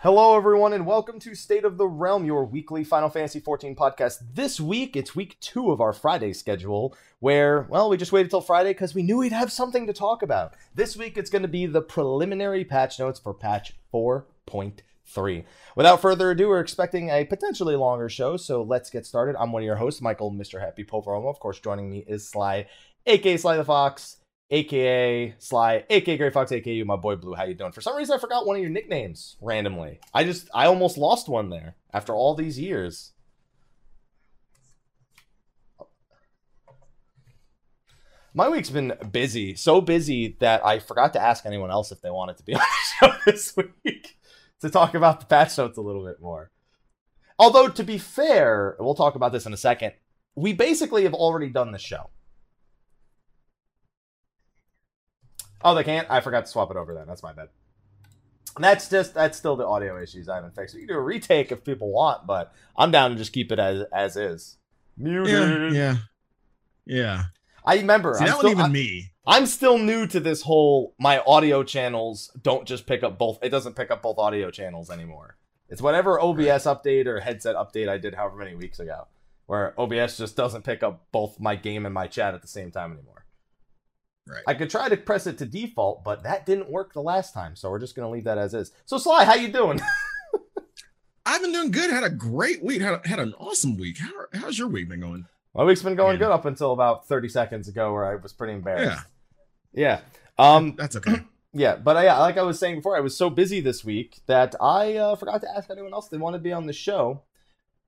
Hello, everyone, and welcome to State of the Realm, your weekly Final Fantasy XIV podcast. This week, it's week two of our Friday schedule, where, well, we just waited till Friday because we knew we'd have something to talk about. This week, it's going to be the preliminary patch notes for patch 4.3. Without further ado, we're expecting a potentially longer show, so let's get started. I'm one of your hosts, Michael, Mr. Happy Poveromo. Of course, joining me is Sly, aka Sly the Fox aka Sly, aka Gray Fox, aka you, my boy Blue. How you doing? For some reason, I forgot one of your nicknames randomly. I just, I almost lost one there after all these years. My week's been busy, so busy that I forgot to ask anyone else if they wanted to be on the show this week to talk about the patch notes a little bit more. Although, to be fair, we'll talk about this in a second. We basically have already done the show. Oh, they can't. I forgot to swap it over. Then that's my bad. That's just that's still the audio issues I haven't fixed. You can do a retake if people want, but I'm down to just keep it as as is. Muted. Yeah, yeah, yeah. I remember. See, that still, wasn't even I, me. I'm still new to this whole. My audio channels don't just pick up both. It doesn't pick up both audio channels anymore. It's whatever OBS update or headset update I did however many weeks ago, where OBS just doesn't pick up both my game and my chat at the same time anymore. Right. I could try to press it to default, but that didn't work the last time, so we're just gonna leave that as is. So Sly, how you doing? I've been doing good. Had a great week. Had a, had an awesome week. How, how's your week been going? My week's been going Yeah. good up until about 30 seconds ago, where I was pretty embarrassed. Yeah, Yeah. Um. that's okay. Yeah, but I, like I was saying before, I was so busy this week that I uh, forgot to ask anyone else they wanted to be on the show.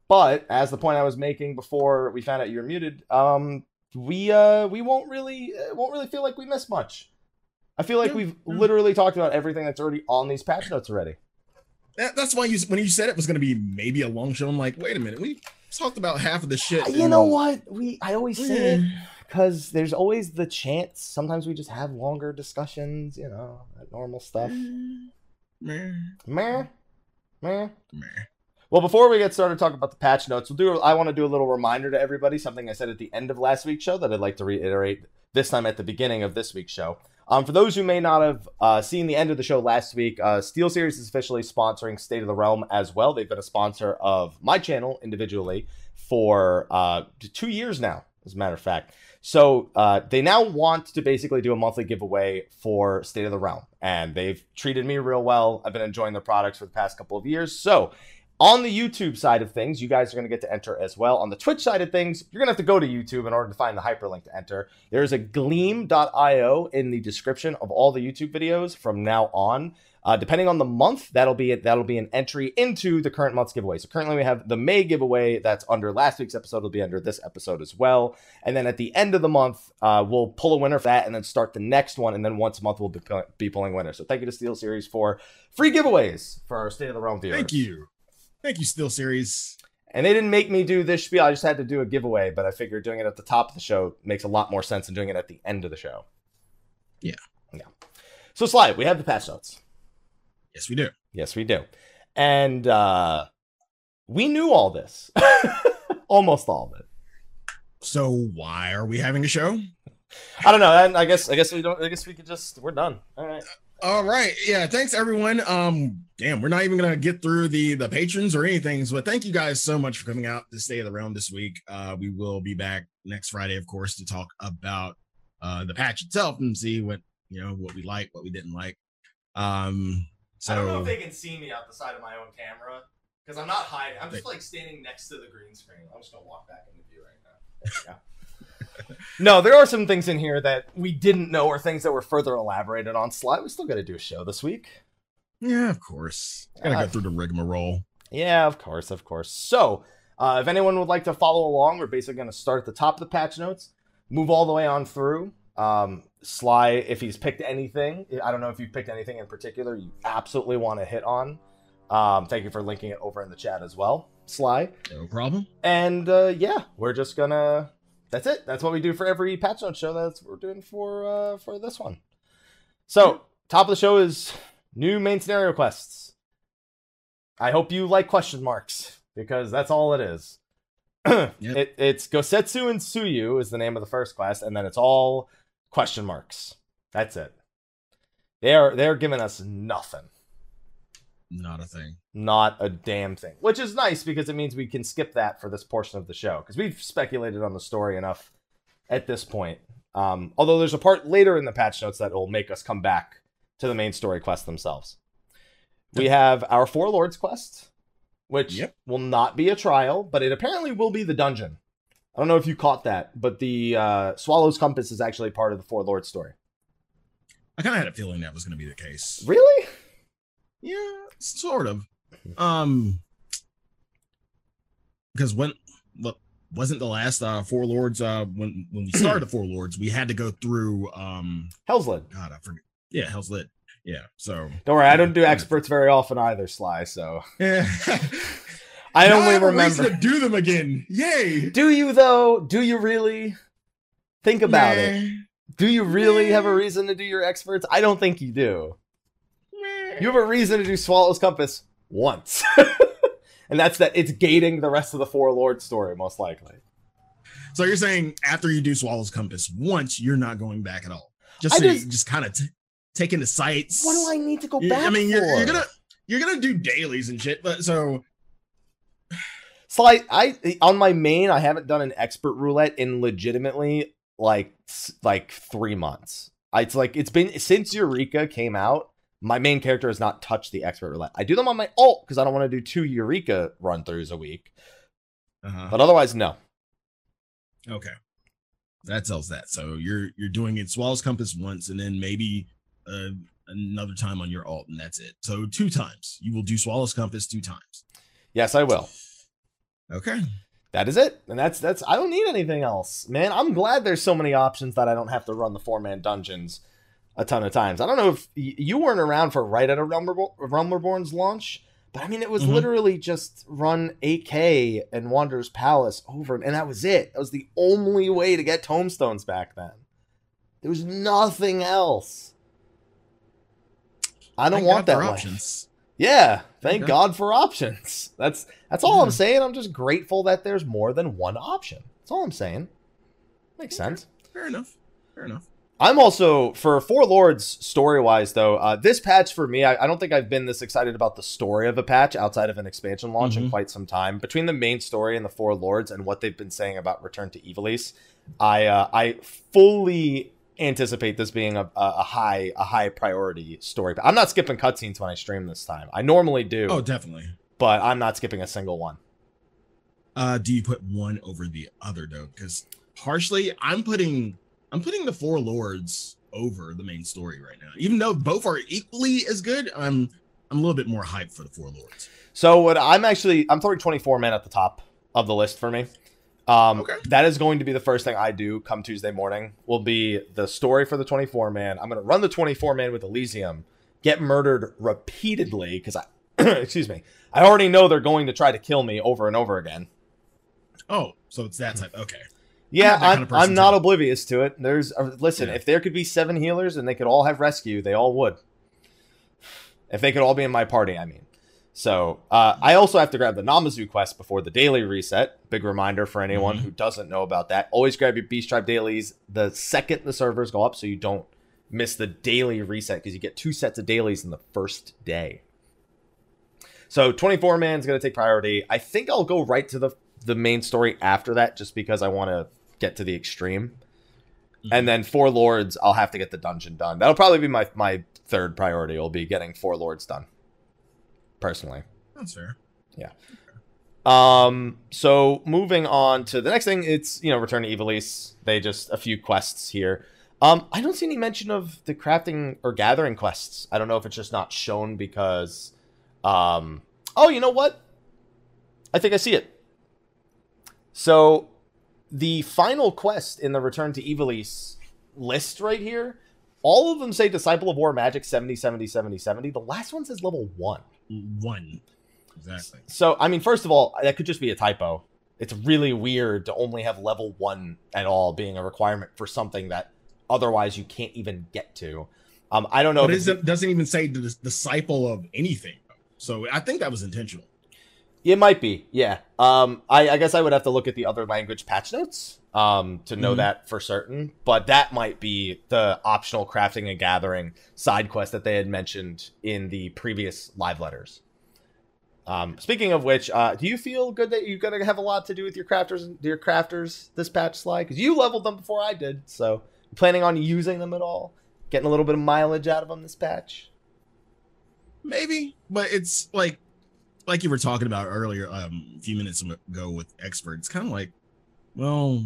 But as the point I was making before we found out you were muted, um, we uh, we won't really uh, won't really feel like we missed much. I feel like Yeah, we've literally talked about everything that's already on these patch notes already. That, that's why you when you said it was going to be maybe a long show. I'm like, wait a minute, we talked about half of the shit. You know what? We I always say Yeah. Because there's always the chance. Sometimes we just have longer discussions. You know, that normal stuff. Meh, Meh, meh. meh. Well, before we get started talking about the patch notes, we'll do. I want to do a little reminder to everybody. Something I said at the end of last week's show that I'd like to reiterate this time at the beginning of this week's show. Um, for those who may not have uh, seen the end of the show last week, uh, SteelSeries is officially sponsoring State of the Realm as well. They've been a sponsor of my channel individually for uh, two years now, as a matter of fact. So uh, they now want to basically do a monthly giveaway for State of the Realm, and they've treated me real well. I've been enjoying their products for the past couple of years. So on the YouTube side of things, you guys are going to get to enter as well. On the Twitch side of things, you're going to have to go to YouTube in order to find the hyperlink to enter. There's a gleam.io in the description of all the YouTube videos from now on. Uh, depending on the month, that'll be that'll be an entry into the current month's giveaway. So currently we have the May giveaway that's under last week's episode. will be under this episode as well. And then at the end of the month, uh, we'll pull a winner for that, and then start the next one. And then once a month, we'll be, be pulling winners. So thank you to SteelSeries for free giveaways for our State of the Realm viewers. Thank you, thank you, SteelSeries. And they didn't make me do this spiel. I just had to do a giveaway, but I figured doing it at the top of the show makes a lot more sense than doing it at the end of the show. Yeah. Yeah. So, Slide, we have the patch notes. Yes, we do. Yes, we do. And uh, we knew all this. Almost all of it. So why are we having a show? I don't know. And I guess I guess we don't I guess we could just we're done. All right. All right. Yeah. Thanks everyone. Um, damn, we're not even gonna get through the the patrons or anything. So thank you guys so much for coming out to stay of the realm this week. Uh, we will be back next Friday, of course, to talk about uh the patch itself and see what you know what we like, what we didn't like. Um, so I don't know if they can see me out the side of my own camera because I'm not hiding. I'm just like standing next to the green screen. I'm just gonna walk back into view right now. There we go. no, there are some things in here that we didn't know or things that were further elaborated on. Slide, we still got to do a show this week. yeah, of course, gotta Uh, go through the rigmarole. Yeah, of course, of course. So, uh, if anyone would like to follow along, we're basically going to start at the top of the patch notes, move all the way on through. Um, Sly, if he's picked anything, I don't know if you've picked anything in particular you absolutely want to hit on. Um, thank you for linking it over in the chat as well, Sly. No problem. And uh, yeah, we're just gonna. That's it. That's what we do for every patch note show. That's what we're doing for uh, for this one. So top of the show is new main scenario quests. I hope you like question marks. because that's all it is. it, it's Gosetsu and Tsuyu is the name of the first quest, and then it's all question marks. That's it. They are they're giving us nothing. Not a thing. Not a damn thing. Which is nice because it means we can skip that for this portion of the show. Because we've speculated on the story enough at this point. Um, although there's a part later in the patch notes that will make us come back to the main story quest themselves. We have our Four Lords quest, which Yep. will not be a trial, but it apparently will be the dungeon. I don't know if you caught that, but the uh, Swallow's Compass is actually part of the Four Lords story. I kind of had a feeling that was going to be the case. Really? Yeah, sort of. Um, because when look wasn't the last uh four lords uh when when we started the four lords we had to go through um Hell's Lid. God I forget yeah Hell's Lid yeah so Don't worry, I don't do experts very often either, Sly. So yeah I Now only a remember. to do them again yay Do you though? Do you really? Think about it. Do you really have a reason to do your experts? I don't think you do. Meh. You have a reason to do Swallow's Compass once. and that's that it's gating the rest of the Four Lords story, most likely. so you're saying after you do Swallow's Compass once you're not going back at all just so just- just kind of t- taking the sights What do I need to go You- back I mean you're, you're gonna you're gonna do dailies and shit but so Sly, I on my main, I haven't done an expert roulette in legitimately like like three months. I, it's like it's been since Eureka came out. My main character has not touched the expert roulette. I do them on my alt because I don't want to do two Eureka run throughs a week. uh But otherwise, no. Okay. That tells that. So you're you're doing it Swallow's Compass once and then maybe uh, another time on your alt, and that's it. So two times. You will do Swallow's Compass two times. Yes, I will. Okay. That is it. And that's that's I don't need anything else. Man, I'm glad there's so many options that I don't have to run the four man dungeons a ton of times. I don't know if y- you weren't around for right at a Rumble Realm Reborn's launch, but I mean it was Mhm. literally just run 8K and Wanderer's Palace over and that was it. That was the only way to get tomestones back then. There was nothing else. I don't Thank want that life. options. Yeah, thank. God for options. That's that's all I'm saying. I'm just grateful that there's more than one option. That's all I'm saying. Makes Okay. sense. Fair enough. Fair enough. I'm also for Four Lords story wise though. Uh, this patch for me, I, I don't think I've been this excited about the story of a patch outside of an expansion launch in Mhm. quite some time. Between the main story and the Four Lords and what they've been saying about Return to Ivalice, I uh, I fully anticipate this being a, a, high a high priority story. I'm not skipping cutscenes when I stream this time. I normally do, Oh, definitely. but I'm not skipping a single one. Uh, do you put one over the other though? Because partially, I'm putting I'm putting the Four Lords over the main story right now. Even though both are equally as good, I'm I'm a little bit more hyped for the Four Lords. So what I'm actually I'm throwing 24 men at the top of the list for me. Um, Okay. That is going to be the first thing I do come Tuesday morning. Will be the story for the 24 man. I'm going to run the 24 man with Elysium, get murdered repeatedly because I, excuse me, I already know they're going to try to kill me over and over again. Oh, so it's that type. Okay. Yeah, not that kind I'm, of I'm not oblivious to it. There's uh, listen, Yeah. if there could be seven healers and they could all have rescue, they all would. If they could all be in my party, I mean. So uh, I also have to grab the Namazu quest before the daily reset. Big reminder for anyone Mhm. who doesn't know about that. Always grab your Beast Tribe dailies the second the servers go up, so you don't miss the daily reset because you get two sets of dailies in the first day. So 24 man is going to take priority. I think I'll go right to the the main story after that, just because I want to get to the extreme. Mhm. And then four lords, I'll have to get the dungeon done. That'll probably be my my third priority. Will be getting four lords done. Personally. That's fair. Um. So moving on to the next thing, it's you know Return to Ivalice. They just a few quests here. Um. I don't see any mention of the crafting or gathering quests. I don't know if it's just not shown because. Um. Oh, you know what? I think I see it. So, the final quest in the Return to Ivalice list right here, all of them say Disciple of War Magic 70, 70, 70, 70. The last one says level 1. One. Exactly. So, I mean, first of all, that could just be a typo. It's really weird to only have level 1 at all being a requirement for something that otherwise you can't even get to. Um, I don't know. But it doesn't even say the disciple of anything. So I think that was intentional. It might be, yeah. Um, I, I guess I would have to look at the other language patch notes um, to know Mhm. that for certain. But that might be the optional crafting and gathering side quest that they had mentioned in the previous live letters. Um, speaking of which, uh, do you feel good that you're gonna have a lot to do with your crafters, your crafters this patch, slide? Because you leveled them before I did, so you planning on using them at all? Getting a little bit of mileage out of them this patch? Maybe, but it's like like you were talking about earlier, um, a few minutes ago with experts. Kind of like, well,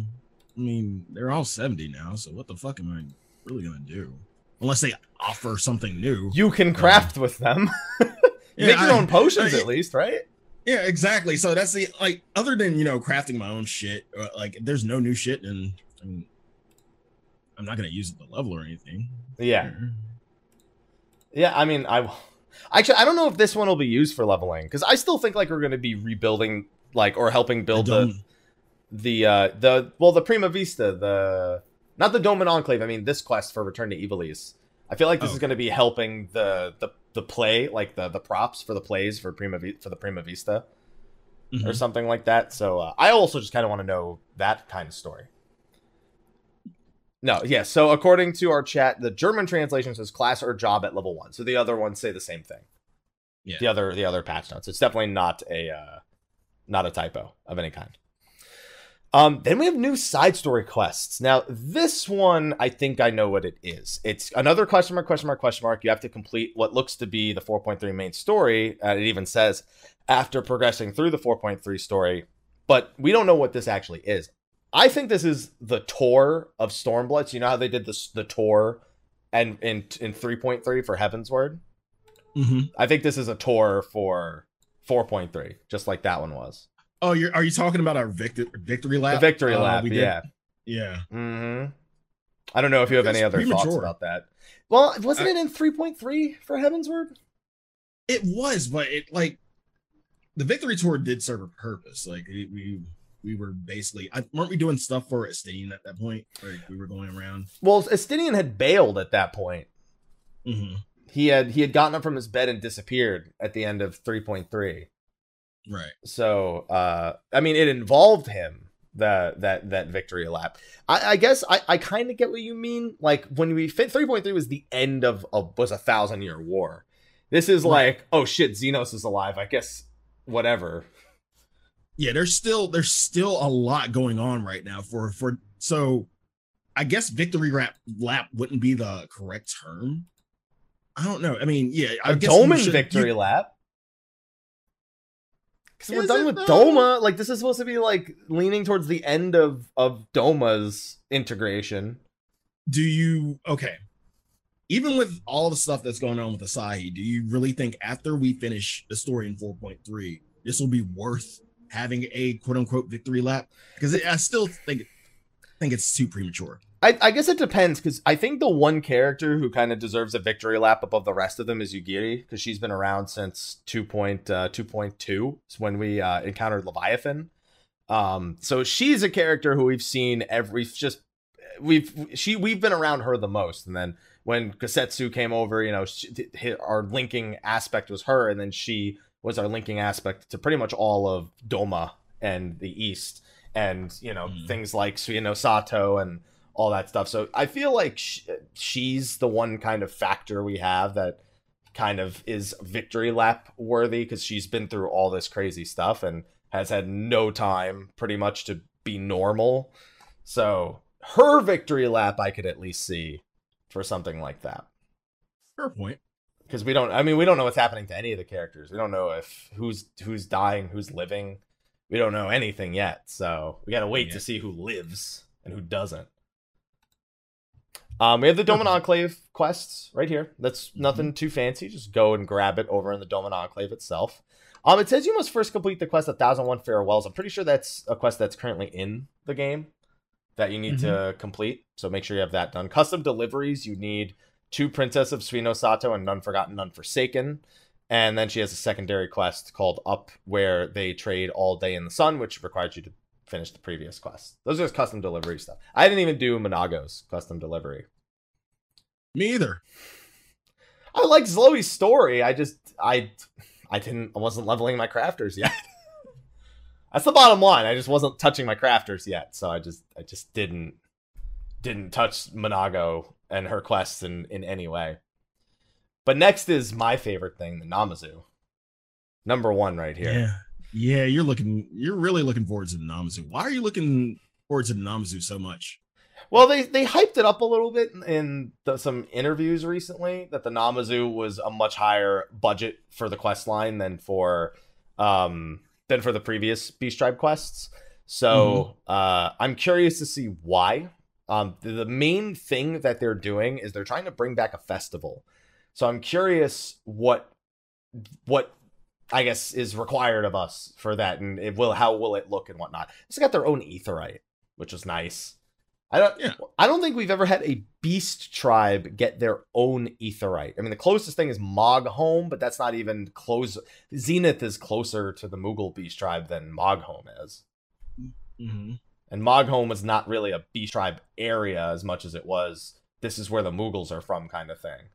I mean, they're all seventy now, so what the fuck am I really gonna do? Unless they offer something new. You can craft with them. You make your I- own potions I- at least, right? Yeah, exactly. So that's the like, other than you know crafting my own shit, uh, like there's no new shit, and I mean, I'm not gonna use it to level or anything. Yeah. Yeah, I mean, I actually I don't know if this one will be used for leveling because I still think like we're going to be rebuilding like or helping build the the uh the well the Prima Vista the not the Dome and Enclave. I mean this quest for Return to Ivalice. I feel like this Oh. is going to be helping the the the play like the the props for the plays for Prima for the Prima Vista or Mhm. something like that. So uh, I also just kind of want to know that kind of story. No, yeah. So according to our chat, the German translation says class or job at level one. So the other ones say the same thing. Yeah. The other the other patch notes. It's definitely not a uh, not a typo of any kind. Um, then we have new side story quests. Now, this one, I think I know what it is. It's another question mark, question mark, question mark. You have to complete what looks to be the 4.3 main story. And it even says after progressing through the 4.3 story, but we don't know what this actually is. I think this is the tour of Stormblood. So you know how they did this the tour and in in 3.3 for Heavensward? Mhm. I think this is a tour for 4.3, just like that one was. Oh, you're are you talking about our victory victory lap? The victory uh, lap, we did? yeah. Yeah. hmm I don't know if you have any It's other thoughts about that. Well, wasn't I- it in 3.3 for Heavensward? It was, but it like the victory tour did serve a purpose. Like it, we we were basically I, weren't we doing stuff for Estinian at that point? Like we were going around. Well, Estinian had bailed at that point. Mhm. He had he had gotten up from his bed and disappeared at the end of 3.3. Right. So, uh, I mean, it involved him that that that victory lap. I, I guess I, I kind of get what you mean. Like when we fit 3.3 was the end of a was a thousand year war. This is Right. like, oh shit, Zenos is alive. I guess whatever. Yeah, there's still there's still a lot going on right now for for so I guess victory lap lap wouldn't be the correct term. I don't know. I mean, yeah, I a guess you Doman should- victory you- lap. Because we're done with though? Doma. Like this is supposed to be like leaning towards the end of of Doma's integration. do you okay? Even with all the stuff that's going on with Asahi, do you really think after we finish the story in 4.3, this will be worth having a quote unquote victory lap? Because I still think think it's too premature. I, I guess it depends because I think the one character who kind of deserves a victory lap above the rest of them is Yugiri because she's been around since 2.2 uh, when we uh, encountered Leviathan. Um, so she's a character who we've seen every just we've she we've been around her the most, and then when Gosetsu came over, you know, she, hi- our linking aspect was her, and then she was our linking aspect to pretty much all of Doma and the East, and you know Mhm. things like Sui-no-Sato and all that stuff. So I feel like sh- she's the one kind of factor we have that kind of is victory lap worthy because she's been through all this crazy stuff and has had no time pretty much to be normal. So her victory lap I could at least see for something like that. Fair point. Because we don't I mean we don't know what's happening to any of the characters. We don't know if who's who's dying, who's living. We don't know anything yet. So we gotta wait Yeah. to see who lives and who doesn't. Um, we have the Doman Enclave quests right here. That's nothing too fancy. Just go and grab it over in the Doman Enclave itself. Um, it says you must first complete the quest 1001 Farewells. I'm pretty sure that's a quest that's currently in the game that you need to complete. So make sure you have that done. Custom deliveries, you need two Princess of Sui-no-Sato and None Forgotten, None Forsaken. And then she has a secondary quest called Up, where they trade all day in the sun, which requires you to finish the previous quest. Those are just custom delivery stuff. I didn't even do M'naago's custom delivery. Me either. I like Zhloe's story. I just I I didn't I wasn't leveling my crafters yet. That's the bottom line. I just wasn't touching my crafters yet, so I just I just didn't didn't touch Monago and her quests in in any way. But next is my favorite thing, the Namazu. Number one right here. Yeah. Yeah, you're looking you're really looking forward to the Namazu. Why are you looking forward to the Namazu so much? Well, they they hyped it up a little bit in the, some interviews recently that the Namazu was a much higher budget for the quest line than for um than for the previous Beast Tribe quests. So mm-hmm. uh, I'm curious to see why. Um, the, the main thing that they're doing is they're trying to bring back a festival. So I'm curious what what I guess is required of us for that, and it will how will it look and whatnot. It's got their own aetheryte, which is nice. I don't. Yeah. I don't think we've ever had a beast tribe get their own aetheryte. I mean, the closest thing is Moghome, but that's not even close. Zenith is closer to the Moogle beast tribe than Moghome is. Mm-hmm. And Moghome was not really a beast tribe area as much as it was. This is where the Moogles are from, kind of thing.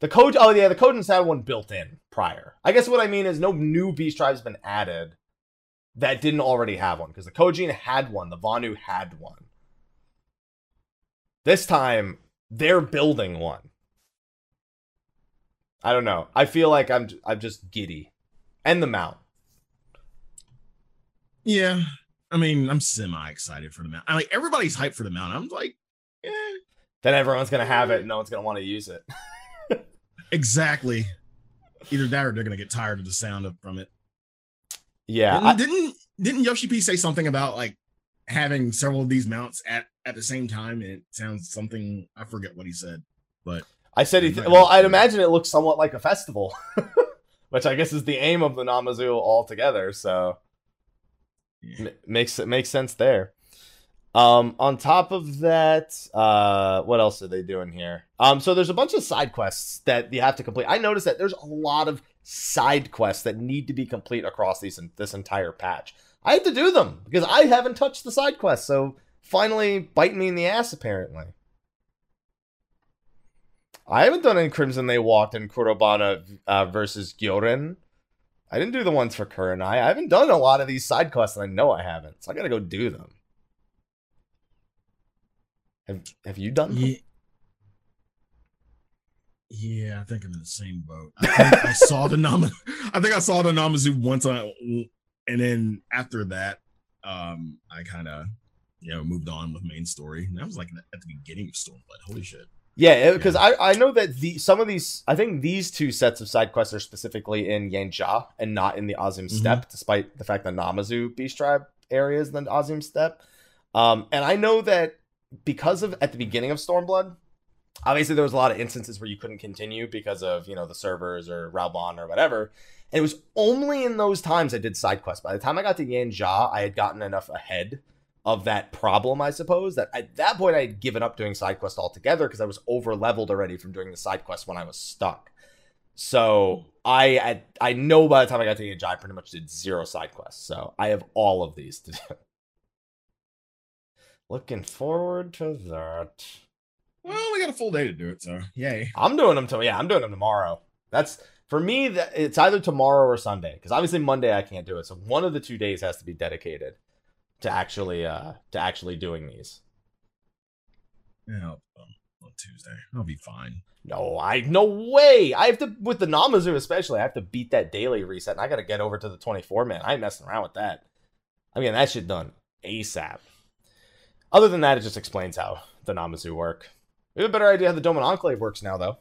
The code. Oh yeah, the Kojins had one built in prior. I guess what I mean is no new beast tribe's been added that didn't already have one because the Kojin had one, the Vanu had one. This time, they're building one. I don't know. I feel like I'm I'm just giddy, and the mount. Yeah, I mean, I'm semi excited for the mount. I like everybody's hyped for the mount. I'm like, eh. Then everyone's gonna have it, and no one's gonna want to use it. exactly. Either that, or they're gonna get tired of the sound of from it. Yeah. Didn't, I, didn't didn't Yoshi P say something about like having several of these mounts at at the same time. It sounds something I forget what he said, but I said he. Th- well, I'd imagine it looks somewhat like a festival, which I guess is the aim of the Namazu altogether. So yeah. Makes it makes sense there. Um, on top of that, uh, what else are they doing here? Um, so there's a bunch of side quests that you have to complete. I noticed that there's a lot of side quests that need to be complete across these this entire patch. I have to do them because I haven't touched the side quests. So finally biting me in the ass, apparently. I haven't done any Crimson They Walked in Kurobana uh, versus Gyoren. I didn't do the ones for Kerr and I I haven't done a lot of these side quests, and I know I haven't. So I gotta go do them. Have Have you done them? Yeah. Yeah, I think I'm in the same boat. I, I saw the Nam. I think I saw the Namazu one time, and then after that, um, I kind of you know, moved on with main story. And that was like at the beginning of Stormblood. Holy shit. Yeah, because yeah. I, I know that the some of these I think these two sets of side quests are specifically in Yanxia and not in the Azim mm-hmm. Steppe, despite the fact that Namazu Beast Tribe areas in the Azim Steppe. Um, and I know that because of at the beginning of Stormblood, obviously there was a lot of instances where you couldn't continue because of you know the servers or Raubahn or whatever. And it was only in those times I did side quests. By the time I got to Yanxia, I had gotten enough ahead of that problem, I suppose. That at that point I had given up doing side quests altogether because I was over leveled already from doing the side quests when I was stuck. So I, I I know by the time I got to Yanxia, I pretty much did zero side quests. So I have all of these to do. Looking forward to that. Well, we got a full day to do it, so yay. I'm doing them to yeah, I'm doing them tomorrow. That's for me. That it's either tomorrow or Sunday because obviously Monday I can't do it. So one of the two days has to be dedicated to actually uh to actually doing these. Yeah, um, on Tuesday. I'll be fine. No, I no way. I have to with the Namazu especially. I have to beat that daily reset, and I got to get over to the 24 man. I ain't messing around with that. I mean, that shit done ASAP. Other than that, it just explains how the Namazu work. We have a better idea how the Doman Enclave works now, though.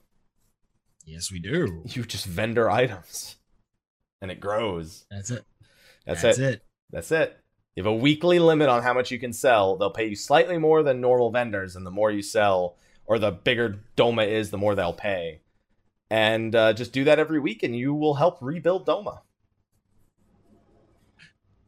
Yes, we do. You just vendor items, and it grows. That's it. That's, That's it. it. That's it. You have a weekly limit on how much you can sell. They'll pay you slightly more than normal vendors, and the more you sell, or the bigger Doma is, the more they'll pay. And uh, just do that every week, and you will help rebuild Doma.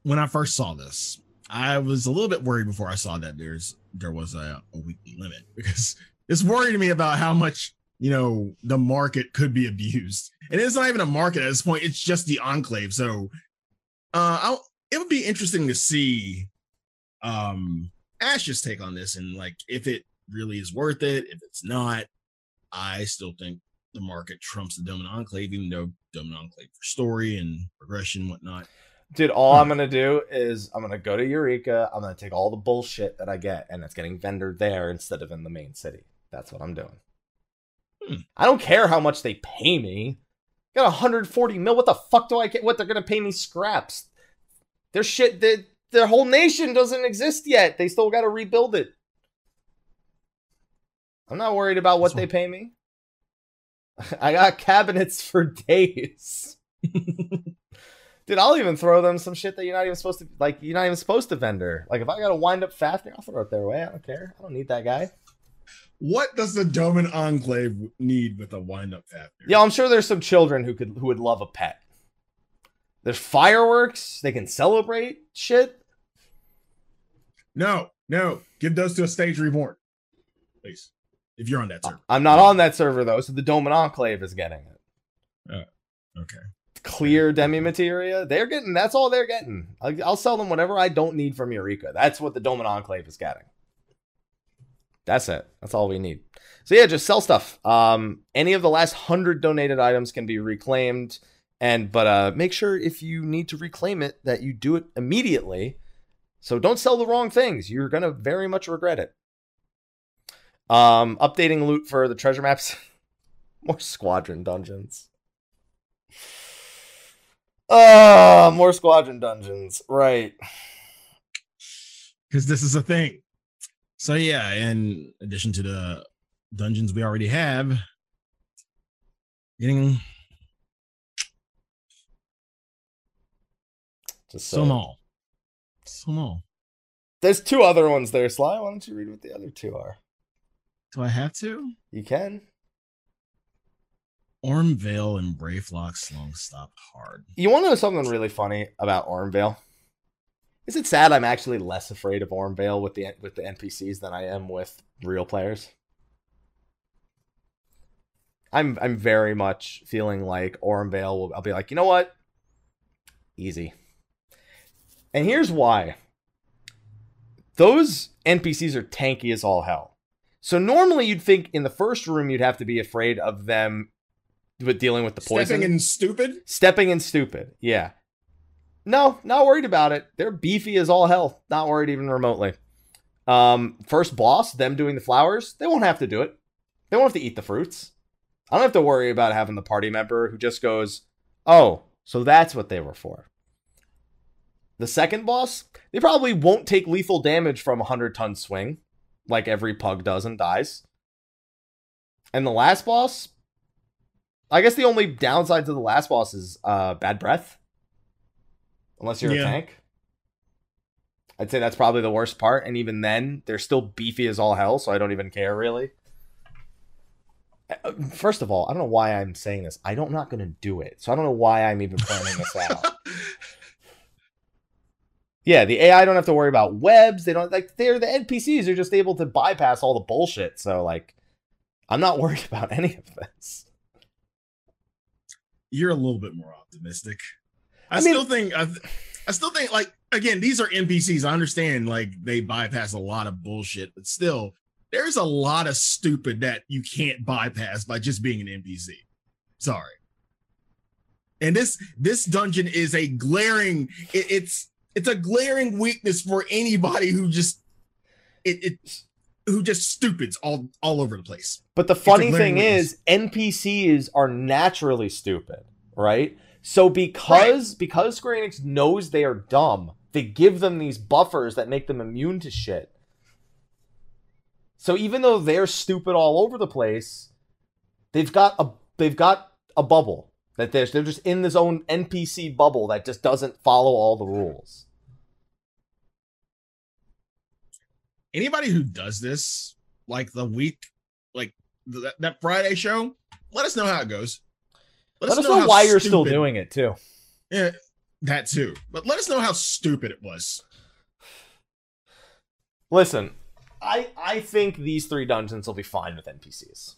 When I first saw this, I was a little bit worried before I saw that there's there was a, a weekly limit because it's worried me about how much you know the market could be abused. And it's not even a market at this point; it's just the enclave. So, uh, I'll it would be interesting to see um Ash's take on this and like if it really is worth it. If it's not, I still think the market trumps the Doman Enclave, even though Doman Enclave for story and progression, whatnot. Dude, all I'm gonna do is I'm gonna go to Eureka. I'm gonna take all the bullshit that I get, and it's getting vendored there instead of in the main city. That's what I'm doing. Hmm. I don't care how much they pay me. Got 140 mil. What the fuck do I get? What they're gonna pay me scraps? Their shit. Their, their whole nation doesn't exist yet. They still got to rebuild it. I'm not worried about what That's they pay me. I got cabinets for days. Dude, I'll even throw them some shit that you're not even supposed to like. You're not even supposed to vendor. Like if I got to wind up Fafnir, I'll throw it their way. I don't care. I don't need that guy. What does the Doman Enclave need with a wind up Fafnir? Yeah, I'm sure there's some children who could who would love a pet. There's fireworks. They can celebrate shit. No, no. Give those to a stage reborn. Please. If you're on that server. I'm not on that server though, so the Doman Enclave is getting it. Okay. Clear demi materia. They're getting. That's all they're getting. I'll, I'll sell them whatever I don't need from Eureka. That's what the Doman Enclave is getting. That's it. That's all we need. So yeah, just sell stuff. Um, any of the last hundred donated items can be reclaimed, and but uh, make sure if you need to reclaim it that you do it immediately. So don't sell the wrong things. You're gonna very much regret it. Um, updating loot for the treasure maps. More squadron dungeons. Ah, more squadron dungeons. Right. Because this is a thing. So yeah, in addition to the dungeons we already have, getting Just so small. So small. There's two other ones there, Sly. Why don't you read what the other two are? Do I have to? You can. Aurum Vale and Brayflox's Longstop hard. You want to know something really funny about Aurum Vale? Is it sad I'm actually less afraid of Aurum Vale with the with the NPCs than I am with real players? I'm I'm very much feeling like Aurum Vale will I'll be like, you know what? Easy. And here's why. Those NPCs are tanky as all hell. So normally you'd think in the first room you'd have to be afraid of them with dealing with the poison. Stepping in stupid. Stepping in stupid. Yeah. No, not worried about it. They're beefy as all hell. Not worried even remotely. Um, first boss, them doing the flowers, they won't have to do it. They won't have to eat the fruits. I don't have to worry about having the party member who just goes, "Oh, so that's what they were for." The second boss, they probably won't take lethal damage from a 100 ton swing like every pug does and dies. And the last boss, I guess the only downside to the last boss is uh, bad breath. Unless you're Yeah. a tank. I'd say that's probably the worst part. And even then, they're still beefy as all hell, so I don't even care really. Uh, First of all, I don't know why I'm saying this. I don't, I'm not going to do it. So I don't know why I'm even planning this out. Yeah, the AI don't have to worry about webs. They don't like they're the NPCs are just able to bypass all the bullshit. So like I'm not worried about any of this. You're a little bit more optimistic. I, I mean- still think I, I still think like again, these are NPCs. I understand like they bypass a lot of bullshit, but still, there's a lot of stupid that you can't bypass by just being an NPC. Sorry. And this this dungeon is a glaring. It, it's it's a glaring weakness for anybody who just it, it who just stupids all all over the place. But the funny thing is NPCs are naturally stupid, right? So because because Square Enix knows they are dumb, they give them these buffers that make them immune to shit. So even though they're stupid all over the place, they've got a they've got a bubble that they're they're just in this own NPC bubble that just doesn't follow all the rules. anybody who does this like the week like th- that, friday show let us know how it goes Let, us know, how why you're still doing it too. yeah, that too but let us know how stupid it was Listen, I I think these three dungeons will be fine with NPCs.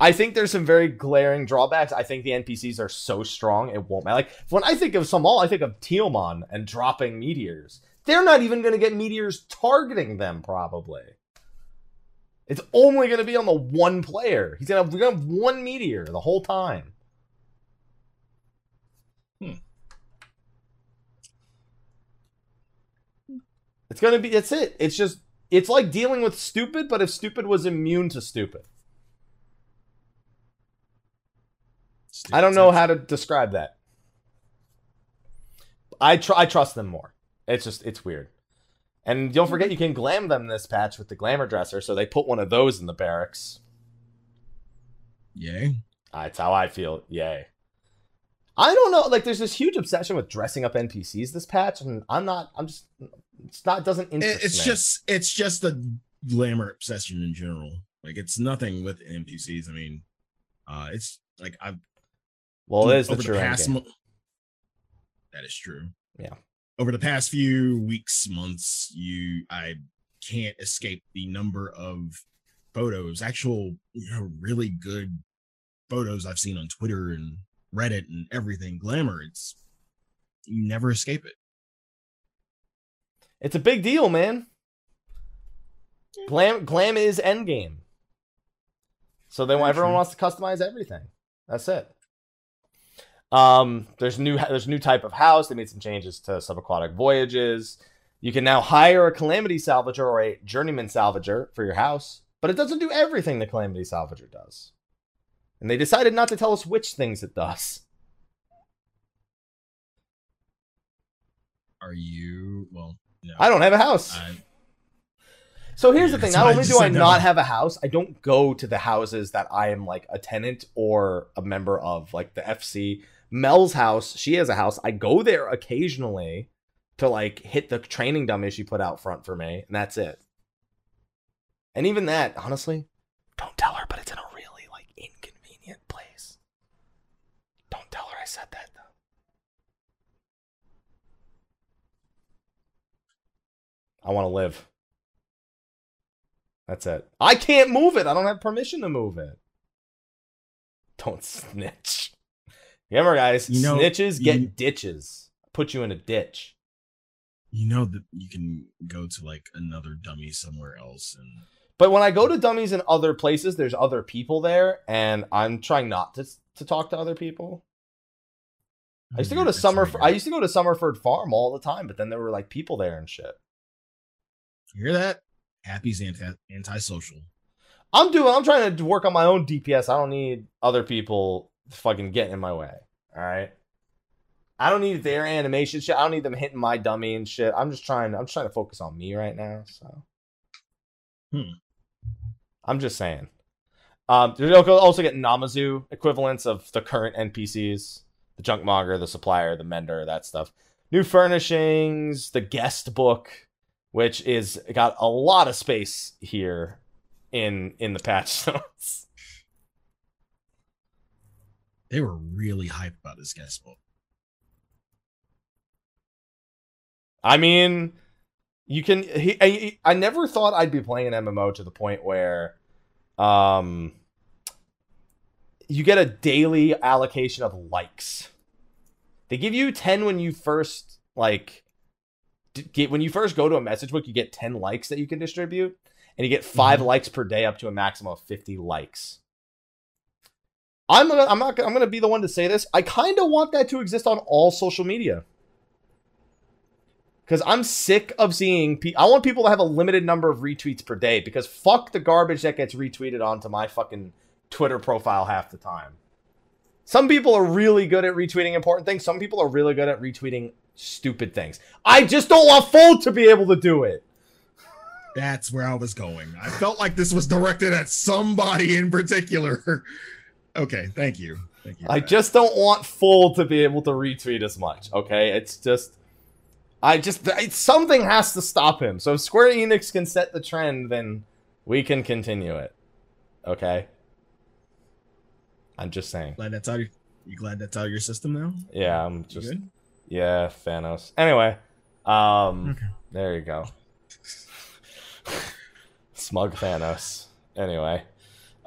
I think there's some very glaring drawbacks. I think the NPCs are so strong it won't matter. Like when I think of Sohm Al, I think of Tioman and dropping meteors. They're not even going to get meteors targeting them. Probably. It's only going to be on the one player. He's going to have, we're gonna have one meteor the whole time. Hmm. It's gonna be. It's it. It's just. It's like dealing with stupid, but if stupid was immune to stupid. I don't know how to describe that. I tr- I trust them more. It's just it's weird. And don't forget you can glam them this patch with the glamour dresser, so they put one of those in the barracks. Yay. That's how I feel. Yay. I don't know. Like, there's this huge obsession with dressing up NPCs this patch, and I'm not. I'm just. It's not. Doesn't interest It's me. just it's just a glamour obsession in general. Like it's nothing with NPCs. I mean, uh it's like I've Well, it is the over true the past game. mo- that is true. Yeah. Over the past few weeks, months, you I can't escape the number of photos, actual, you know, really good photos I've seen on Twitter and Reddit and everything. Glamour, it's you never escape it. It's a big deal, man. Glam glam is endgame. So then everyone true. wants to customize everything. That's it. Um, there's new there's a new type of house. They made some changes to subaquatic voyages. You can now hire a calamity salvager or a journeyman salvager for your house, but it doesn't do everything the calamity salvager does. And they decided not to tell us which things it does. Are you well? No. I don't have a house. I, So here's Yeah, the thing: not I only do I no. not have a house, I don't go to the houses that I am like a tenant or a member of, like the FC. Mel's house, she has a house. I go there occasionally to like hit the training dummy she put out front for me, and that's it. And even that, honestly, don't tell her, but it's in a really like inconvenient place. Don't tell her I said that though. I want to live. That's it. I can't move it. I don't have permission to move it. Don't snitch. Remember, guys, You know, snitches get you- ditches. Put you in a ditch. you know that you can go to like another dummy somewhere else and But when I go to dummies in other places, there's other people there, and I'm trying not to to talk to other people. I used to go to Summer. I used to go to Summerford Farm all the time, but then there were like people there and shit. You hear that? Happy's anti antisocial. I'm doing. I'm trying to work on my own DPS. I don't need other people fucking getting in my way. All right. I don't need their animation shit. I don't need them hitting my dummy and shit. I'm just trying. I'm just trying to focus on me right now. So. Hmm. I'm just saying. Um, there's also get Namazu equivalents of the current NPCs, the junk monger, the supplier, the mender, that stuff. New furnishings, the guest book, which is got a lot of space here in in the patch notes. They were really hyped about this guest book. I mean, you can. He, I, I never thought I'd be playing an MMO to the point where, um, you get a daily allocation of likes. They give you ten when you first like get when you first go to a message book. You get ten likes that you can distribute, and you get 5 Mhm. likes per day up to a maximum of fifty likes. I'm gonna, I'm not I'm gonna be the one to say this. I kind of want that to exist on all social media because I'm sick of seeing. I want people to have a limited number of retweets per day because fuck the garbage that gets retweeted onto my fucking Twitter profile half the time. Some people are really good at retweeting important things. Some people are really good at retweeting stupid things. I just don't want Fold to be able to do it. That's where I was going. I felt like this was directed at somebody in particular. Okay, thank you. Thank you. I that. just don't want full to be able to retweet as much. Okay, it's just. I just it's, something has to stop him. So if Square Enix can set the trend, then we can continue it. Okay. I'm just saying. glad that's out. Of, you glad that's out of your system now? Yeah, I'm just good? yeah, Thanos. Anyway, um, Okay. there you go. Smug Thanos. Anyway,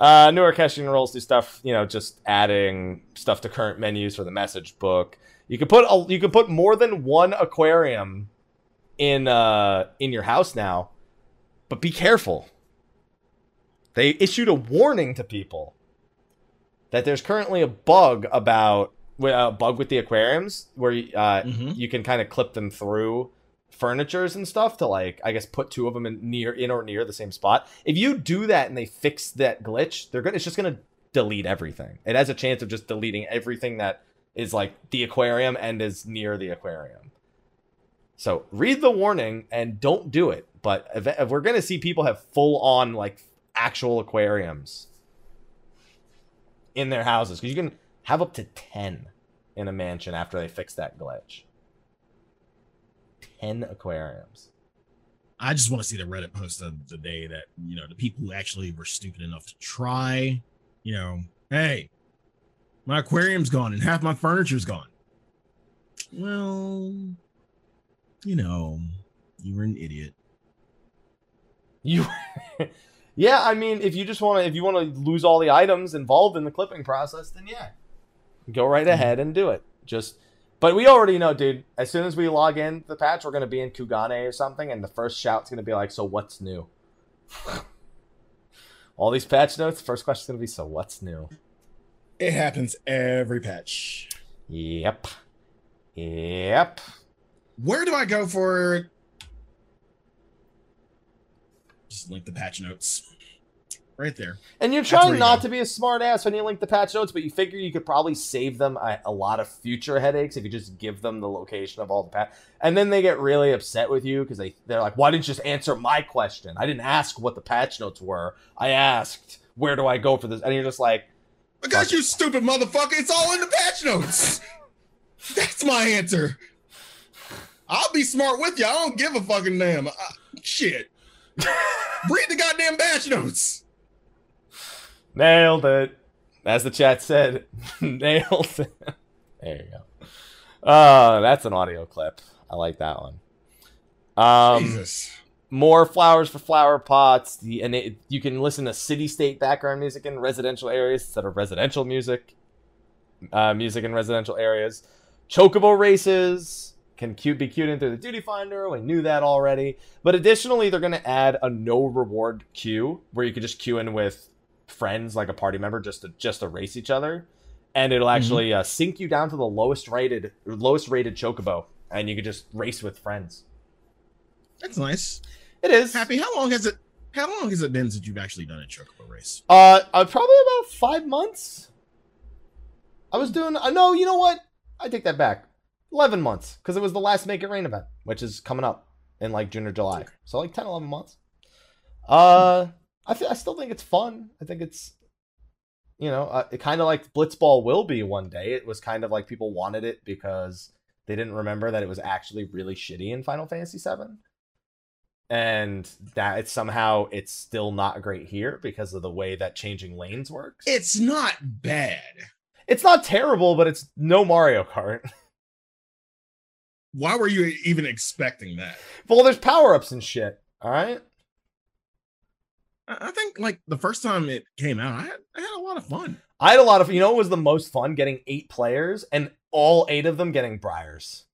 uh, new orchestrion rolls do stuff. You know, just adding stuff to current menus for the message book. You can put a, you can put more than one aquarium in uh in your house now, but be careful. They issued a warning to people that there's currently a bug about a bug with the aquariums where uh, Mhm. you can kind of clip them through furnitures and stuff to like I guess put two of them in near in or near the same spot. If you do that and they fix that glitch, they're gonna it's just gonna delete everything. It has a chance of just deleting everything that is like the aquarium and is near the aquarium. So read the warning and don't do it. But if, if we're gonna see people have full on like actual aquariums in their houses, because you can have up to ten in a mansion after they fix that glitch. 10 aquariums. I just want to see the Reddit post of the day that, you know, the people who actually were stupid enough to try, you know, hey, my aquarium's gone and half my furniture's gone. Well, you know, you were an idiot. You Yeah, I mean, if you just want to if you want to lose all the items involved in the clipping process, then yeah. Go right mm-hmm. ahead and do it. Just but we already know, dude. As soon as we log in the patch, we're gonna be in Kugane or something, and the first shout's gonna be like, "So what's new?" All these patch notes. First question's gonna be, "So what's new?" It happens every patch. Yep. Yep. Where do I go for? Just link the patch notes right there. And you're trying not you to be a smart ass when you link the patch notes, but you figure you could probably save them a, a, lot of future headaches if you just give them the location of all the patch. And then they get really upset with you because they they're like, "Why didn't you just answer my question? I didn't ask what the patch notes were. I asked where do I go for this?" And you're just like, "Because you stupid motherfucker! It's all in the patch notes. That's my answer. I'll be smart with you. I don't give a fucking damn. Uh, shit." Read the goddamn patch notes. Nailed it. As the chat said, nailed it. There you go. Uh, that's an audio clip. I like that one. Um, Jesus. More flowers for flower pots. The and it, you can listen to city state background music in residential areas instead of residential music. Uh, music in residential areas. Chocobo races can cute be queued in through the duty finder. We knew that already. But additionally, they're going to add a no reward queue where you could just queue in with friends, like a party member, just to just to race each other, and it'll mm-hmm. actually mm-hmm. uh, sync you down to the lowest rated lowest rated chocobo, and you can just race with friends. That's nice. It is happy. How long has it? How long has it been since you've actually done a chocobo race? Uh, uh probably about five months. I was doing. Uh, no, you know what? I take that back. Eleven months because it was the last Make It Rain event, which is coming up in like June or July. So like 10, 11 months. Uh, I, th- I still think it's fun. I think it's, you know, uh, it kind of like Blitzball will be one day. It was kind of like people wanted it because they didn't remember that it was actually really shitty in Final Fantasy VII, and that it's somehow it's still not great here because of the way that changing lanes works. It's not bad. It's not terrible, but it's no Mario Kart. Why were you even expecting that? Well, there's power ups and shit. All right. I think like the first time it came out, I had, I had a lot of fun. I had a lot of you know it was the most fun getting eight players and all eight of them getting briars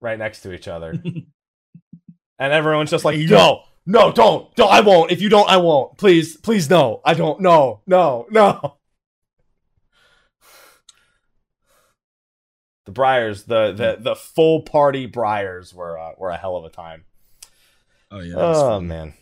right next to each other. and everyone's just like, no, no, don't, don't, I won't. If you don't, I won't. Please, please, no, I don't. No, no, no. The Briars, the the the full party Briars were uh, were a hell of a time. Oh yeah. Oh man.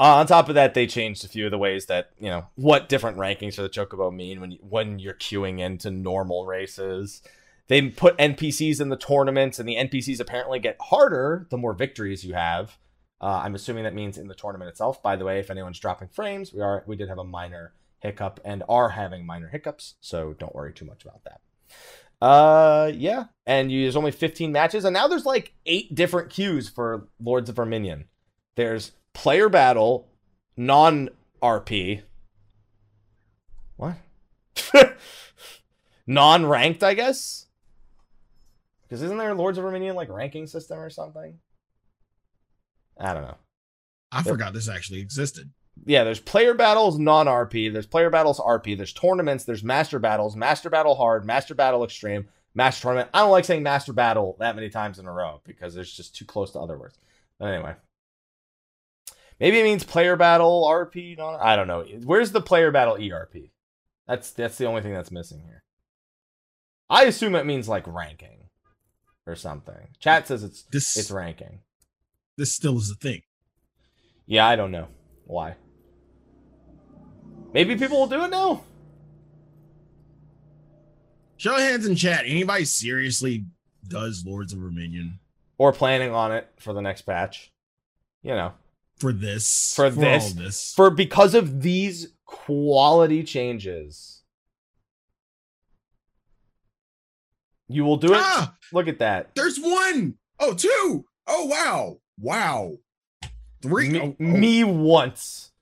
Uh, on top of that, they changed a few of the ways that you know what different rankings for the Chocobo mean when you, when you're queuing into normal races. They put NPCs in the tournaments, and the NPCs apparently get harder the more victories you have. Uh, I'm assuming that means in the tournament itself. By the way, if anyone's dropping frames, we are we did have a minor hiccup and are having minor hiccups, so don't worry too much about that. Uh, yeah, and you, there's only 15 matches, and now there's like eight different queues for Lords of Verminion. There's player battle, non RP. What? non ranked, I guess? Because isn't there Lords of Verminion like ranking system or something? I don't know. I there, forgot this actually existed. Yeah, there's player battles non RP, there's player battles RP, there's tournaments, there's master battles, master battle hard, master battle extreme, master tournament. I don't like saying master battle that many times in a row because there's just too close to other words. But anyway, Maybe it means player battle RP. I don't know. Where's the player battle ERP? That's that's the only thing that's missing here. I assume it means like ranking or something. Chat says it's This it's ranking. this still is a thing. Yeah, I don't know why. Maybe people will do it now. Show hands in chat. Anybody seriously does Lords of Verminion Or planning on it for the next patch. You know. For this? For this? all this. For because of these quality changes. You will do it. ah, Look at that. there's one. Oh, two. Oh, wow. Wow. Three. Me, oh, oh. me once.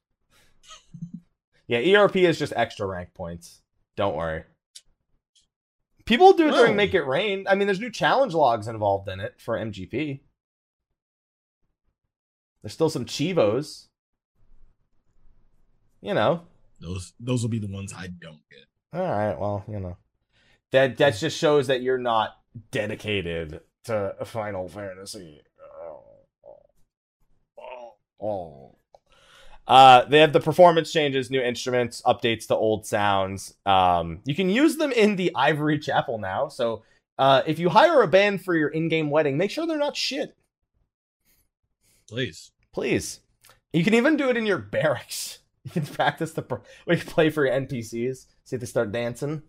Yeah, ERP is just extra rank points. Don't worry. People do it during Oh. Make It Rain. I mean, there's new challenge logs involved in it for MGP. There's still some Chivos. You know. Those those will be the ones I don't get. All right. Well, you know. That that just shows that you're not dedicated to Final Fantasy. Oh. Uh, they have the performance changes, new instruments, updates to old sounds. Um, you can use them in the Ivory Chapel now. So uh, if you hire a band for your in-game wedding, make sure they're not shit, Please. Please. You can even do it in your barracks. You can practice the per- we can play for your NPCs. See if they start dancing.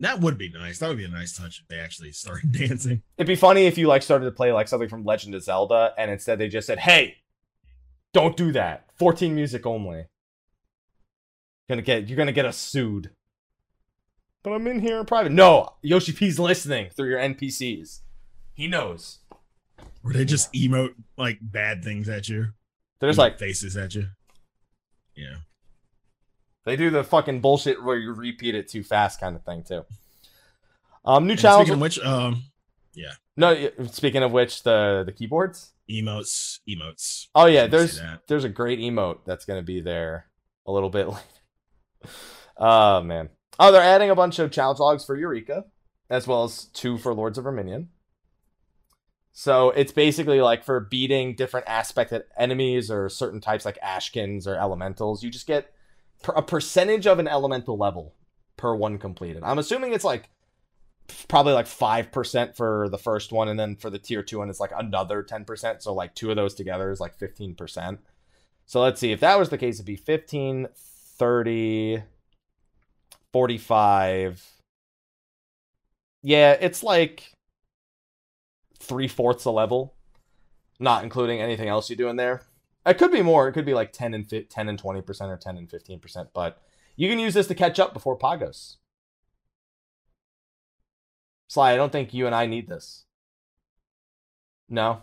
That would be nice. That would be a nice touch if they actually started dancing. It'd be funny if you like started to play like something from Legend of Zelda, and instead they just said, "Hey, don't do that. 14 music only." Gonna get you're gonna get us sued. But I'm in here in private. No, Yoshi P's listening through your NPCs. He knows. Where they just emote like bad things at you. They're just like faces at you. Yeah. they do the fucking bullshit where you repeat it too fast kind of thing too. Um, new And challenge. Speaking of which, um, yeah. no, speaking of which, the the keyboards. emotes, emotes. Oh yeah, there's there's a great emote that's gonna be there a little bit later. Oh man. Oh, they're adding a bunch of challenge logs for Eureka, as well as two for Lords of Verminion. So it's basically like for beating different aspected enemies or certain types like Ashkins or Elementals, you just get a percentage of an elemental level per one completed. I'm assuming it's like probably like 5% for the first one and then for the tier 2 one it's like another 10% so like two of those together is like 15% so let's see if that was the case it'd be 15 30 45 yeah it's like three fourths a level not including anything else you do in there it could be more it could be like 10 and fi- 10 and 20% or 10 and 15% but you can use this to catch up before pagos Sly, I don't think you and I need this. No,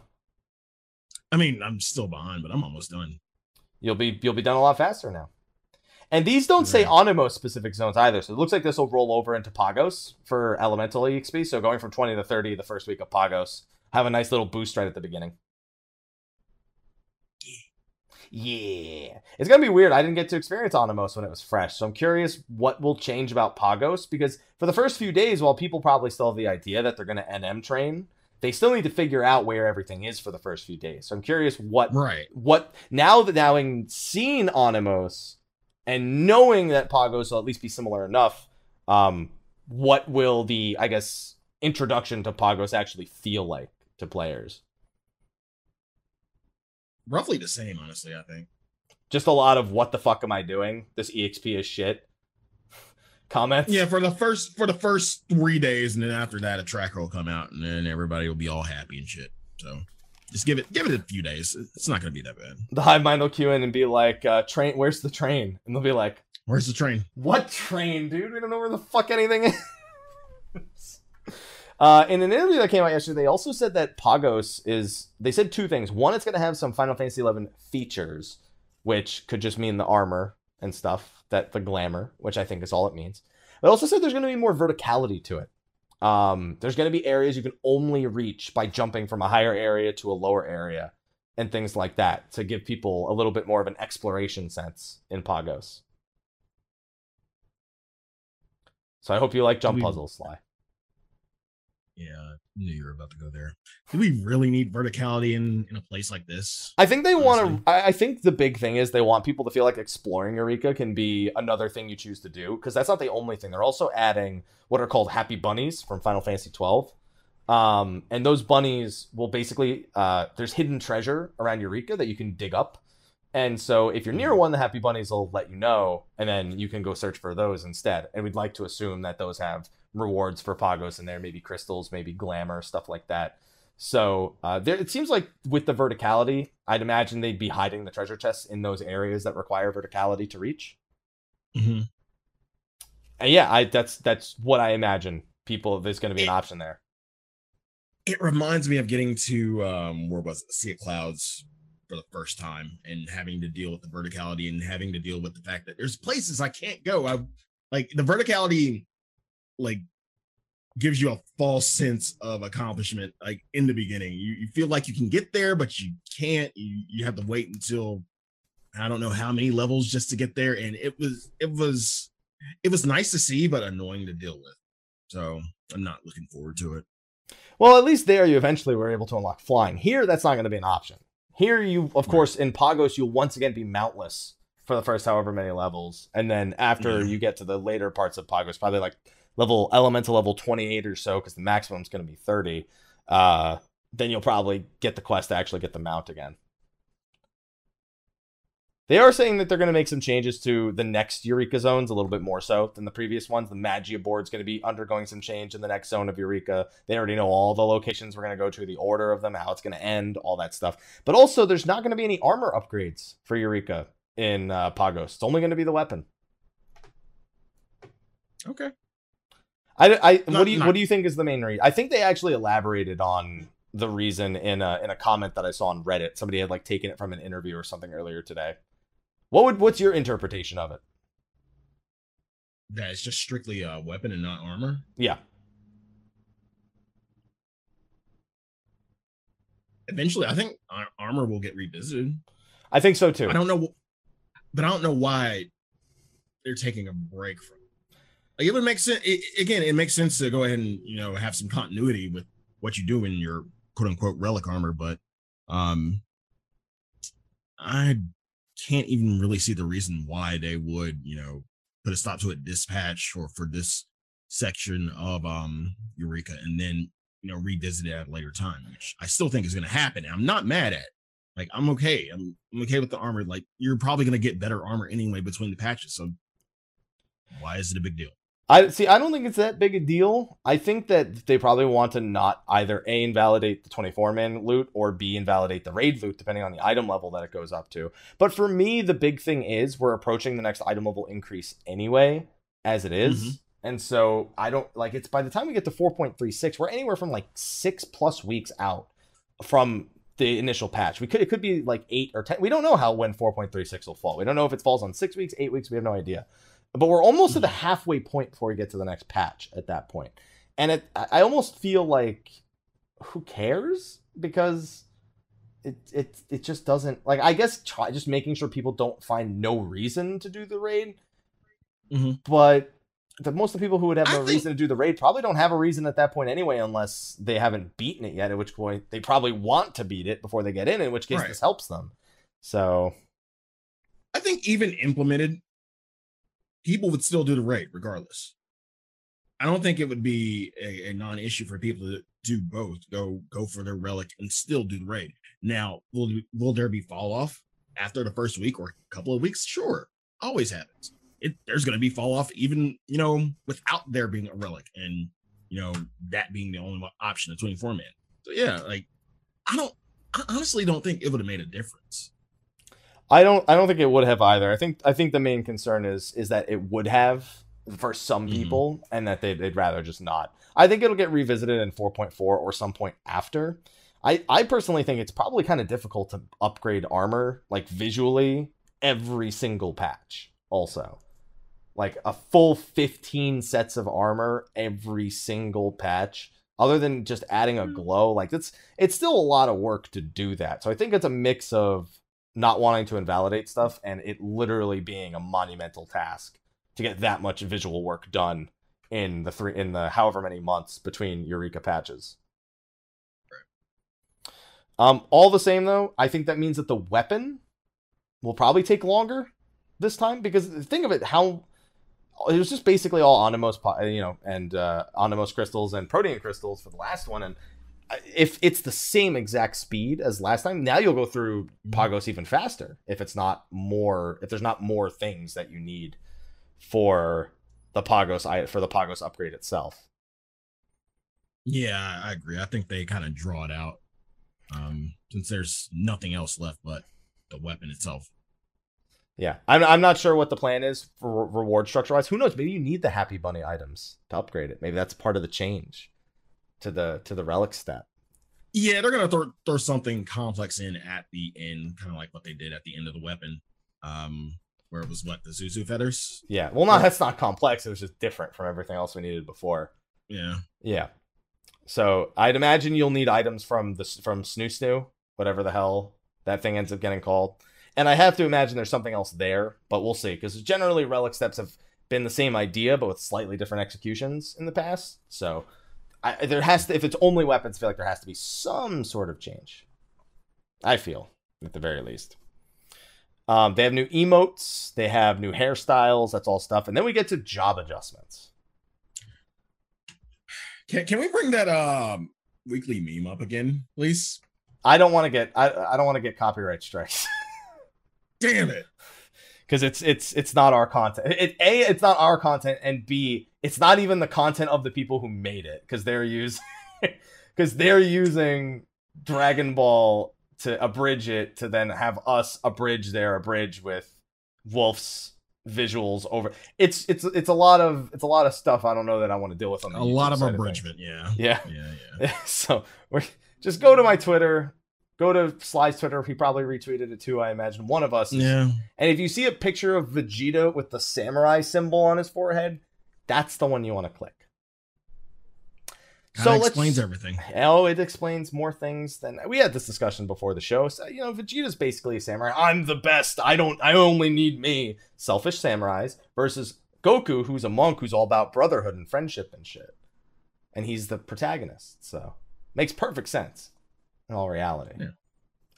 I mean, I'm still behind, but I'm almost done. you'll be you'll be done a lot faster now. And these don't say. Anemos specific zones either, so it looks like this will roll over into Pagos for Elemental EXP. So going from 20 to 30 the first week of Pagos, have a nice little boost right at the beginning. Yeah, it's gonna be weird. I didn't get to experience Anemos when it was fresh, so I'm curious what will change about Pagos because for the first few days, while people probably still have the idea that they're gonna NM train, they still need to figure out where everything is for the first few days. So I'm curious what Right. what now that now having seen Anemos and knowing that Pagos will at least be similar enough, um, what will the I guess introduction to Pagos actually feel like to players? Roughly the same, honestly, I think. Just a lot of what the fuck am I doing? This EXP is shit. Comments? Yeah, for the first for the first three days, and then after that, a tracker will come out, and then everybody will be all happy and shit. So just give it give it a few days. It's not gonna be that bad. The hive mind will queue in and be like, uh, "Train, where's the train?" And they'll be like, Where's the train? What train, dude? We don't know where the fuck anything is. Uh, in an interview that came out yesterday, they also said that Pagos is. They said two things. One, it's going to have some Final Fantasy XI features, which could just mean the armor and stuff, that the glamour, which I think is all it means. They also said there's going to be more verticality to it. Um, there's going to be areas you can only reach by jumping from a higher area to a lower area, and things like that to give people a little bit more of an exploration sense in Pagos. So I hope you like jump puzzles, Sly. Yeah, I knew you were about to go there. Do we really need verticality in in a place like this? I think they want to. I I think the big thing is they want people to feel like exploring Eureka can be another thing you choose to do because that's not the only thing. They're also adding what are called Happy Bunnies from Final Fantasy twelve. Um, and those bunnies will basically uh, there's hidden treasure around Eureka that you can dig up. And so if you're near one, the happy bunnies will let you know, and then you can go search for those instead. And we'd like to assume that those have rewards for Pagos in there, maybe crystals, maybe glamour, stuff like that. So uh, there, it seems like with the verticality, I'd imagine they'd be hiding the treasure chests in those areas that require verticality to reach. Mm-hmm. And yeah, I that's that's what I imagine. People, there's going to be an option there. It reminds me of getting to um, where was it? Sea of Clouds for the first time and having to deal with the verticality and having to deal with the fact that there's places I can't go. I like the verticality, like gives you a false sense of accomplishment like in the beginning. You, you feel like you can get there but you can't. You, you have to wait until i don't know how many levels just to get there. And it was it was it was nice to see but annoying to deal with. So i'm not looking forward to it. Well at least there you eventually were able to unlock flying. Here that's not going to be an option. Here you of course in pagos you'll once again be mountless for the first however many levels. And then after you get to the later parts of pagos probably like level elemental level 28 or so because the maximum is going to be 30 uh then you'll probably get the quest to actually get the mount again they are saying that they're going to make some changes to the next Eureka zones a little bit more so than the previous ones. The Magia board is going to be undergoing some change in the next zone of Eureka. They already know all the locations we're going to go to, the order of them, how it's going to end, all that stuff. But also, there's not going to be any armor upgrades for Eureka in uh, Pagos. It's only going to be the weapon. okay I, I what do you not- what do you think is the main reason? I think they actually elaborated on the reason in a in a comment that I saw on Reddit. Somebody had like taken it from an interview or something earlier today. What would what's your interpretation of it? that it's just strictly a weapon and not armor Yeah. eventually i think armor will get revisited I think so too. I don't know, but I don't know why they're taking a break from. It. Like it would make sense. It, again, it makes sense to go ahead and you know have some continuity with what you do in your quote unquote relic armor, but um, I can't even really see the reason why they would you know put a stop to it dispatch or for this section of um Eureka and then you know revisit it at a later time, which I still think is going to happen. I'm not mad at. Like I'm okay. I'm, I'm okay with the armor. Like you're probably gonna get better armor anyway between the patches. So why is it a big deal? I see. I don't think it's that big a deal. I think that they probably want to not either a invalidate the twenty four man loot or b invalidate the raid loot, depending on the item level that it goes up to. But for me, the big thing is we're approaching the next item level increase anyway, as it is. Mhm. And so I don't like it's by the time we get to 4.36, we're anywhere from like six plus weeks out from the initial patch. We could it could be like eight or ten. We don't know how when 4.36 will fall. We don't know if it falls on six weeks, eight weeks. We have no idea. But we're almost at the halfway point before we get to the next patch at that point. And it I almost feel like who cares? Because it it it just doesn't like I guess try just making sure people don't find no reason to do the raid. Mhm. But the most of the people who would have no think- reason to do the raid probably don't have a reason at that point anyway, unless they haven't beaten it yet. At which point they probably want to beat it before they get in. In which case Right. this helps them. So I think even implemented, people would still do the raid regardless. I don't think it would be a, a non-issue for people to do both. Go go for their relic and still do the raid. Now, will will there be fall off after the first week or a couple of weeks? Sure, always happens. It, there's going to be fall off even you know without there being a relic and you know that being the only option, the 24 man. So yeah, like I don't, I honestly don't think it would have made a difference. I don't I don't think it would have either. I think I think the main concern is is that it would have for some Mhm. people and that they'd, they'd rather just not. I think it'll get revisited in 4.4 or some point after. I, I personally think it's probably kind of difficult to upgrade armor like visually every single patch also. Like a full 15 sets of armor every single patch other than just adding a glow like it's it's still a lot of work to do that. So I think it's a mix of not wanting to invalidate stuff and it literally being a monumental task to get that much visual work done in the three in the however many months between Eureka patches. Um, all the same though, I think that means that the weapon will probably take longer this time because think of it how it was just basically all Anemos, you know, and uh, Anemos crystals and protean crystals for the last one. And if it's the same exact speed as last time, now you'll go through mm-hmm. Pagos even faster. If it's not more, if there's not more things that you need for the Pagos for the Pagos upgrade itself. Yeah, I agree. I think they kind of draw it out um, since there's nothing else left but the weapon itself. Yeah, I'm, I'm not sure what the plan is for reward structure wise. Who knows? Maybe you need the Happy Bunny items to upgrade it. Maybe that's part of the change to the to the relic step. Yeah, they're gonna throw throw something complex in at the end, kind of like what they did at the end of the weapon, um, where it was what the Zuzu feathers. Yeah, well, not that's not complex. It was just different from everything else we needed before. Yeah, yeah. So I'd imagine you'll need items from the from Snoo Snoo, whatever the hell that thing ends up getting called. And I have to imagine there's something else there, but we'll see. Because generally, relic steps have been the same idea, but with slightly different executions in the past. So I, there has to, if it's only weapons, I feel like there has to be some sort of change. I feel, at the very least. Um, they have new emotes. They have new hairstyles. That's all stuff. And then we get to job adjustments. Can, can we bring that um, weekly meme up again, please? I don't want to get I, I don't want to get copyright strikes. Damn it. Because it's it's it's not our content. It, a it's not our content, and B it's not even the content of the people who made it because they're using because they're using Dragon Ball to abridge it to then have us abridge their abridge with Wolf's visuals over. It's it's it's a lot of it's a lot of stuff. I don't know that I want to deal with on a lot of abridgment. Of yeah, yeah, yeah, yeah. so we're just go to my Twitter Go to Sly's Twitter. He probably retweeted it too, I imagine. One of us. Yeah. And if you see a picture of Vegeta with the samurai symbol on his forehead, that's the one you want to click. Kinda so explains everything. Oh, it explains more things than we had this discussion before the show. So, you know, Vegeta's basically a samurai. I'm the best. I don't. I only need me. Selfish samurais versus Goku, who's a monk who's all about brotherhood and friendship and shit, and he's the protagonist. So makes perfect sense in all reality. Yeah.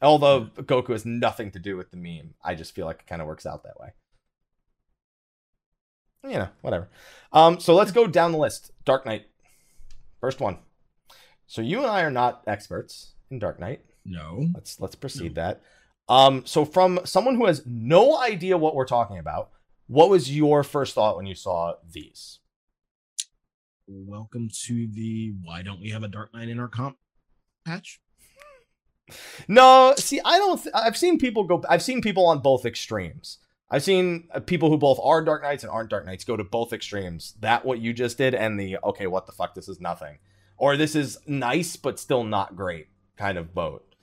Although Goku has nothing to do with the meme, I just feel like it kind of works out that way. You know, whatever. Um, so let's go down the list. Dark Knight, first one. So you and I are not experts in Dark Knight. No. Let's let's proceed no. that. Um, so from someone who has no idea what we're talking about, what was your first thought when you saw these? Welcome to the why don't we have a Dark Knight in our comp patch? No, see, I don't. Th- I've seen people go. I've seen people on both extremes. I've seen uh, people who both are Dark Knights and aren't Dark Knights go to both extremes. That what you just did, and the okay, what the fuck? This is nothing, or this is nice but still not great kind of boat.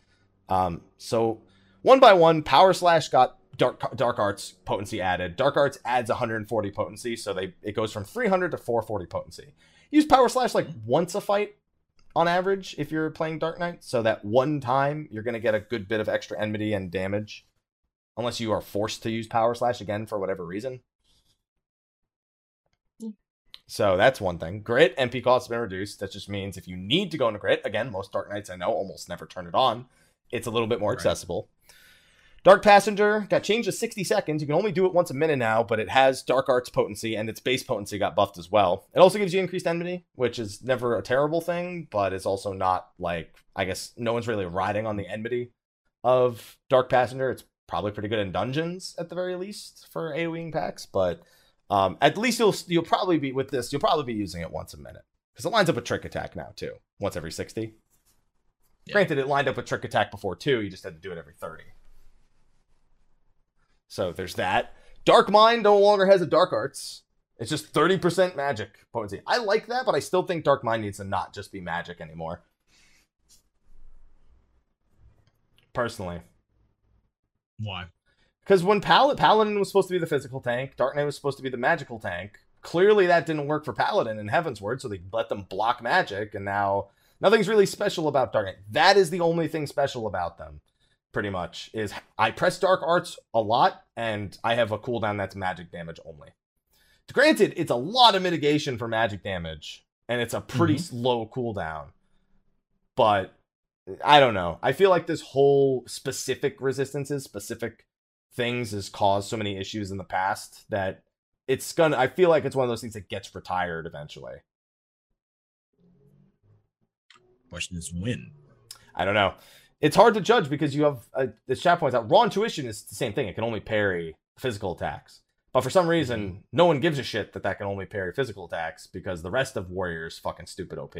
Um, so one by one, Power Slash got Dark Dark Arts potency added. Dark Arts adds 140 potency, so they it goes from 300 to 440 potency. Use Power Slash like once a fight on average if you're playing Dark Knight. So that one time you're going to get a good bit of extra enmity and damage, unless you are forced to use Power Slash again for whatever reason. Hmm. So that's one thing. Grit MP cost has been reduced. That just means if you need to go into grit, again, most Dark Knights I know almost never turn it on. It's a little bit more right. Dark Passenger got changed to 60 seconds. You can only do it once a minute now, but it has Dark Arts potency and its base potency got buffed as well. It also gives you increased enmity, which is never a terrible thing, but it's also not like, I guess no one's really riding on the enmity of Dark Passenger. It's probably pretty good in dungeons at the very least for AoEing packs, but um, at least you'll you'll probably be with this, you'll probably be using it once a minute because it lines up with Trick Attack now too, once every 60. Yeah. Granted, it lined up with Trick Attack before too, you just had to do it every 30. So there's that. Dark Mind no longer has a Dark Arts. It's just 30% magic potency. I like that, but I still think Dark Mind needs to not just be magic anymore. Personally. Why? Because when Pal- Paladin was supposed to be the physical tank, Dark Knight was supposed to be the magical tank. Clearly, that didn't work for Paladin in Heavensward, so they let them block magic, and now nothing's really special about Dark Knight. That is the only thing special about them pretty much is I press dark arts a lot and I have a cooldown that's magic damage only. Granted, it's a lot of mitigation for magic damage and it's a pretty mm-hmm. low cooldown. But I don't know. I feel like this whole specific resistances, specific things has caused so many issues in the past that it's gonna. I feel like it's one of those things that gets retired eventually. Question is when. I don't know. It's hard to judge because you have uh, the chat points out raw intuition is the same thing. It can only parry physical attacks, but for some reason, no one gives a shit that that can only parry physical attacks because the rest of warriors fucking stupid OP.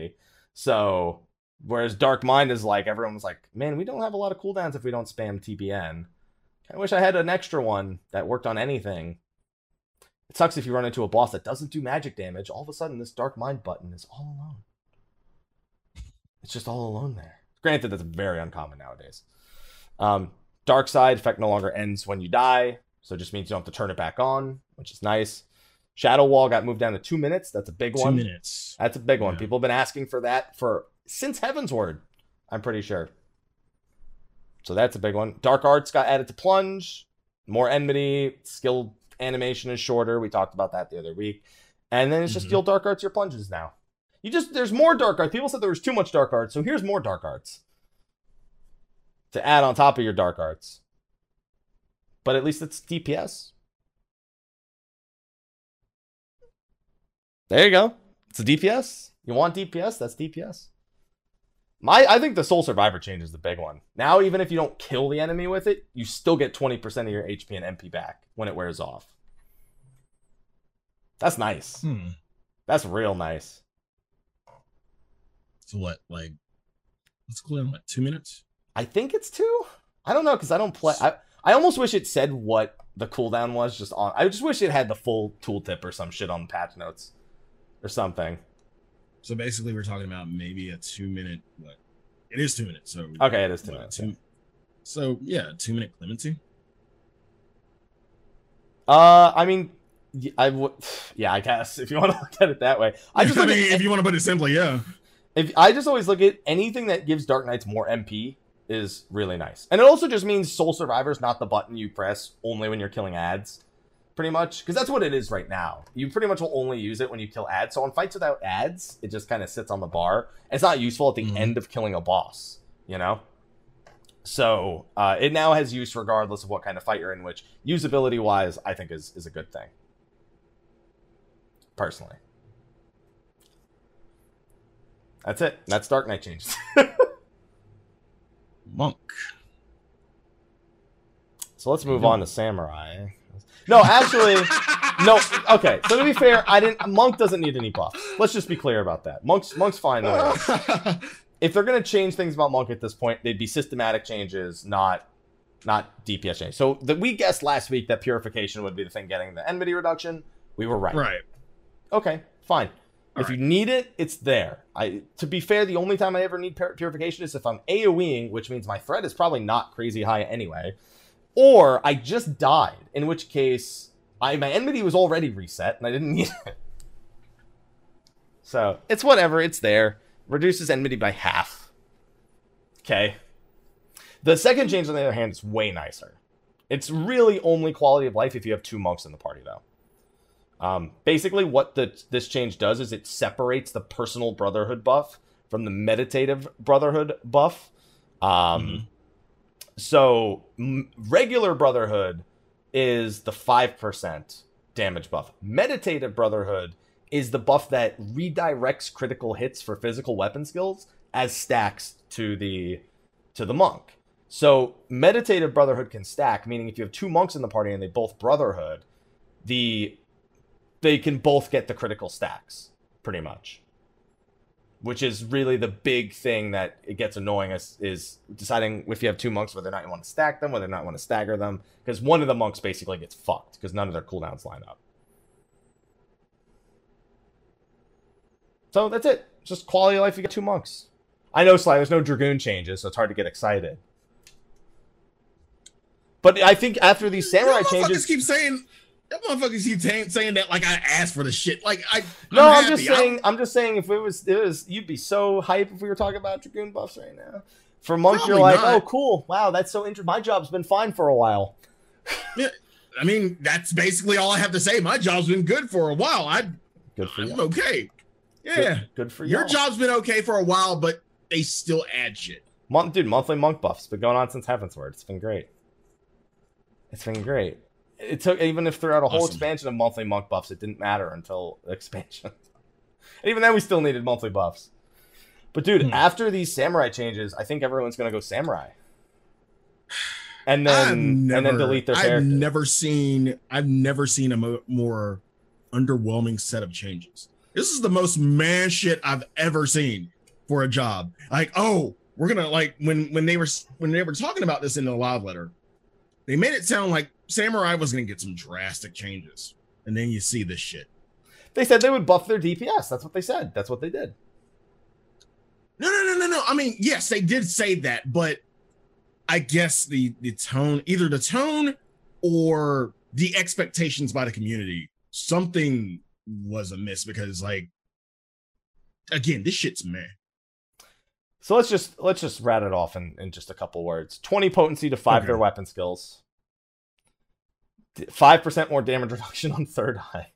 So whereas Dark Mind is like everyone's like, man, we don't have a lot of cooldowns if we don't spam TBN. I wish I had an extra one that worked on anything. It sucks if you run into a boss that doesn't do magic damage. All of a sudden, this Dark Mind button is all alone. It's just all alone there. Granted, that's very uncommon nowadays. Um, dark side effect no longer ends when you die, so it just means you don't have to turn it back on, which is nice. Shadow Wall got moved down to two minutes. That's a big Two one. minutes. That's a big one. People have been asking for that for since Heavensward. I'm pretty sure. So that's a big one. Dark Arts got added to Plunge. More enmity. Skill animation is shorter. We talked about that the other week. And then it's just Mhm. you'll Dark Arts your plunges now. You just there's more Dark Arts. People said there was too much Dark Arts, so here's more Dark Arts to add on top of your Dark Arts. But at least it's DPS. There you go. It's a DPS. You want DPS? That's DPS. My, I think the Soul Survivor change is the big one. Now, even if you don't kill the enemy with it, you still get 20% of your HP and MP back when it wears off. That's nice. Hmm. That's real nice. So what? Like, let's cool down. What? Two minutes? I think it's two. I don't know because I don't play. I, I almost wish it said what the cooldown was just on. I just wish it had the full tooltip or some shit on the patch notes or something. So basically, we're talking about maybe a two minute. What? It is two minutes. So Okay, it is two what, minutes. two- So yeah, two minute clemency. Uh, I mean, I would. Yeah, I guess if you want to look at it that way. I just I mean, if you want to put it simply, yeah. If I just always look at anything that gives Dark Knights more MP is really nice, and it also just means Soul Survivor is not the button you press only when you're killing ads, pretty much, because that's what it is right now. You pretty much will only use it when you kill ads. So on fights without ads, it just kind of sits on the bar. It's not useful at the Mhm. end of killing a boss, you know. So uh, it now has use regardless of what kind of fight you're in, which usability wise, I think is is a good thing. Personally. That's it. That's Dark Knight changes. Monk. so let's move on to Samurai. No, actually, no. Okay, so to be fair, I didn't. Monk doesn't need any buffs. Let's just be clear about that. Monk's Monk's fine. the way. If they're gonna change things about Monk at this point, they'd be systematic changes, not not DPS change. So that we guessed last week that purification would be the thing getting the enmity reduction. We were right. right. Okay, fine. All if you need it, it's there. I to be fair, the only time I ever need purification is if I'm AoEing, which means my threat is probably not crazy high anyway, or I just died, in which case I my enmity was already reset and I didn't need it. So it's whatever. It's there. Reduces enmity by half. Okay. The second change, on the other hand, is way nicer. It's really only quality of life if you have two monks in the party, though. Um, basically, what the, this change does is it separates the personal brotherhood buff from the meditative brotherhood buff. Um, Mhm. So, m- regular brotherhood is the 5% damage buff. Meditative brotherhood is the buff that redirects critical hits for physical weapon skills as stacks to the to the monk. So meditative brotherhood can stack, meaning if you have two monks in the party and they both brotherhood, the they can both get the critical stacks, pretty much. Which is really the big thing that it gets annoying is, is deciding if you have two monks whether or not you want to stack them, whether or not you want to stagger them, because one of the monks basically gets fucked because none of their cooldowns line up. So that's it. Just quality of life. You get two monks. I know, Sly. There's no dragoon changes, so it's hard to get excited. But I think after these samurai changes, keep saying. Y'all motherfuckers keep saying that like I asked for the shit. Like I. no, I'm, happy. just saying. I'm just saying. If it was, it was, you'd be so hype if we were talking about dragoon buffs right now. For monks, you're like, not. oh, cool. Wow, that's so interesting. My job's been fine for a while. yeah, I mean, that's basically all I have to say. My job's been good for a while. I, Good for I'm you. okay. Yeah, Good, good for you. your job's been okay for a while, but they still add shit. Month, dude, monthly monk buffs been going on since Heavensward. It's been great. It's been great. It took even if throughout a whole Awesome. expansion of monthly monk buffs, it didn't matter until expansion. and even then, we still needed monthly buffs. But dude, Hmm. after these samurai changes, I think everyone's gonna go samurai, and then never, and then delete their I've never seen I've never seen a mo- more underwhelming set of changes. This is the most man shit I've ever seen for a job. Like, oh, we're gonna like when when they were when they were talking about this in the live letter, they made it sound like Samurai was gonna get some drastic changes, and then you see this shit. They said they would buff their DPS. That's what they said. That's what they did. No, no, no, no, no. I mean, yes, they did say that, but I guess the the tone, either the tone or the expectations by the community, something was amiss because, like, again, this shit's meh. So let's just let's just rat it off in, in just a couple words. Twenty potency to five Okay. their weapon skills. Five percent more damage reduction on third eye.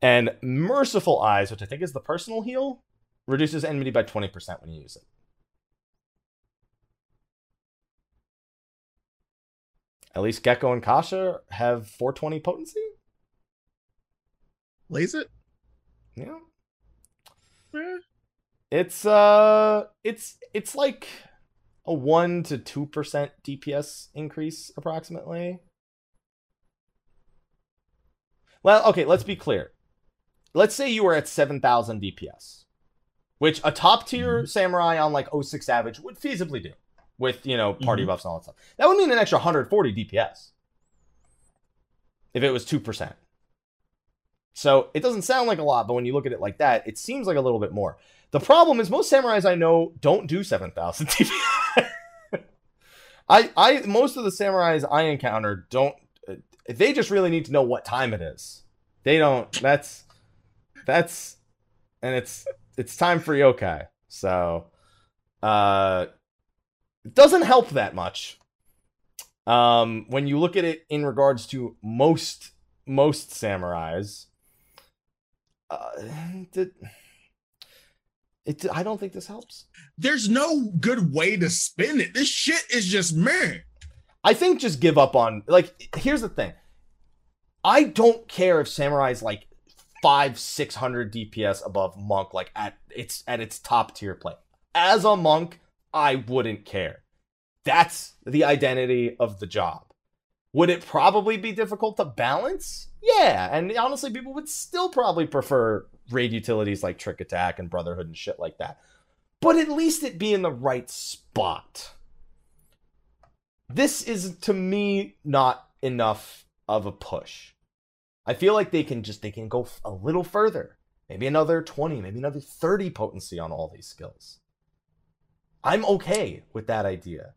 And merciful eyes, which I think is the personal heal, reduces enmity by twenty percent when you use it. At least Gekko and Kasha have 420 potency. Lays it? Yeah. Eh. It's uh it's it's like a 1 to 2% DPS increase approximately. Well, okay, let's be clear. Let's say you were at 7000 DPS, which a top tier samurai on like O6 Savage would feasibly do with, you know, party Mhm. buffs and all that stuff. That would mean an extra 140 DPS if it was 2%. So it doesn't sound like a lot, but when you look at it like that, it seems like a little bit more. The problem is most samurais I know don't do 7,000 DPS. I, I, most of the samurais I encounter don't. They just really need to know what time it is. They don't. That's, that's, and it's it's time for yokai. So, uh, it doesn't help that much. Um, when you look at it in regards to most most samurais, uh, it, it, I don't think this helps. There's no good way to spin it. This shit is just meh. I think just give up on like. Here's the thing. I don't care if samurai's like five, six hundred DPS above monk, like at its at its top tier play. As a monk, I wouldn't care. That's the identity of the job. Would it probably be difficult to balance? Yeah, and honestly, people would still probably prefer raid utilities like Trick Attack and Brotherhood and shit like that. But at least it be in the right spot. This is to me not enough of a push. I feel like they can just they can go a little further. Maybe another 20, maybe another 30 potency on all these skills. I'm okay with that idea.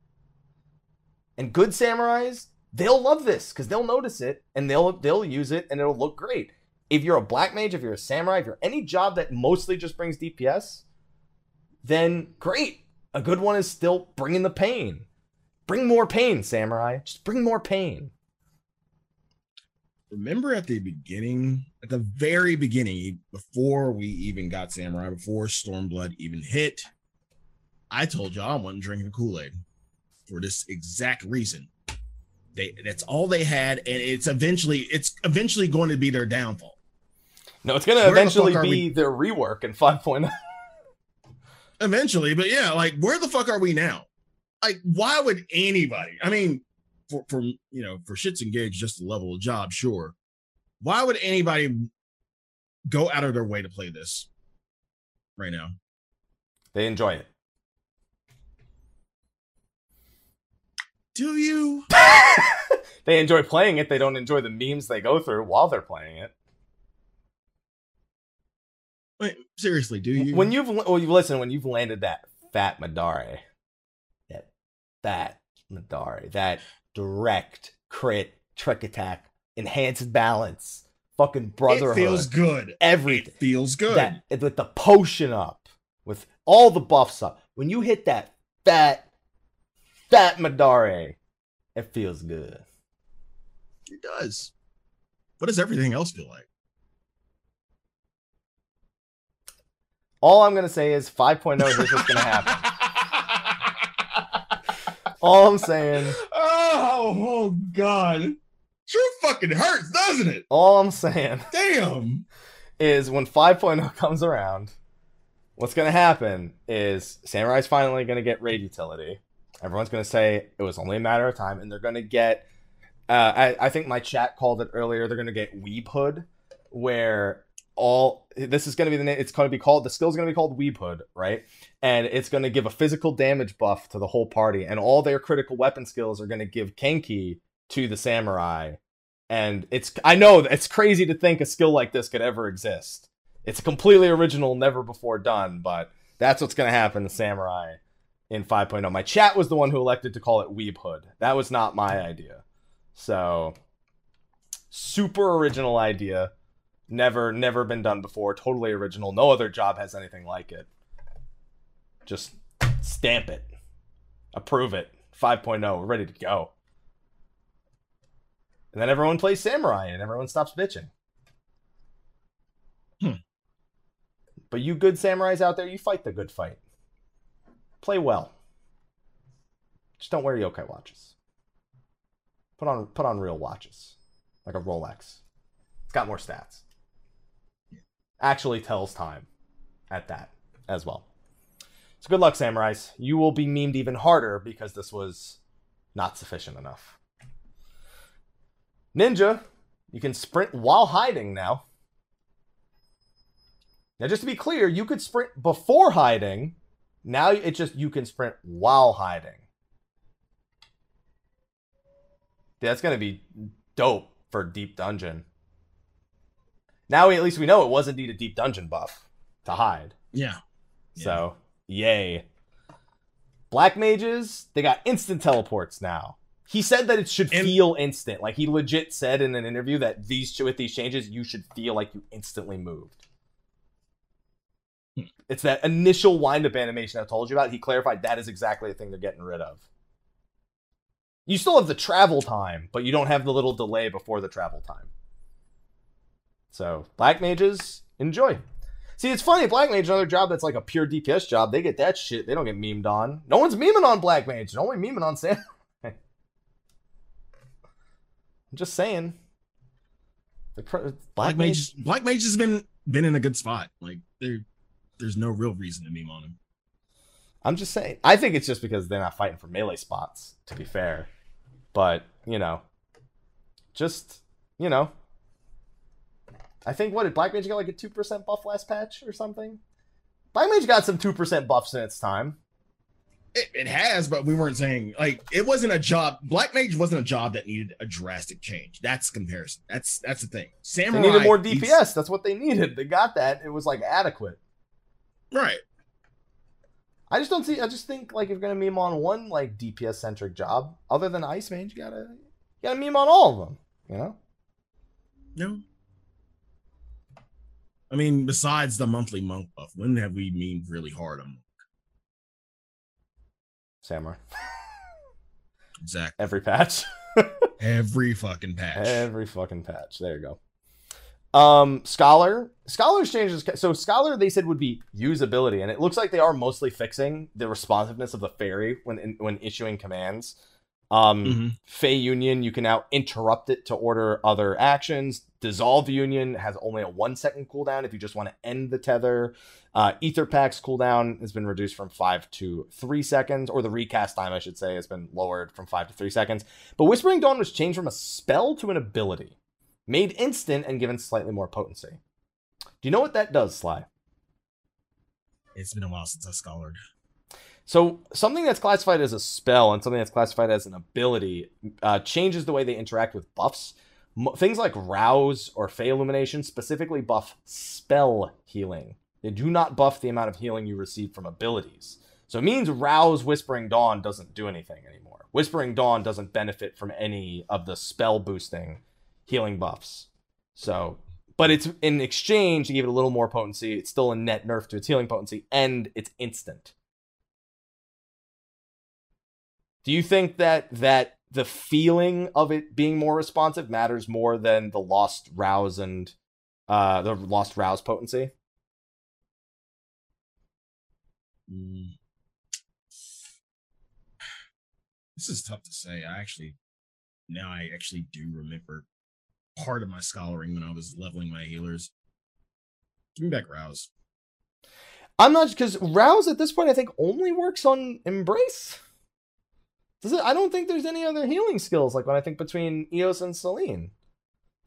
And good samurais, they'll love this because they'll notice it and they'll they'll use it and it'll look great. If you're a black mage, if you're a samurai, if you're any job that mostly just brings DPS, then great. A good one is still bringing the pain. Bring more pain, samurai. Just bring more pain. remember at the beginning, at the very beginning, before we even got Samurai, before Stormblood even hit, I told y'all I wasn't drinking Kool-Aid for this exact reason. They that's all they had, and it's eventually it's eventually going to be their downfall. No, it's gonna Where the eventually be we- their rework in oh. 5.0. Eventually, but yeah, like where the fuck are we now? Like, why would anybody? I mean, for for you know, for shits and gigs, just a level of job, sure. Why would anybody go out of their way to play this right now? They enjoy it. Do you? they enjoy playing it. They don't enjoy the memes they go through while they're playing it. Wait, seriously, do you? When you've well, you listen, when you've landed that fat Midare, fat Midare, that direct crit trick attack, enhanced balance, fucking brotherhood. it feels good. everything. It feels good. that with the potion up, with all the buffs up. When you hit that fat, fat Midare, it feels good. it does. What does everything else feel like? All I'm gonna say is 5.0. Here's what's gonna happen. All I'm saying. oh, oh God. Sure fucking hurts, doesn't it? All I'm saying Damn. is when 5.0 comes around, what's going to happen is Samurai's finally going to get raid utility. Everyone's going to say it was only a matter of time, and they're going to get. Uh, I, I think my chat called it earlier. They're going to get Weeb Hood, where all this is going to be the name. It's going to be called the skill is going to be called Weeb Hood, right? And it's going to give a physical damage buff to the whole party, and all their critical weapon skills are going to give Kenki to the samurai. And it's I know it's crazy to think a skill like this could ever exist. It's completely original, never before done, but that's what's going to happen to Samurai in 5.0. My chat was the one who elected to call it Weeb Hood. That was not my idea. So, super original idea. Never, never been done before. Totally original. No other job has anything like it. Just stamp it. Approve it. 5.0. We're ready to go. And then everyone plays Samurai and everyone stops bitching. Hmm. But you good samurais out there, you fight the good fight. Play well. Just don't wear yokai watches. Put on put on real watches. Like a Rolex. It's got more stats. Actually tells time at that as well. So good luck, samurais. You will be memed even harder because this was not sufficient enough. Ninja, you can sprint while hiding now. Now, just to be clear, you could sprint before hiding. Now it's just you can sprint while hiding. That's gonna be dope for deep dungeon. Now we, at least we know it was indeed a deep dungeon buff to hide. Yeah. So yay. Black mages, they got instant teleports now. He said that it should And- feel instant. Like he legit said in an interview that these with these changes, you should feel like you instantly moved. Hmm. It's that initial wind up animation I told you about. He clarified that is exactly the thing they're getting rid of. You still have the travel time, but you don't have the little delay before the travel time. So, Black Mages, enjoy. See, it's funny. Black Mage, another job that's like a pure DPS job, they get that shit. They don't get memed on. No one's memeing on Black Mage. No one memeing on Sam. I'm just saying. The pro- Black Mage Black Mage has been been in a good spot. Like there there's no real reason to meme on him. I'm just saying. I think it's just because they're not fighting for melee spots, to be fair. But, you know, just, you know. I think, what, did Black Mage get like a 2% buff last patch or something? Black Mage got some 2% buffs in its time. It, it has, but we weren't saying like it wasn't a job. Black Mage wasn't a job that needed a drastic change. That's comparison. That's that's the thing. They needed more needs- DPS. That's what they needed. They got that. It was like adequate. right? I just don't see. I just think like if you're gonna meme on one like DPS centric job, other than Ice Mage, you gotta you gotta meme on all of them. You know. No. I mean, besides the monthly monk buff, when have we memed really hard on monk? Samurai. exactly Every patch. every fucking patch? Every fucking patch. There you go. Um, Scholar. Scholar's changes. So Scholar, they said would be usability, and it looks like they are mostly fixing the responsiveness of the fairy when when issuing commands. Um, Mhm. Fey Union, you can now interrupt it to order other actions. Dissolve Union has only a one second cooldown if you just want to end the tether. Uh, Aetherpact's cooldown has been reduced from five to three seconds, or the recast time, I should say, has been lowered from five to three seconds. But Whispering Dawn was changed from a spell to an ability, made instant and given slightly more potency. Do you know what that does, Sly? It's been a while since I scholared. So something that's classified as a spell and something that's classified as an ability uh, changes the way they interact with buffs. Things like rouse or fey illumination specifically buff spell healing. They do not buff the amount of healing you receive from abilities. So it means rouse whispering dawn doesn't do anything anymore. Whispering dawn doesn't benefit from any of the spell boosting healing buffs. So, but it's in exchange to give it a little more potency. It's still a net nerf to its healing potency, and it's instant. Do you think that that the feeling of it being more responsive matters more than the lost rouse and uh the lost rouse potency? Mm. This is tough to say. I actually now I actually do remember part of my scholaring when I was leveling my healers. Give me back Rouse. I'm not because Rouse at this point I think only works on Embrace. Does it? I don't think there's any other healing skills like when I think between Eos and Selene.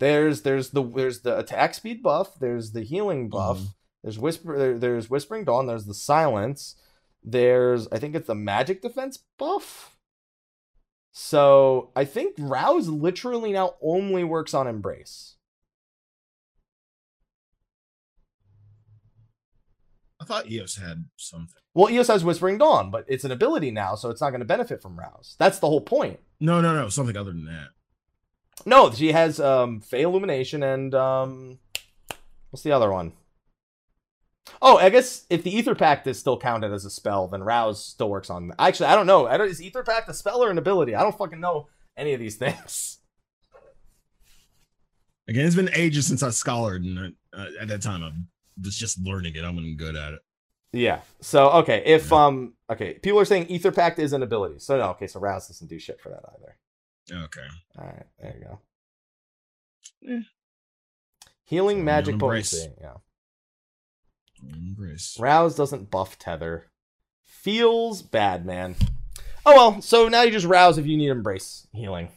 There's there's the there's the attack speed buff. There's the healing buff. Mhm. There's whisper. There, there's whispering dawn. There's the silence. There's I think it's the magic defense buff. So I think Rouse literally now only works on Embrace. Thought Eos had something. Well, Eos has Whispering Dawn, but it's an ability now, so it's not going to benefit from Rouse. That's the whole point. No, no, no, something other than that. No, she has um Fey Illumination and um what's the other one? Oh, I guess if the Aetherpact is still counted as a spell, then Rouse still works on. Actually, I don't know. I don't, is Aetherpact a spell or an ability? I don't fucking know any of these things. Again, it's been ages since I scholared, and uh, at that time I was just learning it. I wasn't good at it. Yeah. So okay, if Yeah. um okay, people are saying Aetherpact is an ability. So no, okay, so Rouse doesn't do shit for that either. Okay. All right, there you go. Yeah. Healing So, magic embrace. potency. Yeah. Embrace. Rouse doesn't buff tether. Feels bad, man. Oh well, so now you just rouse if you need embrace healing,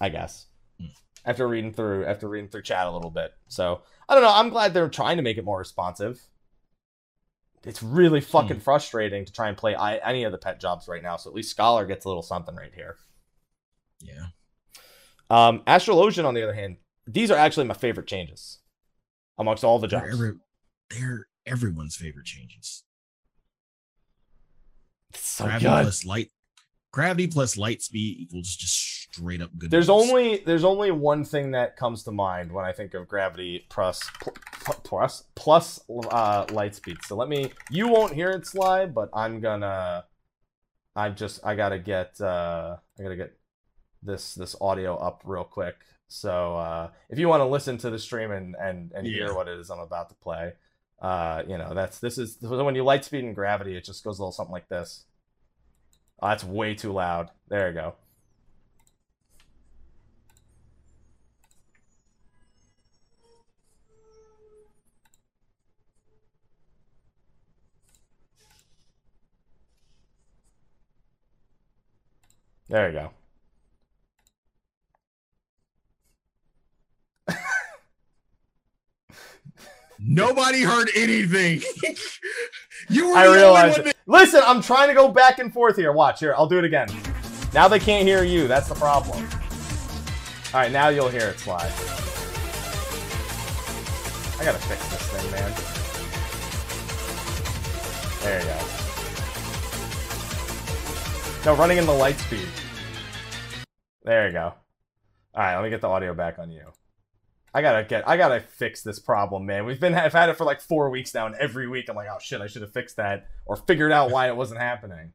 I guess. Hmm. After reading through after reading through chat a little bit. So I don't know, I'm glad they're trying to make it more responsive. It's really fucking frustrating to try and play I, any of the pet jobs right now, so at least Scholar gets a little something right here. Yeah. Um, Astrologian, on the other hand, these are actually my favorite changes amongst all the They're, jobs. every, they're everyone's favorite changes. It's so gravity good. light. Gravity plus light speed equals just straight up good. There's only there's only one thing that comes to mind when I think of gravity plus pl- pl- plus plus uh, light speed. So let me. You won't hear it slide, but I'm gonna. I just I gotta get uh I gotta get this this audio up real quick. So uh, if you want to listen to the stream and and and Yeah. hear what it is I'm about to play, uh, you know that's this is when you light speed and gravity, it just goes a little something like this. Oh, that's way too loud. There you go. There you go. Nobody heard anything. you were I the only realize one it. Listen, I'm trying to go back and forth here. Watch here. I'll do it again. Now they can't hear you. That's the problem. All right, now you'll hear it slide. I gotta fix this thing, man. There you go. No, running in the light speed. There you go. All right, let me get the audio back on you. I gotta get. I gotta fix this problem, man. We've been. I've had it for like four weeks now, and every week I'm like, oh shit, I should have fixed that or figured out why it wasn't happening.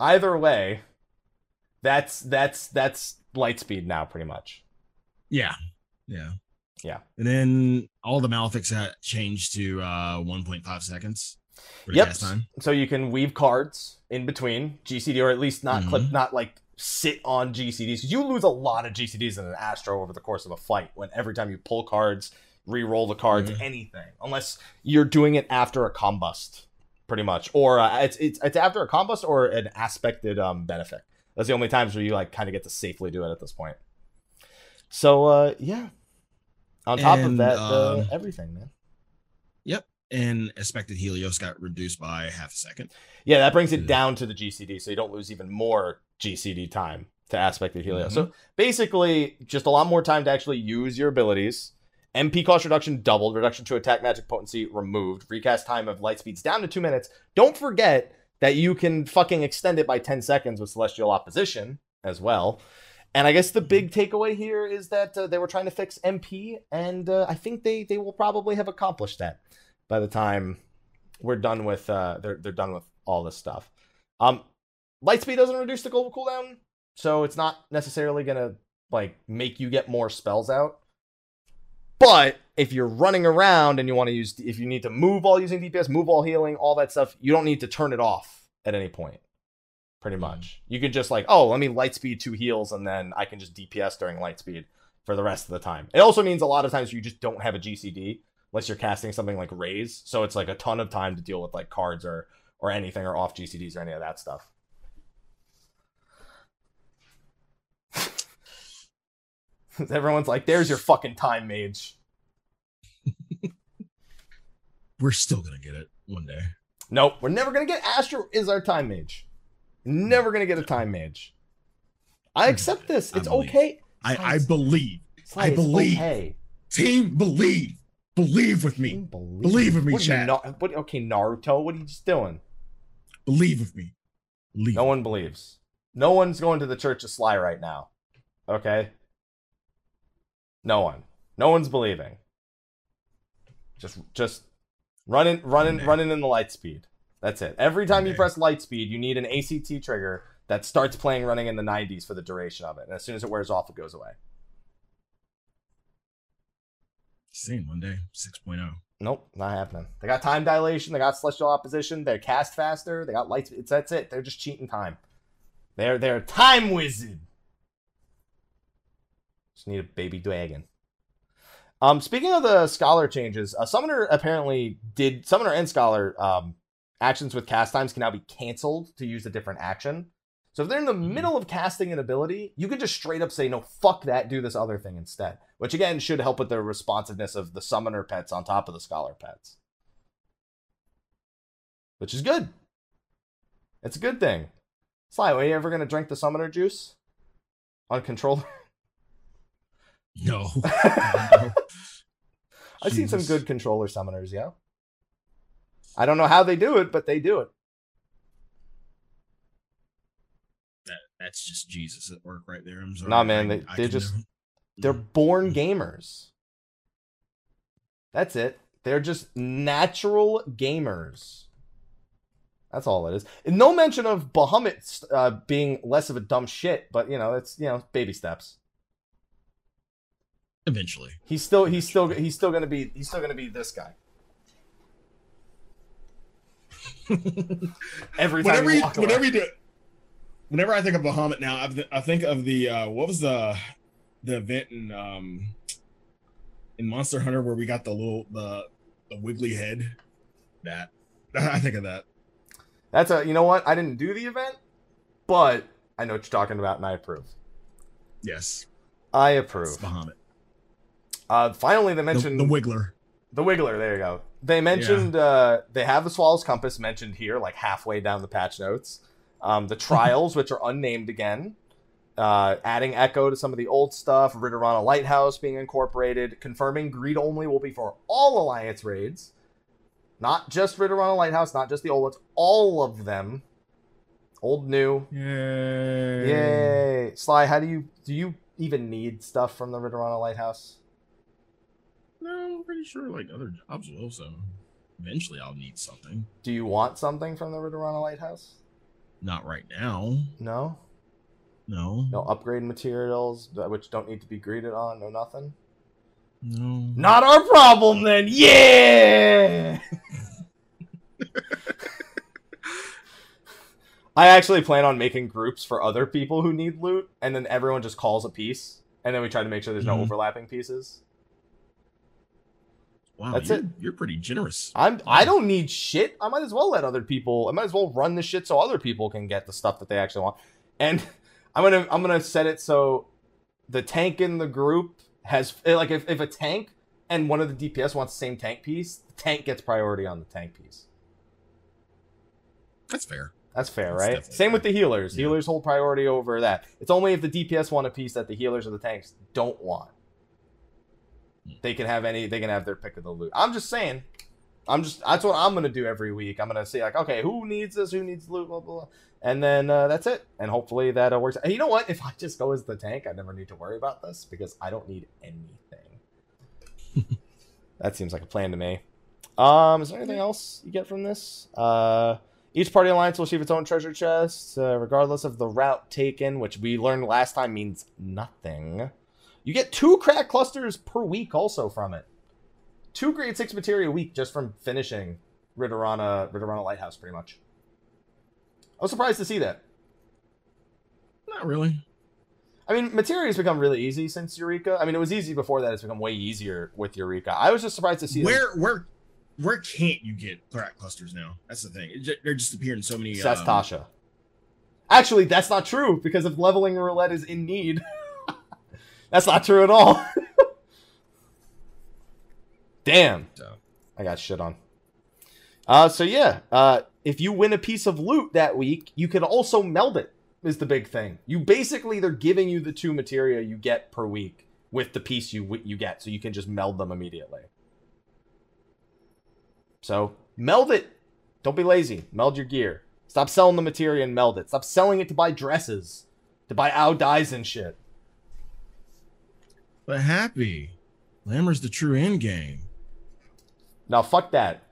Either way, that's that's that's light speed now, pretty much. Yeah. Yeah. Yeah. And then all the Malefics had changed to uh 1.5 seconds for Yep. time. So you can weave cards in between GCD, or at least not clip, Mhm. not like sit on GCDs. you lose a lot of GCDs in an Astro over the course of a fight. When every time you pull cards, re-roll the cards, Mhm. anything, unless you're doing it after a combust, pretty much, or uh, it's it's it's after a combust or an aspected um benefit. That's the only times where you like kind of get to safely do it at this point. So uh yeah. On top of that, uh, um, everything, man. And expected Helios got reduced by half a second. Yeah, that brings it Yeah. down to the GCD, so you don't lose even more GCD time to aspected Helios. Mhm. So basically, just a lot more time to actually use your abilities. MP cost reduction doubled, reduction to attack magic potency removed, recast time of light speeds down to two minutes. Don't forget that you can fucking extend it by 10 seconds with celestial opposition as well. And I guess the big takeaway here is that uh, they were trying to fix MP, and uh, I think they they will probably have accomplished that by the time we're done with uh they're they're done with all this stuff. Um Lightspeed doesn't reduce the global cooldown, so it's not necessarily gonna like make you get more spells out. But if you're running around and you want to use if you need to move while using DPS, move while healing, all that stuff, you don't need to turn it off at any point. pretty much. You can just like, oh, let me light speed two heals, and then I can just DPS during light speed for the rest of the time. It also means a lot of times you just don't have a GCD unless you're casting something like Raise, so it's like a ton of time to deal with like cards or or anything or off GCDs or any of that stuff. Everyone's like, "There's your fucking time mage." We're still gonna get it one day. Nope, we're never gonna get Astro is our time mage. Never gonna get a time mage. I accept this. It's believe. okay. I, I believe. Sly, I believe. Okay. Team, believe. Believe with me. Believe, Believe in me, what, are you, chat. Na- what, okay, Naruto, what are you just doing? Believe with me. Believe. No one believes. No one's going to the Church of Sly right now. Okay? No one. No one's believing. Just just running running running in the light speed. That's it. Every time you press light speed, you need an ACT trigger that starts playing running in the 90s for the duration of it. And as soon as it wears off, it goes away. Same Monday, 6.0. Nope, not happening. They got time dilation. They got celestial opposition. they're cast faster. They got lights. It's that's it. They're just cheating time. They're they're time wizard. Just need a baby dragon. Um, speaking of the scholar changes, a summoner apparently did summoner and scholar um actions with cast times can now be canceled to use a different action. So if they're in the Mhm. middle of casting an ability, you can just straight up say no, fuck that, do this other thing instead. Which again should help with the responsiveness of the summoner pets on top of the scholar pets. Which is good. It's a good thing. Sly, are you ever gonna drink the summoner juice? On controller? No. I've seen some good controller summoners, yeah. I don't know how they do it, but they do it. That, that's just Jesus at work right there. I'm sorry. Nah, man, I- they- I they can just- never- They're born gamers. That's it. They're just natural gamers. That's all it is. And no mention of Bahamut uh, being less of a dumb shit, but you know, it's you know, baby steps. eventually. He's still he's still he's still gonna be he's still gonna be this guy. Every time whenever you you, walk away. whenever you do whenever I think of Bahamut now, I, th- I think of the uh what was the the event in um in Monster Hunter where we got the little the the wiggly head. That I think of that. That's a you know what? I didn't do the event, but I know what you're talking about and I approve. Yes, I it's approve. Bahamut. Uh finally they mentioned the Wiggler. The Wiggler, there you go. They mentioned uh, they have the Swallow's Compass mentioned here, like halfway down the patch notes. Um, the Trials, which are unnamed again. Uh, adding Echo to some of the old stuff. Ridorana Lighthouse being incorporated. Confirming Greed only will be for all Alliance raids. Not just Ridorana Lighthouse, not just the old ones. All of them. Old, new. Yay. Yay. Sly, how do you do you even need stuff from the Ridorana Lighthouse? No, I'm pretty sure like other jobs will, so eventually I'll need something. Do you want something from the Ridorana Lighthouse? Not right now. No? No. No upgrade materials, which don't need to be greeted on. No nothing. No. Not our problem then. Yeah. I actually plan on making groups for other people who need loot, and then everyone just calls a piece, and then we try to make sure there's no Mhm. overlapping pieces. Wow, That's you're, it. You're pretty generous. I'm I don't need shit. I might as well let other people. I might as well run the shit so other people can get the stuff that they actually want. And I'm gonna I'm gonna set it so the tank in the group has eh, like if, if a tank and one of the DPS wants the same tank piece, the tank gets priority on the tank piece. That's fair. That's fair, That's right? Same with the healers. Yeah. Healers hold priority over that. It's only if the DPS want a piece that the healers or the tanks don't want. They can have any. They can have their pick of the loot. I'm just saying. I'm just. That's what I'm gonna do every week. I'm gonna say like, okay, who needs this? Who needs loot? Blah blah. blah. And then uh, that's it. And hopefully that uh, works. And you know what? If I just go as the tank, I never need to worry about this because I don't need anything. that seems like a plan to me. Um, is there anything else you get from this? Uh, each party alliance will receive its own treasure chest, uh, regardless of the route taken, which we learned last time means nothing. You get two crack clusters per week also from it. Two grade six materia a week just from finishing Ridorana, Ridorana Lighthouse, pretty much. I was surprised to see that. Not really. I mean, materia has become really easy since Eureka. I mean, it was easy before that. It's become way easier with Eureka. I was just surprised to see them- Where where where can't you get crack clusters now? That's the thing. They're just appearing so many. That's um, Tasha. Actually, that's not true because if leveling roulette is in need, that's not true at all. Damn, I got shit on. Uh, so yeah, uh, if you win a piece of loot that week, you can also meld it. Is the big thing. You basically they're giving you the two materia you get per week with the piece you you get, so you can just meld them immediately. So meld it. Don't be lazy. Meld your gear. Stop selling the materia and meld it. Stop selling it to buy dresses, to buy ow dies and shit. But happy, Lammer's the true end game. Now fuck that.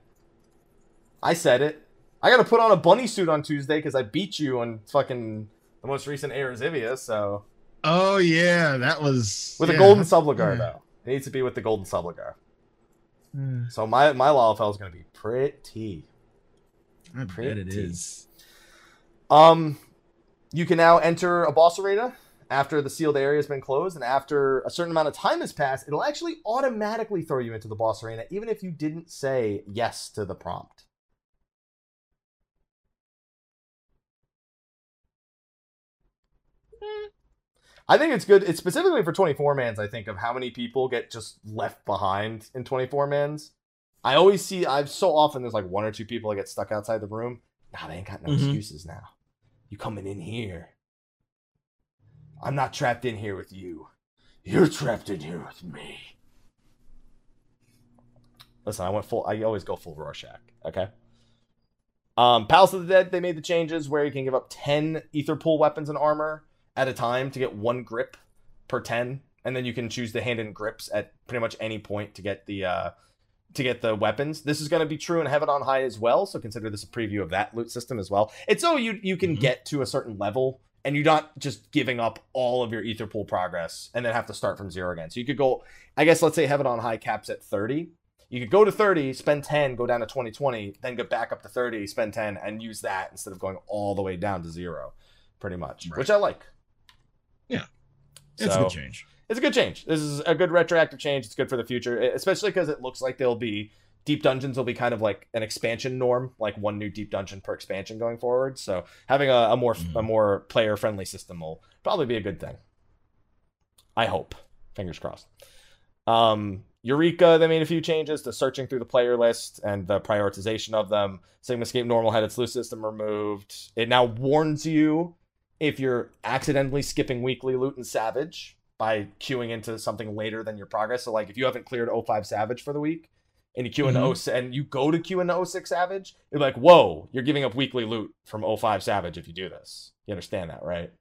I said it. I gotta put on a bunny suit on Tuesday because I beat you on fucking the most recent Erzivia, so Oh yeah, that was with yeah. a golden subligar yeah. though. It needs to be with the golden subligar. Mm, So my my Lalafell is gonna be pretty. I bet it Pretty. is. Um, you can now enter a boss arena after the sealed area has been closed, and after a certain amount of time has passed, it'll actually automatically throw you into the boss arena, even if you didn't say yes to the prompt. I think it's good. It's specifically for 24 mans, I think, of how many people get just left behind in 24 mans. I always see, I've so often there's like one or two people that get stuck outside the room. Nah, they ain't got no Mhm. excuses now. You coming in here. I'm not trapped in here with you. You're trapped in here with me. Listen, I went full. I always go full Rorschach. Okay. Um, Palace of the Dead. They made the changes where you can give up ten aetherpool weapons and armor at a time to get one grip per ten, and then you can choose to hand in grips at pretty much any point to get the uh, to get the weapons. This is going to be true in Heaven on High as well. So consider this a preview of that loot system as well. It's so you you can Mhm. get to a certain level and you're not just giving up all of your aetherpool progress and then have to start from zero again. So you could go, I guess, let's say Heaven on High caps at 30. You could go to 30, spend 10, go down to 20, 20, then get back up to 30, spend 10, and use that instead of going all the way down to zero, pretty much, Right. which I like. Yeah. It's a good change. it's a good change. This is a good retroactive change. It's good for the future, especially because it looks like there'll be deep dungeons will be kind of like an expansion norm, like one new deep dungeon per expansion going forward. So having a, a more a Mhm. more player friendly system will probably be a good thing. I hope. Fingers crossed. Um, Eureka, they made a few changes to searching through the player list and the prioritization of them. Sigmascape Normal had its loot system removed. It now warns you if you're accidentally skipping weekly loot and Savage by queuing into something later than your progress. So, like, if you haven't cleared O5 Savage for the week and you queue into Mhm. and you go to queue into O6 Savage, you're like, whoa, you're giving up weekly loot from O5 Savage if you do this. You understand that, right?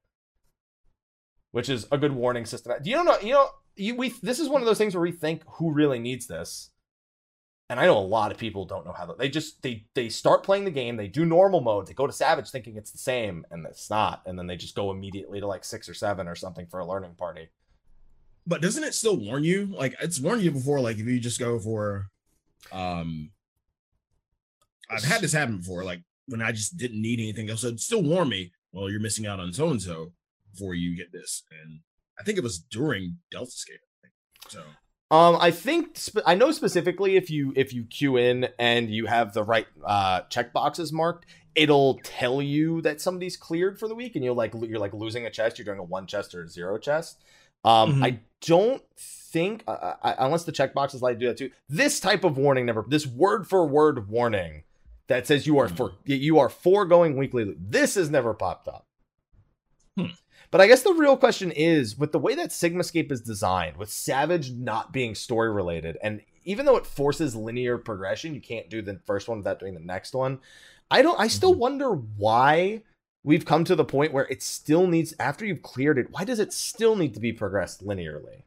Which is a good warning system. Do you know? You know, you, we this is one of those things where we think who really needs this, and I know a lot of people don't know how to, they just they they start playing the game, they do normal mode, they go to Savage thinking it's the same, and it's not, and then they just go immediately to like six or seven or something for a learning party. But doesn't it still warn you? Like it's warned you before. Like if you just go for, um, I've had this happen before. Like when I just didn't need anything else, it'd still warn me. Well, you're missing out on so and so before you get this. And I think it was during Delta think. So Um, I think sp- I know specifically if you if you queue in and you have the right uh check boxes marked, it'll tell you that somebody's cleared for the week, and you're like you're like losing a chest, you're doing a one chest or a zero chest. Um, Mhm. I don't think uh, I, unless the checkbox is let you do that too. This type of warning never. This word for word warning that says you are for you are foregoing weekly. loot, This has never popped up. Hmm. But I guess the real question is with the way that Sigmascape is designed, with Savage not being story related, and even though it forces linear progression, you can't do the first one without doing the next one. I don't I still Mhm. wonder why we've come to the point where it still needs after you've cleared it, why does it still need to be progressed linearly?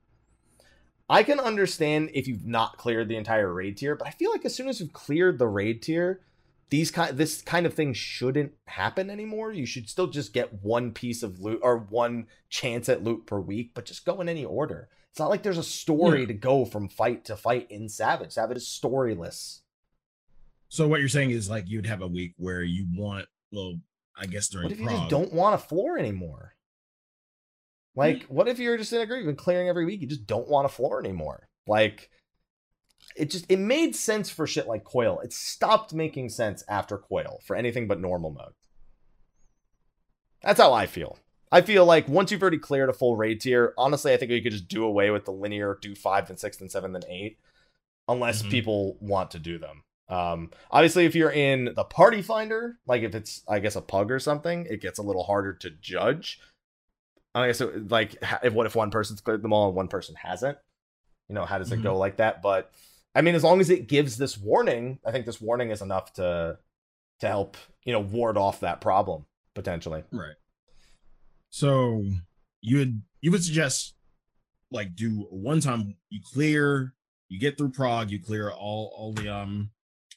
I can understand if you've not cleared the entire raid tier, but I feel like as soon as you've cleared the raid tier, these kind this kind of thing shouldn't happen anymore. You should still just get one piece of loot or one chance at loot per week, but just go in any order. It's not like there's a story Yeah. to go from fight to fight in Savage. Savage is storyless. so what you're saying is like you'd have a week where you want well, I guess during What if you just don't want a floor anymore? Like, what if you're just in a group and clearing every week? You just don't want a floor anymore. Like, it just it made sense for shit like coil. It stopped making sense after coil for anything but normal mode. That's how I feel. I feel like once you've already cleared a full raid tier, honestly, I think we could just do away with the linear do five, then six, then seven, then eight, unless Mhm. people want to do them. Um, obviously, if you're in the party finder, like if it's I guess a pug or something, it gets a little harder to judge. I guess it, like if what if one person's cleared them all and one person hasn't? You know, how does it Mhm. go like that? But I mean, as long as it gives this warning, I think this warning is enough to to help you know ward off that problem potentially. Right. So you would you would suggest like do one time you clear, you get through Prague, you clear all all the um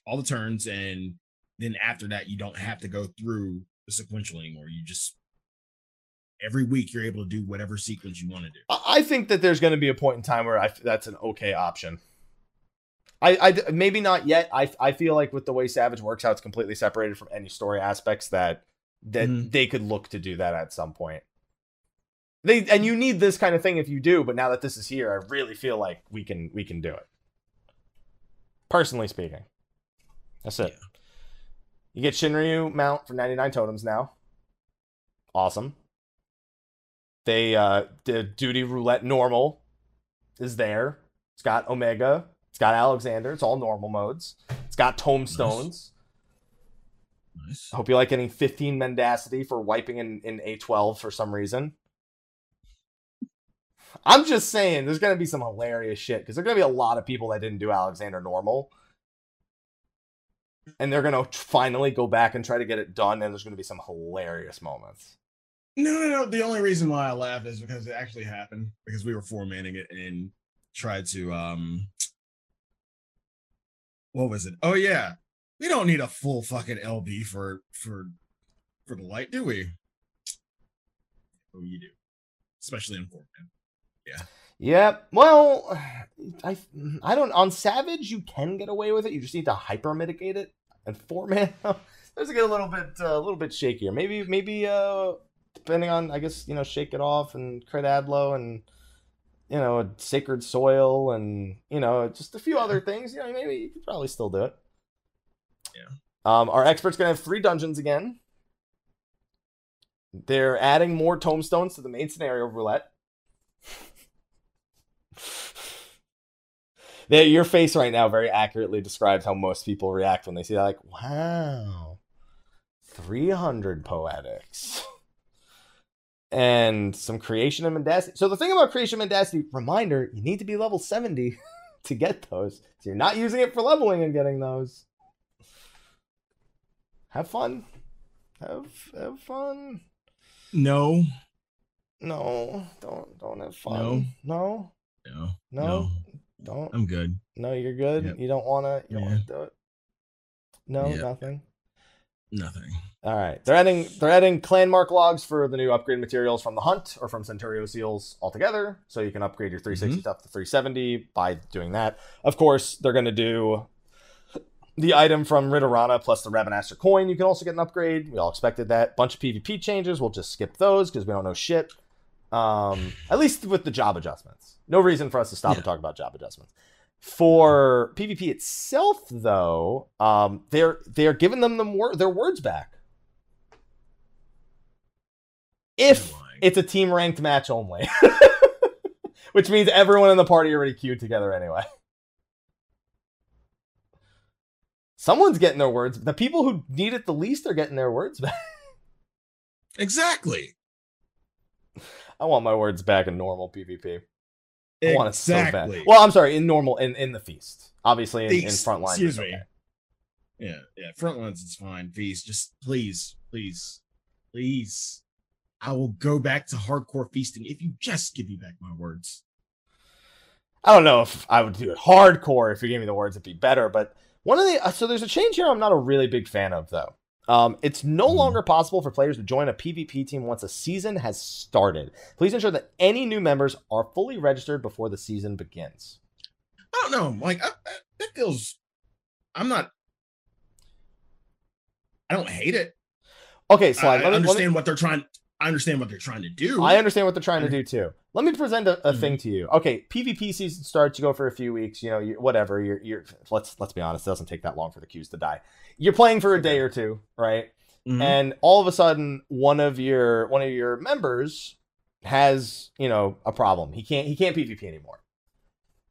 all the turns, and then after that you don't have to go through the sequential anymore. You just every week you're able to do whatever sequence you want to do. I I think that there's going to be a point in time where I that's an okay option. I maybe not yet. I I feel like with the way Savage works, how it's completely separated from any story aspects that that Mhm. they could look to do that at some point. They and you need this kind of thing if you do, but now that this is here, I really feel like we can we can do it. Personally speaking, that's it. Yeah. You get Shinryu mount for 99 totems now. Awesome. They uh the duty roulette normal is there. It's got Omega. It's got Alexander. It's all normal modes. It's got tomestones. Nice. I hope you like getting 15 mendacity for wiping in, in A12 for some reason. I'm just saying, there's going to be some hilarious shit because there's going to be a lot of people that didn't do Alexander normal. And they're to finally go back and try to get it done, and there's to be some hilarious moments. No, no, no. The only reason why I laughed is because it actually happened because we were formatting it and tried to um what was it? Oh yeah. We don't need a full fucking LB for for for the light, do we? Oh, you do. Especially in format. Yep. Well, I I don't on Savage you can get away with it. You just need to hyper mitigate it. And four man, there's a get a little bit uh, a little bit shakier. Maybe maybe uh depending on I guess you know shake it off and crit Adlo and you know a sacred soil and you know just a few other things. You know maybe you could probably still do it. Yeah. Um, our expert's gonna have three dungeons again. They're adding more tomestones to the main scenario roulette. That your face right now very accurately describes how most people react when they see that. Like, wow, three hundred poetics, and some creation and mendacity. So the thing about creation and mendacity, reminder, you need to be level seventy to get those. So you're not using it for leveling and getting those. Have fun. Have have fun. No, No, don't don't have fun. No, no, no, no. don't. I'm good. No, you're good. Yep. You don't want to. You don't Yeah. to do it. No, Yep. nothing. Nothing. All right, they're adding they're adding clan mark logs for the new upgrade materials from the hunt or from Centurio seals altogether, so you can upgrade your 360 Mhm. stuff to 370 by doing that. Of course, they're going to do the item from Ridorana plus the Ravenaster coin. You can also get an upgrade. We all expected that. Bunch of PvP changes. We'll just skip those because we don't know shit. Um, at least with the job adjustments. No reason for us to stop and talk about job adjustments. For PvP itself, though, um, they're they're giving them, them wor- their words back. If it's a team ranked match only, which means everyone in the party already queued together anyway. Someone's getting their words. The people who need it the least are getting their words back. exactly. I want my words back in normal PvP. I want it so Exactly. bad. Well, I'm sorry, in normal in in the feast. Obviously, in, in front line. excuse me. okay. Yeah, yeah. Front lines is fine. Feast, just please, please, please. I will go back to hardcore feasting if you just give me back my words. I don't know if I would do it hardcore. If you gave me the words, it'd be better. But one of the uh, so there's a change here. I'm not a really big fan of though. Um, it's no Mhm. longer possible for players to join a PvP team once a season has started. Please ensure that any new members are fully registered before the season begins. I don't know. Like I, I, that feels. I'm not. I don't hate it. Okay, So slide. I, let me- understand what they're trying. I understand what they're trying to do. I understand what they're trying to do too. Let me present a, a Mhm. thing to you. Okay, PvP season starts. You go for a few weeks. You know, you, whatever. You're, you're. Let's let's be honest. It doesn't take that long for the queues to die. You're playing for a day or two, right? Mhm. and all of a sudden one of your one of your members has you know a problem he can't he can't pvp anymore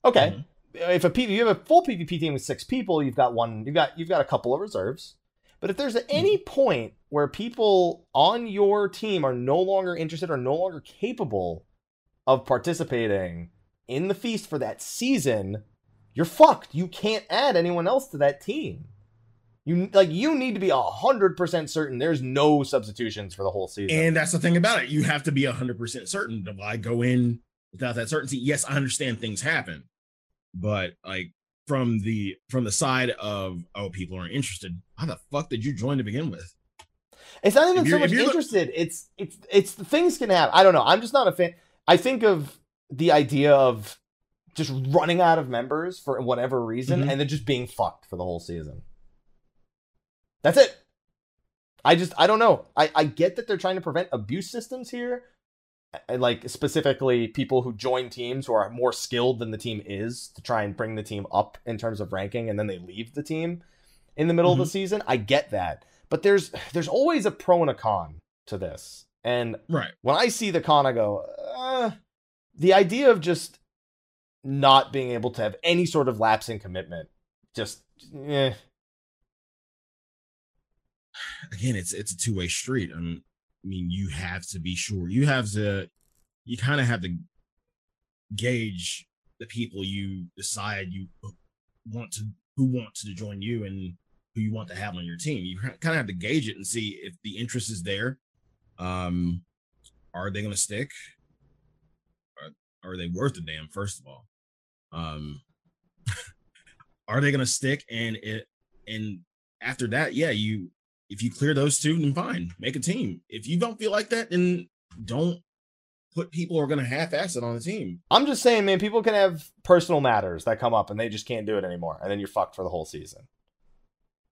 okay Mhm. if a PV, you have a full pvp team with six people you've got one you've got you've got a couple of reserves but if there's mm-hmm. any point where people on your team are no longer interested or no longer capable of participating in the feast for that season you're fucked you can't add anyone else to that team you like you need to be a hundred percent certain there's no substitutions for the whole season. And that's the thing about it. You have to be 100% certain. Do I go in without that certainty? Yes, I understand things happen. But like from the from the side of oh people aren't interested, how the fuck did you join to begin with? it's not even so much interested. It's it's it's the things can happen. I don't know. I'm just not a fan. I think of the idea of just running out of members for whatever reason Mhm. and then just being fucked for the whole season. That's it. I just I don't know. I I get that they're trying to prevent abuse systems here. I- Like specifically people who join teams who are more skilled than the team is to try and bring the team up in terms of ranking and then they leave the team in the middle of the season. I get that. But there's there's always a pro and a con to this. And Right. when I see the con, I go, uh, the idea of just not being able to have any sort of lapse in commitment, just, eh. Again, it's it's a two-way street. I mean, I mean, you have to be sure. You have to you kind of have to gauge the people you decide you want to who want to join you and who you want to have on your team. You kind of have to gauge it and see if the interest is there. Um, are they going to stick? Are, are they worth a damn? First of all, um, are they going to stick? And it and after that, yeah, you if you clear those two, then fine, make a team. If you don't feel like that, then don't put people who are going to half-ass it on the team. I'm just saying, man, people can have personal matters that come up and they just can't do it anymore. And then you're fucked for the whole season.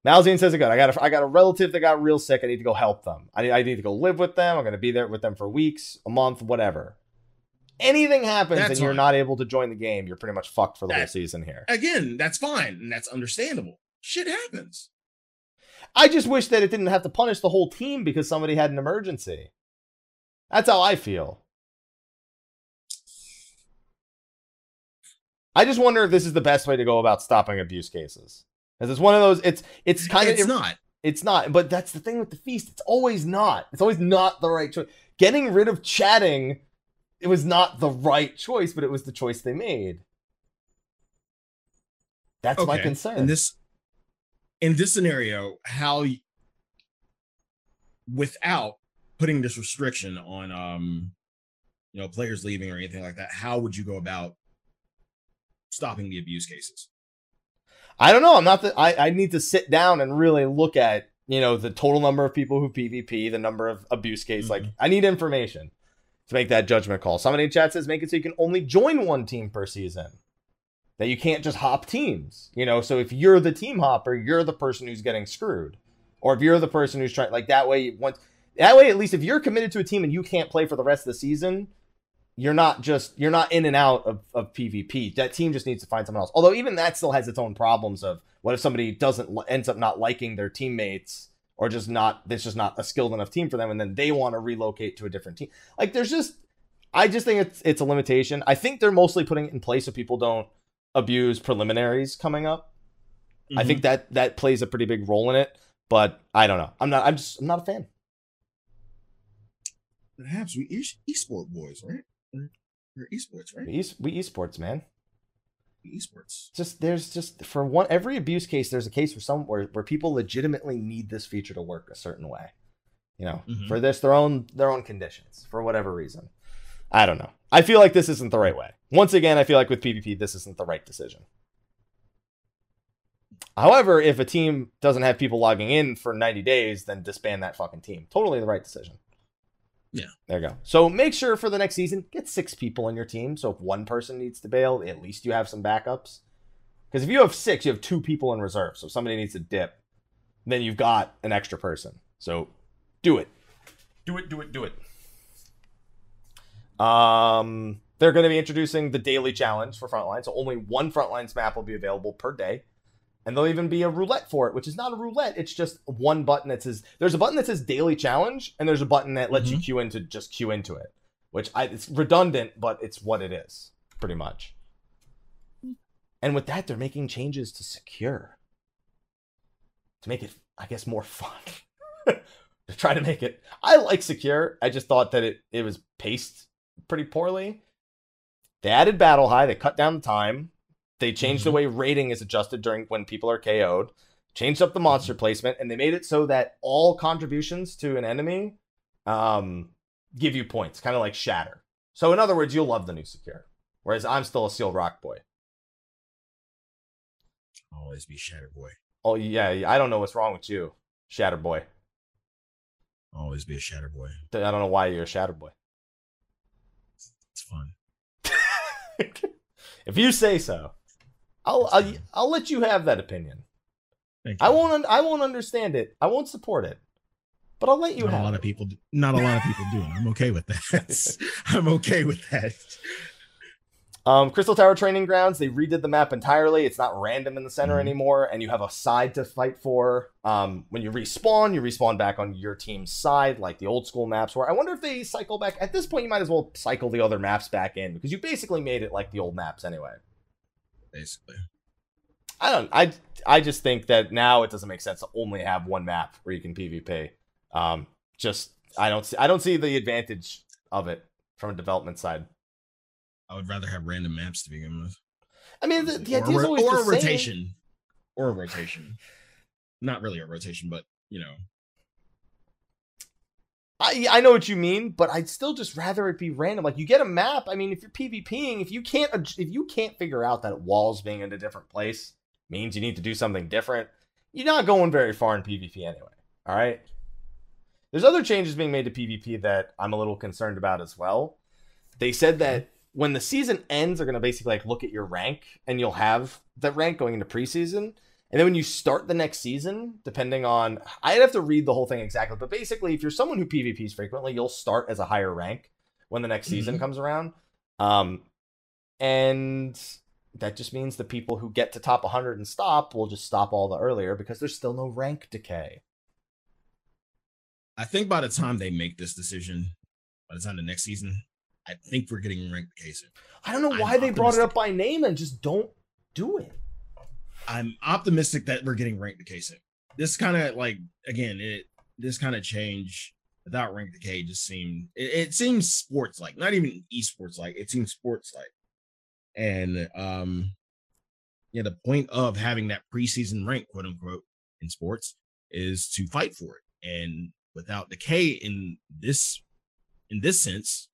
Malzine says it good. I got a, I got a relative that got real sick. I need to go help them. I need, I need to go live with them. I'm going to be there with them for weeks, a month, whatever. Anything happens That's and you're fine. not able to join the game, you're pretty much fucked for the whole season here. Again, that's fine and that's understandable. Shit happens. I just wish that it didn't have to punish the whole team because somebody had an emergency. That's how I feel. I just wonder if this is the best way to go about stopping abuse cases. Because it's one of those. It's it's kind it's of it's not. it's not. But that's the thing with the feast. It's always not. It's always not the right choice. Getting rid of chatting, it was not the right choice, but it was the choice they made. That's my concern. And this in this scenario, how without putting this restriction on um you know players leaving or anything like that, how would you go about stopping the abuse cases? I don't know. I'm not the. I, I need to sit down and really look at you know the total number of people who PvP, the number of abuse cases. Like Mhm. I need information to make that judgment call. Somebody in chat says make it so you can only join one team per season. That you can't just hop teams. You know, so if you're the team hopper, you're the person who's getting screwed, or if you're the person who's trying like that way. Once that way, at least if you're committed to a team and you can't play for the rest of the season, you're not just you're not in and out of, of PvP. That team just needs to find someone else. Although even that still has its own problems of what if somebody doesn't ends up not liking their teammates or just not this just not a skilled enough team for them and then they want to relocate to a different team. Like there's just I just think it's it's a limitation. I think they're mostly putting it in place so people don't abuse preliminaries coming up. I Mm-hmm. think that that plays a pretty big role in it, but I don't know. I'm not I'm just I'm not a fan. perhaps we e- esport boys, right? We're, we're esports, right? We, e- we esports, man. Esports. just there's just for one every abuse case there's a case for some where, where people legitimately need this feature to work a certain way you know Mhm. for this their own their own conditions for whatever reason i don't know i feel like this isn't the right way once again i feel like with pvp this isn't the right decision however if a team doesn't have people logging in for 90 days then disband that fucking team totally the right decision Yeah. there you go so make sure for the next season get six people on your team so if one person needs to bail at least you have some backups because if you have six, you have two people in reserve. So if somebody needs to dip, then you've got an extra person. So do it. Do it, do it, do it. Um, they're going to be introducing the daily challenge for Frontline. So only one Frontlines map will be available per day. And there'll even be a roulette for it, which is not a roulette. It's just one button that says there's a button that says daily challenge, and there's a button that lets you Mhm. queue into just queue into it, which I, it's redundant, but it's what it is, pretty much. And with that, they're making changes to secure to make it, I guess, more fun. to try to make it. I like secure. I just thought that it it was paced pretty poorly. They added battle high. They cut down the time. They changed the Mhm. way rating is adjusted during when people are KO'd. Changed up the monster placement, and they made it so that all contributions to an enemy um, give you points, kind of like Shatter. So in other words, you'll love the new secure. Whereas I'm still a Seal Rock boy. Always be Shatter Boy. Oh yeah, I don't know what's wrong with you, Shatter boy. Always be a Shatter Boy. I don't know why you're a Shatter boy. It's fun. If you say so, I'll, I'll I'll let you have that opinion. Thank you. I won't un- I won't understand it. I won't support it, but I'll let you not a lot it. of people. Not a lot of people do. I'm okay with that. I'm okay with that. Um, Crystal Tower Training Grounds, they redid the map entirely. It's not random in the center Mhm. anymore, and you have a side to fight for. Um, when you respawn, you respawn back on your team's side, like the old school maps were. I wonder if they cycle back. At this point, you might as well cycle the other maps back in because you basically made it like the old maps anyway. Basically, I don't. I I just think that now it doesn't make sense to only have one map where you can PvP. Um, just I don't see I don't see the advantage of it from a development side. I would rather have random maps to begin with. I mean, the, the idea is always or the a same. rotation, or a rotation. Not really a rotation, but you know, I I know what you mean, but I'd still just rather it be random. Like you get a map. I mean, if you're PvPing, if you can't if you can't figure out that walls being in a different place means you need to do something different, you're not going very far in PvP anyway. All right. There's other changes being made to PvP that I'm a little concerned about as well. They said that when the season ends, they're going to basically like look at your rank, and you'll have that rank going into preseason. And then when you start the next season, depending on, I'd have to read the whole thing exactly, but basically, if you're someone who PvPs frequently, you'll start as a higher rank when the next season Mhm. comes around. Um, and that just means the people who get to top 100 and stop will just stop all the earlier because there's still no rank decay. I think by the time they make this decision, by the time the next season, I think we're getting ranked case. I don't know I'm why they brought it up by name and just don't do it. I'm optimistic that we're getting ranked decay. This kind of like again, it this kind of change without rank decay just seemed it, it seems sports like, not even esports like. It seems sports like, and um, yeah, the point of having that preseason rank, quote unquote, in sports is to fight for it, and without decay in this in this sense,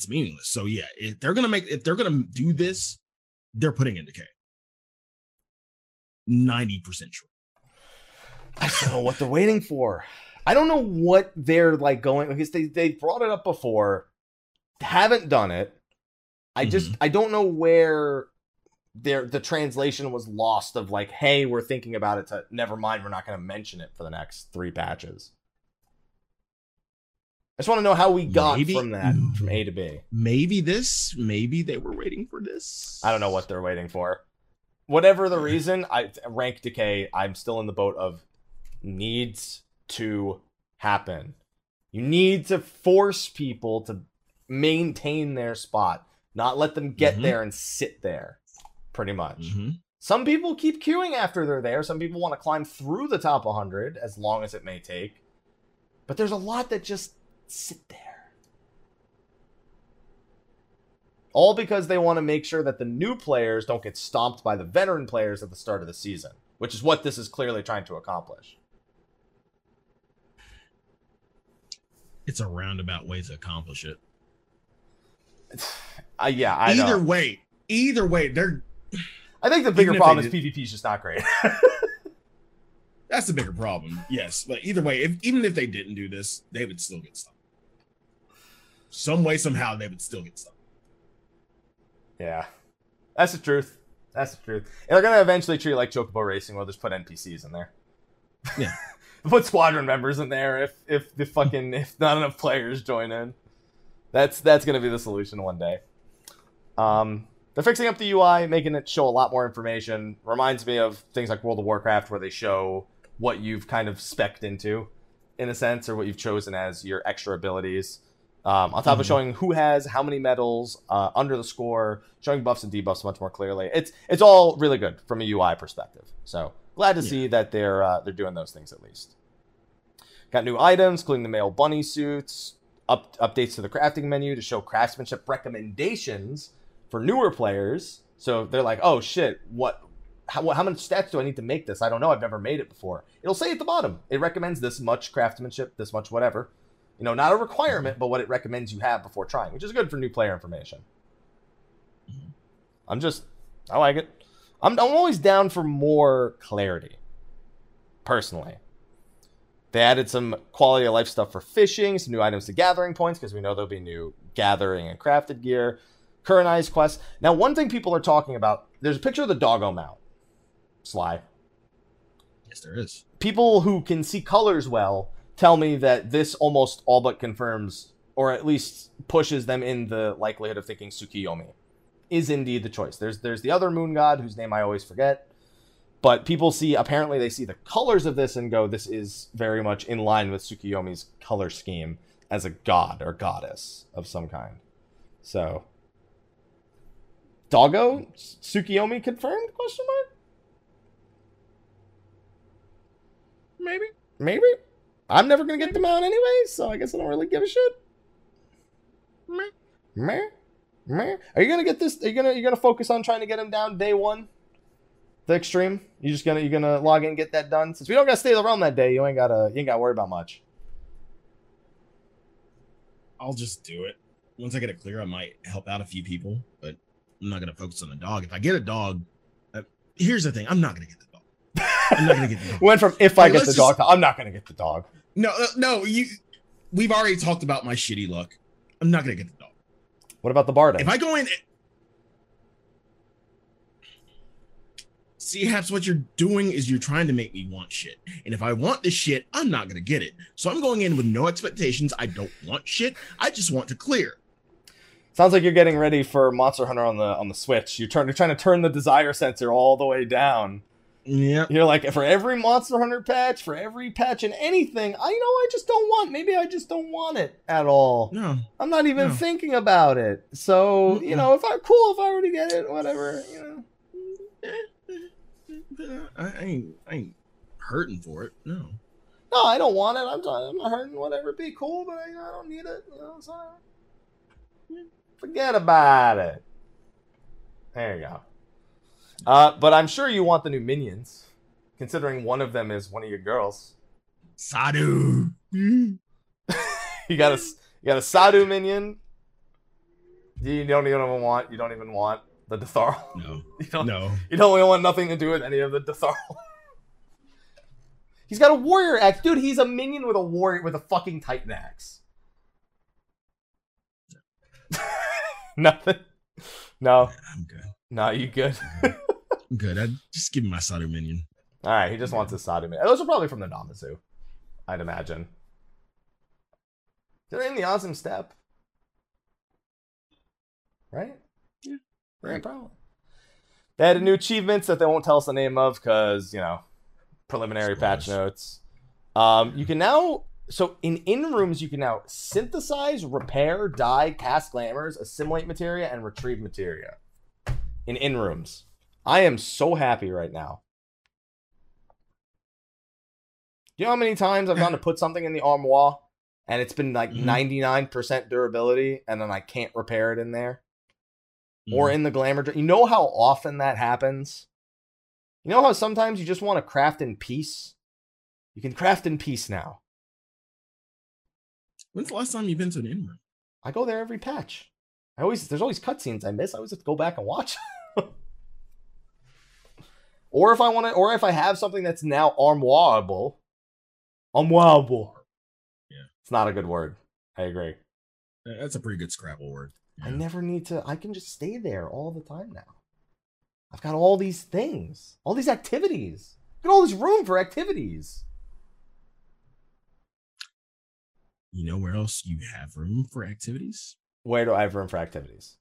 it's meaningless. So yeah, if they're gonna make if they're gonna do this, they're putting in decay. 90% sure. I don't know what they're waiting for. I don't know what they're like going because they they brought it up before, haven't done it. I just mm-hmm. I don't know where their the translation was lost of like, hey, we're thinking about it. To never mind, we're not going to mention it for the next three patches. I just want to know how we got Maybe- from that from A to B. Maybe this, maybe they were waiting for this. I don't know what they're waiting for. Whatever the reason, I rank decay. I'm still in the boat of needs to happen. You need to force people to maintain their spot, not let them get Mhm. there and sit there. Pretty much. Mhm. Some people keep queuing after they're there. Some people want to climb through the top 100 as long as it may take. But there's a lot that just sit there. All because they want to make sure that the new players don't get stomped by the veteran players at the start of the season, which is what this is clearly trying to accomplish. It's a roundabout way to accomplish it. Uh, yeah, I either know. way, either way, they're I think the bigger problem they is PvP is just not great. that's the bigger problem. Yes, but either way, if even if they didn't do this, they would still get stuck. Some way, somehow, they would still get stuck. Yeah, that's the truth. That's the truth. And they're gonna eventually treat it like Chocobo Racing. We'll just put NPCs in there. Yeah. put squadron members in there if if the fucking if not enough players join in. That's that's gonna be the solution one day. Um, they're fixing up the UI, making it show a lot more information. Reminds me of things like World of Warcraft, where they show what you've kind of specced into, in a sense, or what you've chosen as your extra abilities. Um, on top Mhm. of showing who has how many medals uh, under the score, showing buffs and debuffs much more clearly. It's it's all really good from a UI perspective. So glad to Yeah. see that they're uh, they're doing those things at least. Got new items, including the male bunny suits, up, updates to the crafting menu to show craftsmanship recommendations for newer players. So they're like, oh shit, what? How, how many stats do I need to make this? I don't know. I've never made it before. It'll say at the bottom, it recommends this much craftsmanship, this much whatever. You know, not a requirement, but what it recommends you have before trying, which is good for new player information. I'm just, I like it. I'm, I'm always down for more clarity, personally. They added some quality of life stuff for fishing, some new items to gathering points because we know there'll be new gathering and crafted gear, current eyes quests. Now, one thing people are talking about, there's a picture of the doggo mount. Sly. Yes, there is. People who can see colors well tell me that this almost all but confirms, or at least pushes them in the likelihood of thinking Tsukiyomi is indeed the choice. There's there's the other moon god whose name I always forget. But people see apparently they see the colors of this and go, this is very much in line with Tsukiyomi's color scheme as a god or goddess of some kind. So Doggo? Tsukiyomi confirmed? Question mark? Maybe. Maybe. I'm never gonna get them out anyway, so I guess I don't really give a shit. Meh. Meh. Meh. Are you gonna get this? Are you gonna you gonna focus on trying to get him down day one? The extreme. You just gonna you gonna log in and get that done. Since we don't gotta stay in the realm that day, you ain't gotta you ain't gotta worry about much. I'll just do it. Once I get it clear, I might help out a few people, but I'm not gonna focus on the dog. If I get a dog, uh, here's the thing: I'm not gonna get the dog. I'm not gonna get the dog. Went from if I Hey, get the let's dog, to I'm not gonna get the dog. No, uh, no, you. We've already talked about my shitty luck. I'm not gonna get the dog. What about the Bardo? If I go in, see, Haps, what you're doing is you're trying to make me want shit. And if I want the shit, I'm not gonna get it. So I'm going in with no expectations. I don't want shit. I just want to clear. Sounds like you're getting ready for Monster Hunter on the on the Switch. You're, turn, you're trying to turn the desire sensor all the way down. Yeah. You're like, for every Monster Hunter patch, for every patch and anything, I know I just don't want. Maybe I just don't want it at all. No. I'm not even No. thinking about it. So you Mm-mm. know, if I cool, if I already get it, whatever. You know, I, ain't. I ain't hurting for it. No. no, I don't want it. I'm I'm not hurting. Whatever, be cool, but I, I don't need it. You know, so forget about it. There you go. Uh, but I'm sure you want the new minions, considering one of them is one of your girls. Sadu. You got a you got a Sadu minion. You don't even want. You don't even want the Dotharl. No. You don't. No. You don't really want nothing to do with any of the Dotharl. he's got a warrior axe, dude. He's a minion with a warrior with a fucking titan axe. Nothing. No, I'm good. no, you good. I'm good. I just give me my Sadu minion. All right, he just wants his Sadu minion. Those are probably from the Namazu, I'd imagine. They're in the awesome step, right? Yeah. Right, probably. They added new achievements that they won't tell us the name of because you know preliminary patch notes. Um, you can now so in inn rooms you can now synthesize, repair, dye, cast glamours, assimilate materia, and retrieve materia in inn rooms. I am so happy right now. Do you know how many times I've gone to put something in the armoire and it's been like Mhm. 99% durability and then I can't repair it in there? Or Mm. in the glamour. You know how often that happens? You know how sometimes you just want to craft in peace? You can craft in peace now. When's the last time you've been to an inn room? I go there every patch. I always there's always cutscenes I miss. I always have to go back and watch. or if I want to, or if I have something that's now armoireable, armoireable. Yeah. it's not a good word. I agree. That's a pretty good Scrabble word. I never need to. I can just stay there all the time now. I've got all these things, all these activities. I've got all this room for activities. You know where else you have room for activities? Where do I have room for activities?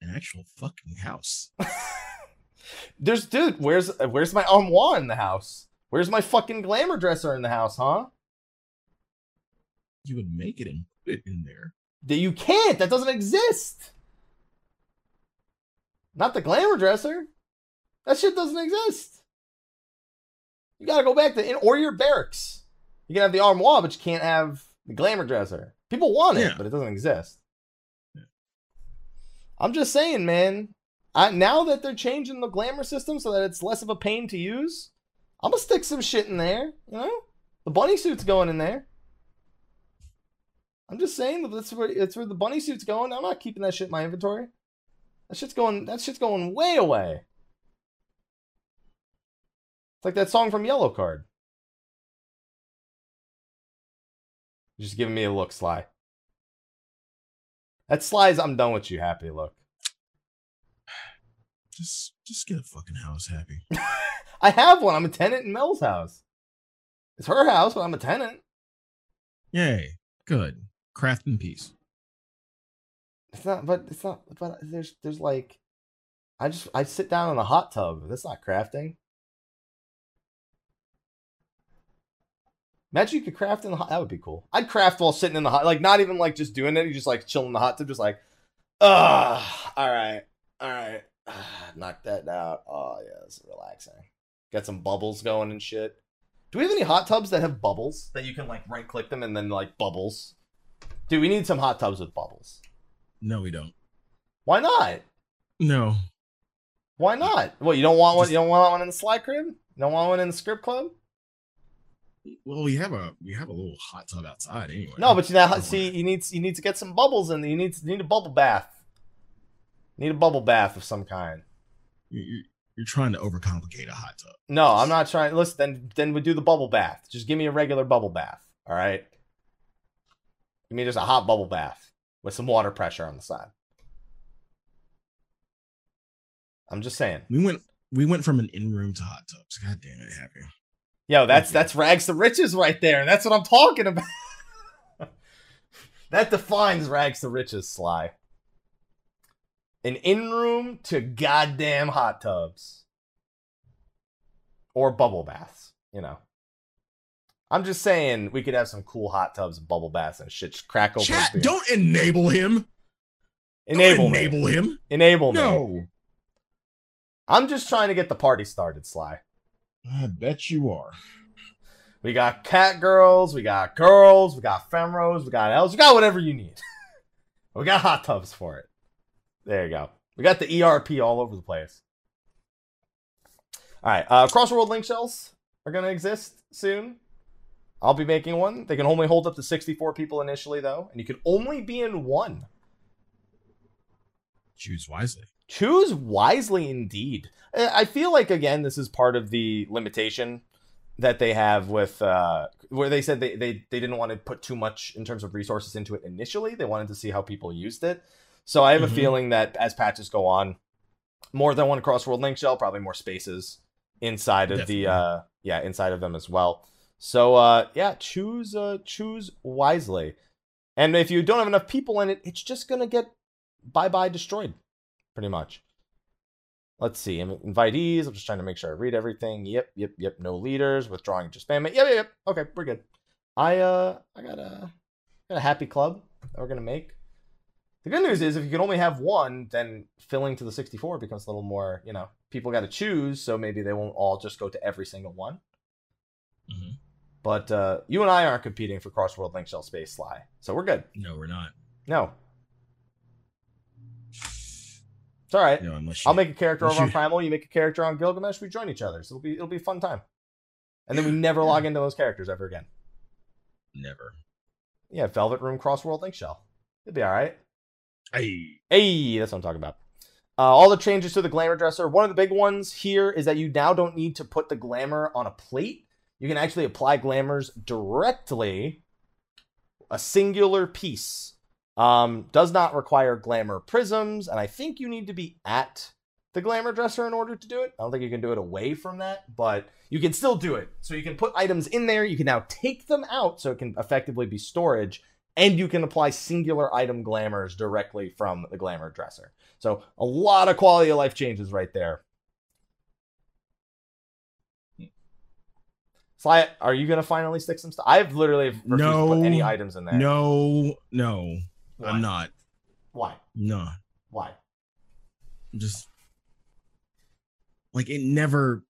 An actual fucking house. There's dude, where's where's my armoire in the house? Where's my fucking glamour dresser in the house, huh? You would make it and put it in there. That you can't. That doesn't exist. Not the glamour dresser. That shit doesn't exist. You gotta go back to inn or your barracks. You can have the armoire, but you can't have the glamour dresser. People want it, Yeah. but it doesn't exist. Yeah. I'm just saying, man. I, now that they're changing the glamour system so that it's less of a pain to use, I'm gonna stick some shit in there. You know, the bunny suit's going in there. I'm just saying that that's where where the bunny suit's going. I'm not keeping that shit in my inventory. That shit's going. That shit's going way away. It's like that song from Yellow Card. Just giving me a look, Sly. That Sly's I'm done with you, happy look. Just just get a fucking house happy. I have one. I'm a tenant in Mel's house. It's her house, but I'm a tenant. Yay. Good. Craft in peace. It's not, but it's not. But there's, there's like, I just, I sit down in a hot tub. That's not crafting. Imagine you could craft in the hot. That would be cool. I'd craft while sitting in the hot, like not even like just doing it. You just like chilling in the hot tub, just like, ah, all right, all right, knock that out. Oh yeah, this is relaxing. Got some bubbles going and shit. Do we have any hot tubs that have bubbles that you can like right click them and then like bubbles? Dude, we need some hot tubs with bubbles. No, we don't. Why not? No. Why not? Well, you don't want one? You don't want one in the slide crib? You don't want one in the script club? Well, we have a we have a little hot tub outside anyway. No, but you now see you need you need to get some bubbles in. there. You need you need a bubble bath. Need a bubble bath of some kind. You- you- you're trying to overcomplicate a hot tub. No, I'm not trying. Listen, then then we do the bubble bath. Just give me a regular bubble bath. All right. Give me just a hot bubble bath with some water pressure on the side. I'm just saying. We went we went from an inn room to hot tubs. God damn it, happy. Yo, that's that's rags to riches right there. That's what I'm talking about. that defines rags to riches, Sly. An inn room to goddamn hot tubs. Or bubble baths, you know. I'm just saying we could have some cool hot tubs and bubble baths and shit. Just crack open. Chat, don't enable him. enable don't me. enable him. Enable me. No. I'm just trying to get the party started, Sly. I bet you are. We got cat girls, we got girls, we got femros, we got elves, we got whatever you need. we got hot tubs for it. There you go. We got the ERP all over the place. All right, uh, Crossworld linkshells are going to exist soon. I'll be making one. They can only hold up to 64 people initially, though, and you can only be in one. Choose wisely. Choose wisely indeed. I I feel like again this is part of the limitation that they have with uh where they said they, they they didn't want to put too much in terms of resources into it initially. They wanted to see how people used it. So I have Mhm. a feeling that as patches go on, more than one cross world linkshell, probably more spaces inside of Definitely. the uh yeah, inside of them as well. So uh yeah, choose uh choose wisely. And if you don't have enough people in it, it's just gonna get bye bye destroyed pretty much. Let's see. Im- Invitees. I'm just trying to make sure I read everything. Yep, yep, yep. No leaders. Withdrawing just spam it. Yep, yep, yep. Okay, we're good. I uh I got a got a happy club that we're gonna make. The good news is if you can only have one, then filling to the 64 becomes a little more, you know, people got to choose, so maybe they won't all just go to every single one. Mhm. But uh, you and I aren't competing for Crossworld Linkshell Space Sly, so we're good. No, we're not. No, it's all right. No, unless you, I'll make a character over on Primal. You make a character on Gilgamesh. We join each other. So it'll be it'll be a fun time. And then we never log into those characters ever again. never. Yeah, Velvet Room Crossworld Linkshell. It'll be all right. Hey, Hey, that's what I'm talking about. Uh, all the changes to the glamour dresser. One of the big ones here is that you now don't need to put the glamour on a plate. You can actually apply glamours directly, a singular piece. Um, does not require glamour prisms, and I think you need to be at the glamour dresser in order to do it. I don't think you can do it away from that, but you can still do it. So you can put items in there. You can now take them out, so it can effectively be storage and you can apply singular item glamours directly from the glamour dresser. So a lot of quality of life changes right there. Sly, are you gonna finally stick some stuff? I've literally refused to put No. any items in there. No, no, Why? I'm not. Why? No, Why? Just like it never.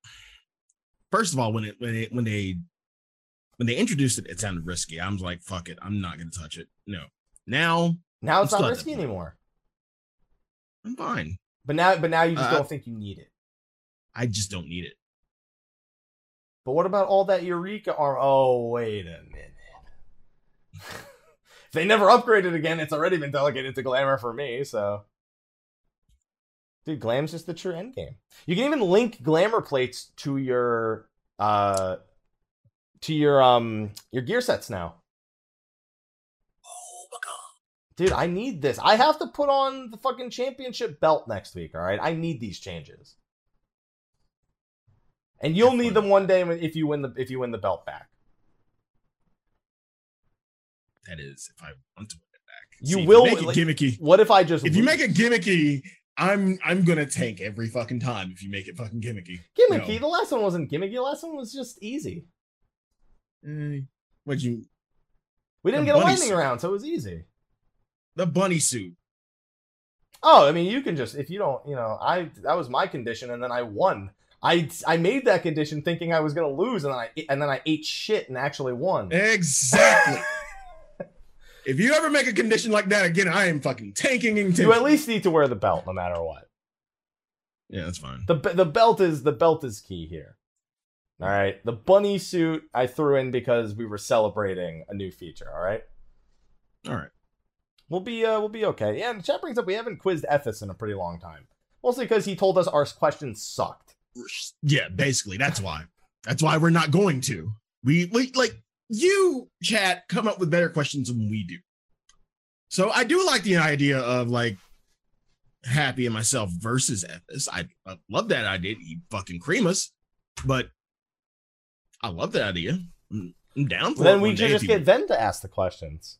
First of all, when it when it when they when they introduced it, it sounded risky. I was like, "Fuck it, I'm not gonna touch it." No. Now Now it's I'm not risky anymore. I'm fine. But now, but now you just Uh, don't think you need it. I just don't need it. But what about all that Eureka arm? Oh, wait a minute. if they never upgraded again, it's already been delegated to Glamour for me, so. Dude, Glam's just the true endgame. You can even link Glamour plates to your uh to your um your gear sets now. Oh my god. Dude, I need this. I have to put on the fucking championship belt next week, all right? I need these changes. And you'll need them one day if you win the if you win the belt back. That is, if I want to win it back. You if will- make it gimmicky. What if I just If you make it gimmicky, I'm I'm gonna tank every fucking time. If you make it fucking gimmicky. gimmicky? No. The last one wasn't gimmicky. The last one was just easy. Eh, What'd you? We didn't get a lightning suit. round, so it was easy. The bunny suit. Oh, I mean, you can just if you don't, you know, I that was my condition, and then I won. I I made that condition thinking I was gonna lose, and then I and then I ate shit and actually won. Exactly. if you ever make a condition like that again, I am fucking tanking and You at least need to wear the belt, no matter what. Yeah, that's fine. the the belt is the belt is key here. All right, the bunny suit I threw in because we were celebrating a new feature. All right, All right. we'll be uh we'll be okay. Yeah, and the chat brings up we haven't quizzed Ethis in a pretty long time, mostly because he told us our questions sucked. Yeah, basically, that's why. That's why we're not going to. We, we like you, chat, come up with better questions than we do. So I do like the idea of like Happy and myself versus Ethis. I, I love that idea. You fucking cream us, but I love that idea. I'm, down for then we one should day just get them to ask the questions,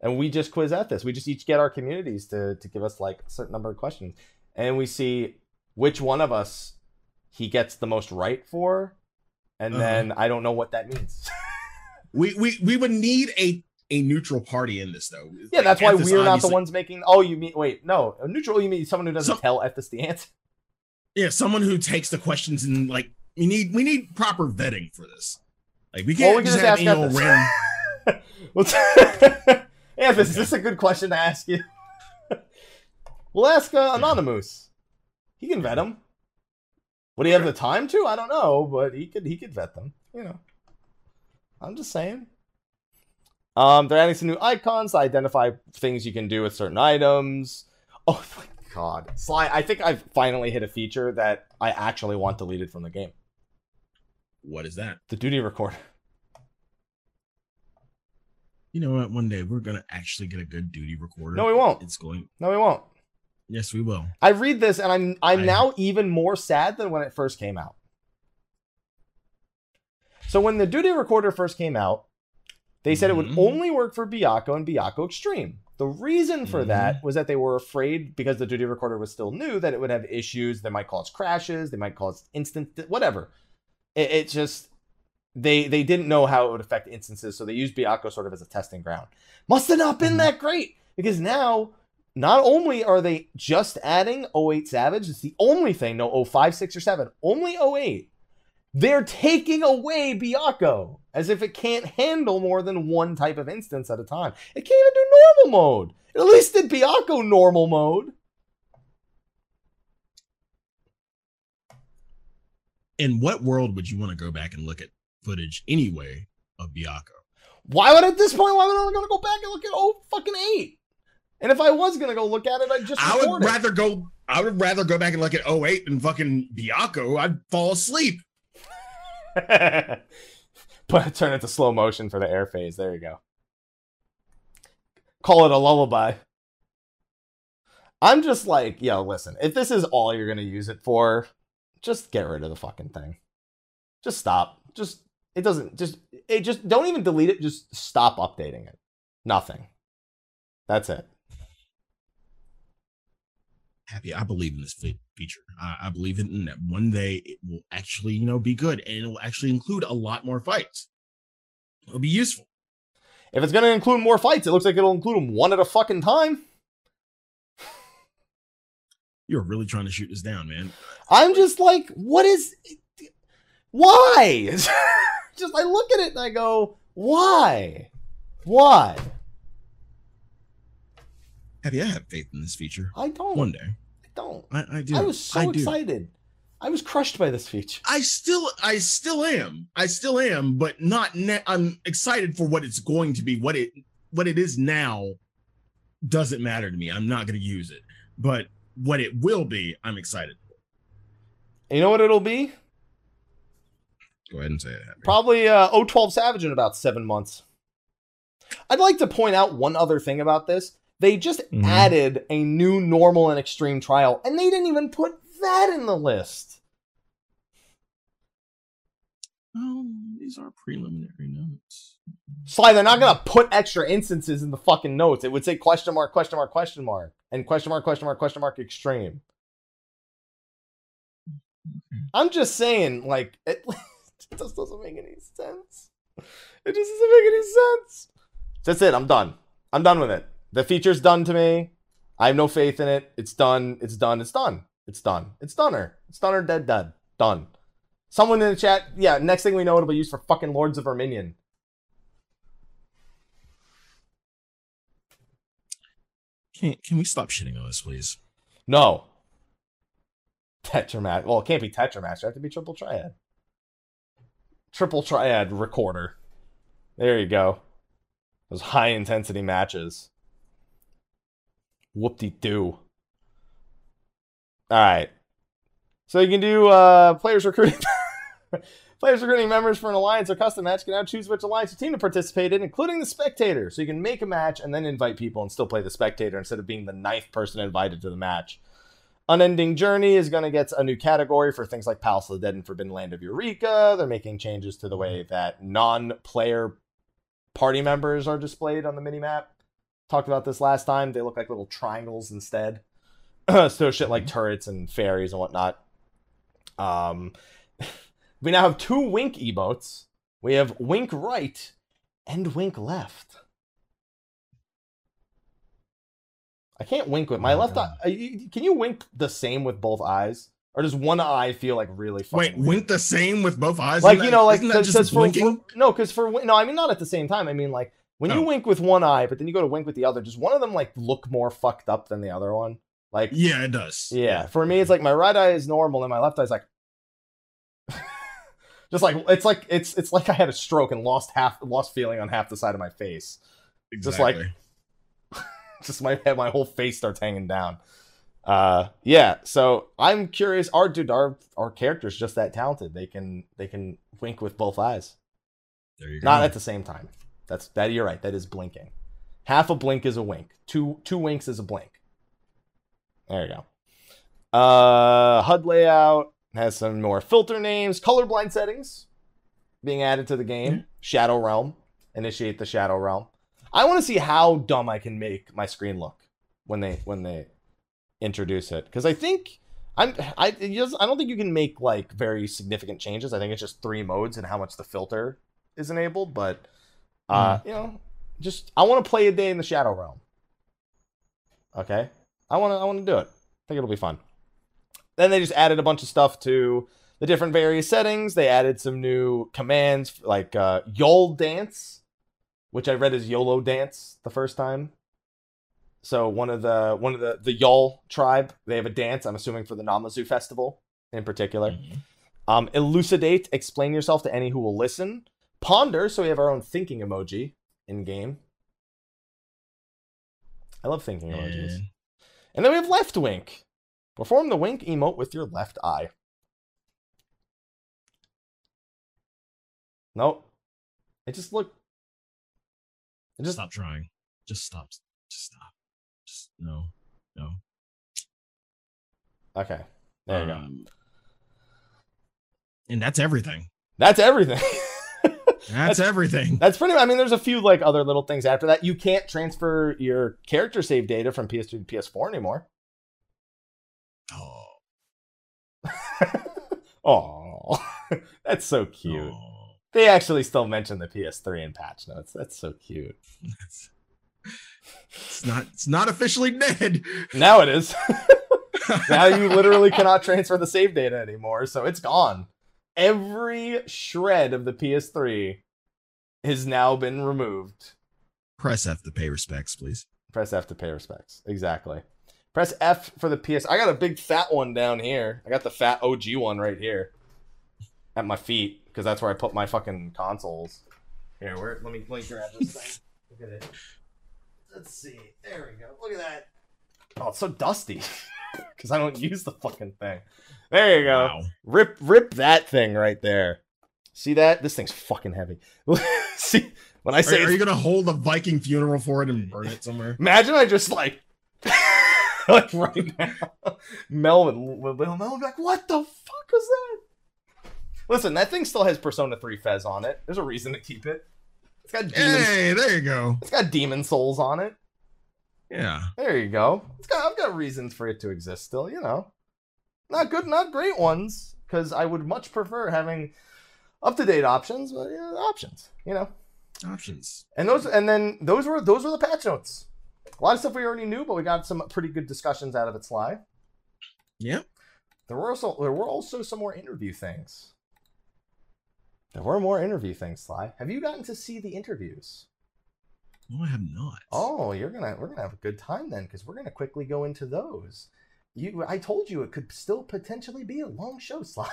and we just quiz Ethis. We just each get our communities to to give us like a certain number of questions, and we see which one of us he gets the most right for, and Uh-huh. then I don't know what that means. we we we would need a a neutral party in this though. Yeah, Like, that's why we're not the ones making. Oh, you mean wait? No, a neutral. You mean someone who doesn't Some- tell Ethis the answer? Yeah, someone who takes the questions and like we need we need proper vetting for this. Like we can't we can just, just have ask you know, Ethis. random. Ethis, is this a good question to ask you? we'll ask uh, Anonymous. He can vet them. Would he have the time to? I don't know, but he could. He could vet them. You know. I'm just saying. Um, they're adding some new icons to identify things you can do with certain items. Oh my god, Sly! I think I've finally hit a feature that I actually want deleted from the game. What is that? The duty recorder. You know what? One day we're gonna actually get a good duty recorder. No, we won't. It's going. No, we won't. Yes, we will. I read this and I'm I'm I- now even more sad than when it first came out. So when the Duty Recorder first came out, they said it would Mhm. only work for Byakko and Byakko Extreme. The reason for Mm-hmm. that was that they were afraid because the Duty Recorder was still new that it would have issues. They might cause crashes. They might cause instant whatever. It, it just they they didn't know how it would affect instances, so they used Byakko sort of as a testing ground. Must have not been Mhm. that great because now not only are they just adding O8 Savage, it's the only thing, no O5, 6, or 7, only O8. They're taking away Byakko as if it can't handle more than one type of instance at a time. It can't even do normal mode. It at least did Byakko normal mode. In what world would you want to go back and look at footage anyway of Byakko? Why would at this point, why would I want to go back and look at oh fucking 8? And if I was going to go look at it, I'd just I would it. rather go. I would rather go back and look at O8 than fucking Byakko. I'd fall asleep. But turn it to slow motion for the air phase. There you go. Call it a lullaby. I'm just like, yo, listen, if this is all you're gonna use it for, just get rid of the fucking thing. Just stop. Just it doesn't just it just don't even delete it, just stop updating it. Nothing. That's it. Happy, I believe in this feature. I, I believe in that one day it will actually, you know, be good and it will actually include a lot more fights. It'll be useful. If it's going to include more fights, it looks like it'll include them one at a fucking time. You're really trying to shoot this down, man. I'm just like, what is. Why? just, I look at it and I go, why? Why? Have you have faith in this feature? I don't. One day. I don't. I, I do. I was so I do. excited. I was crushed by this feature. I still, I still am. I still am, but not. Ne- I'm excited for what it's going to be. What it, what it is now, doesn't matter to me. I'm not going to use it, but what it will be, I'm excited. You know what it'll be? Go ahead and say it. Happy. Probably uh, O12 Savage in about seven months. I'd like to point out one other thing about this. They just Mhm. added a new normal and extreme trial, and they didn't even put that in the list. Oh, these are preliminary notes. Sly, they're not gonna put extra instances in the fucking notes. It would say question mark, question mark, question mark, and question mark, question mark, question mark, extreme. I'm just saying, like, it, it just doesn't make any sense. It just doesn't make any sense. That's it. I'm done. I'm done with it. The feature's done to me. I have no faith in it. It's done. It's done. It's done. It's done. It's done her. It's done her dead dead. Done. Someone in the chat, yeah, next thing we know, it'll be used for fucking Lords of Verminion. Can can we stop shitting on this, please? No. Tetramat. Well, it can't be Tetramaster. It have to be Triple Triad. Triple Triad recorder. There you go. Those high intensity matches. Whoop de doo. All right. So you can do uh, players recruiting. players recruiting members for an alliance or custom match can now choose which alliance or team to participate in, including the spectator. So you can make a match and then invite people and still play the spectator instead of being the ninth person invited to the match. Unending Journey is going to get a new category for things like Palace of the Dead and Forbidden Land of Eureka. They're making changes to the way that non-player party members are displayed on the minimap. Talked about this last time. They look like little triangles instead. so shit like turrets and fairies and whatnot. Um, we now have two wink emotes. We have wink right and wink left. I can't wink with my Oh, left eye. God. uh, you- Can you wink the same with both eyes, or does one eye feel like really Wait, weird? wink the same with both eyes? like you know, like because just for, for- no, because for no, I mean not at the same time. I mean like when you Oh. wink with one eye, but then you go to wink with the other. Does one of them like look more fucked up than the other one? Like yeah, it does. yeah, for me, it's like my right eye is normal and my left eye is like, just like it's like it's it's like I had a stroke and lost half lost feeling on half the side of my face. just like- Just my head, my whole face starts hanging down. Uh, yeah. So I'm curious. Our dude, our our character's just that talented. They can they can wink with both eyes, there you go. not at the same time. That's that. You're right. That is blinking. Half a blink is a wink. Two two winks is a blink. There you go. Uh, HUD layout has some more filter names, colorblind settings being added to the game. Shadow Realm, initiate the Shadow Realm. I want to see how dumb I can make my screen look when they when they introduce it because I think I'm I just, I don't think you can make like very significant changes. I think it's just three modes and how much the filter is enabled, but uh, you know, just I want to play a day in the Shadow Realm. Okay, I want to I want to do it. I think it'll be fun. Then they just added a bunch of stuff to the different various settings. They added some new commands like uh, Yol Dance, which I read as YOLO Dance the first time. So one of the one of the the Yol tribe, they have a dance. I'm assuming for the Namazu festival in particular. Mhm. Um, elucidate, explain yourself to any who will listen. Ponder, so we have our own thinking emoji in game. I love thinking emojis. And And then we have left wink. Perform the wink emote with your left eye. Nope. It just looked. It just stop trying. Just stop. Just stop. Just no, no. okay. There you go. Um, And that's everything. That's everything. That's, everything. That's pretty. I mean, there's a few like other little things after that. You can't transfer your character save data from PS2 to PS4 anymore. Oh, Oh, that's so cute. oh. They actually still mention the PS3 in patch notes. That's so cute. It's, it's not. It's not officially dead. Now it is. now you literally cannot transfer the save data anymore, so it's gone. Every shred of the PS3 has now been removed. Press F to pay respects, please. Press F to pay respects. Exactly. Press F for the PS. I got a big fat one down here. I got the fat OG one right here at my feet because that's where I put my fucking consoles. Here, where? Let me let me grab this thing. Look at it. Let's see. There we go. Look at that. Oh, it's so dusty because I don't use the fucking thing. There you go. Wow. Rip, rip that thing right there. See that? This thing's fucking heavy. See, when I say are it's you gonna hold a Viking funeral for it and burn it somewhere? Imagine I just like, like right now, Melvin, will Melvin be like, "What the fuck was that?" Listen, that thing still has Persona Three FES on it. There's a reason to keep it. It's got demon. Hey, there you go. It's got Demon's Souls on it. Yeah. There you go. It's got. I've got reasons for it to exist still. You know, not good, not great ones, because I would much prefer having up to date options, but yeah, options. You know. Options. And those and then those were those were the patch notes. A lot of stuff we already knew, but we got some pretty good discussions out of it, Sly. Yeah. There were also there were also some more interview things. There were more interview things, Sly. Have you gotten to see the interviews? No, I have not. Oh, you're gonna we're gonna have a good time then, because we're gonna quickly go into those. You, I told you it could still potentially be a long show, Sly.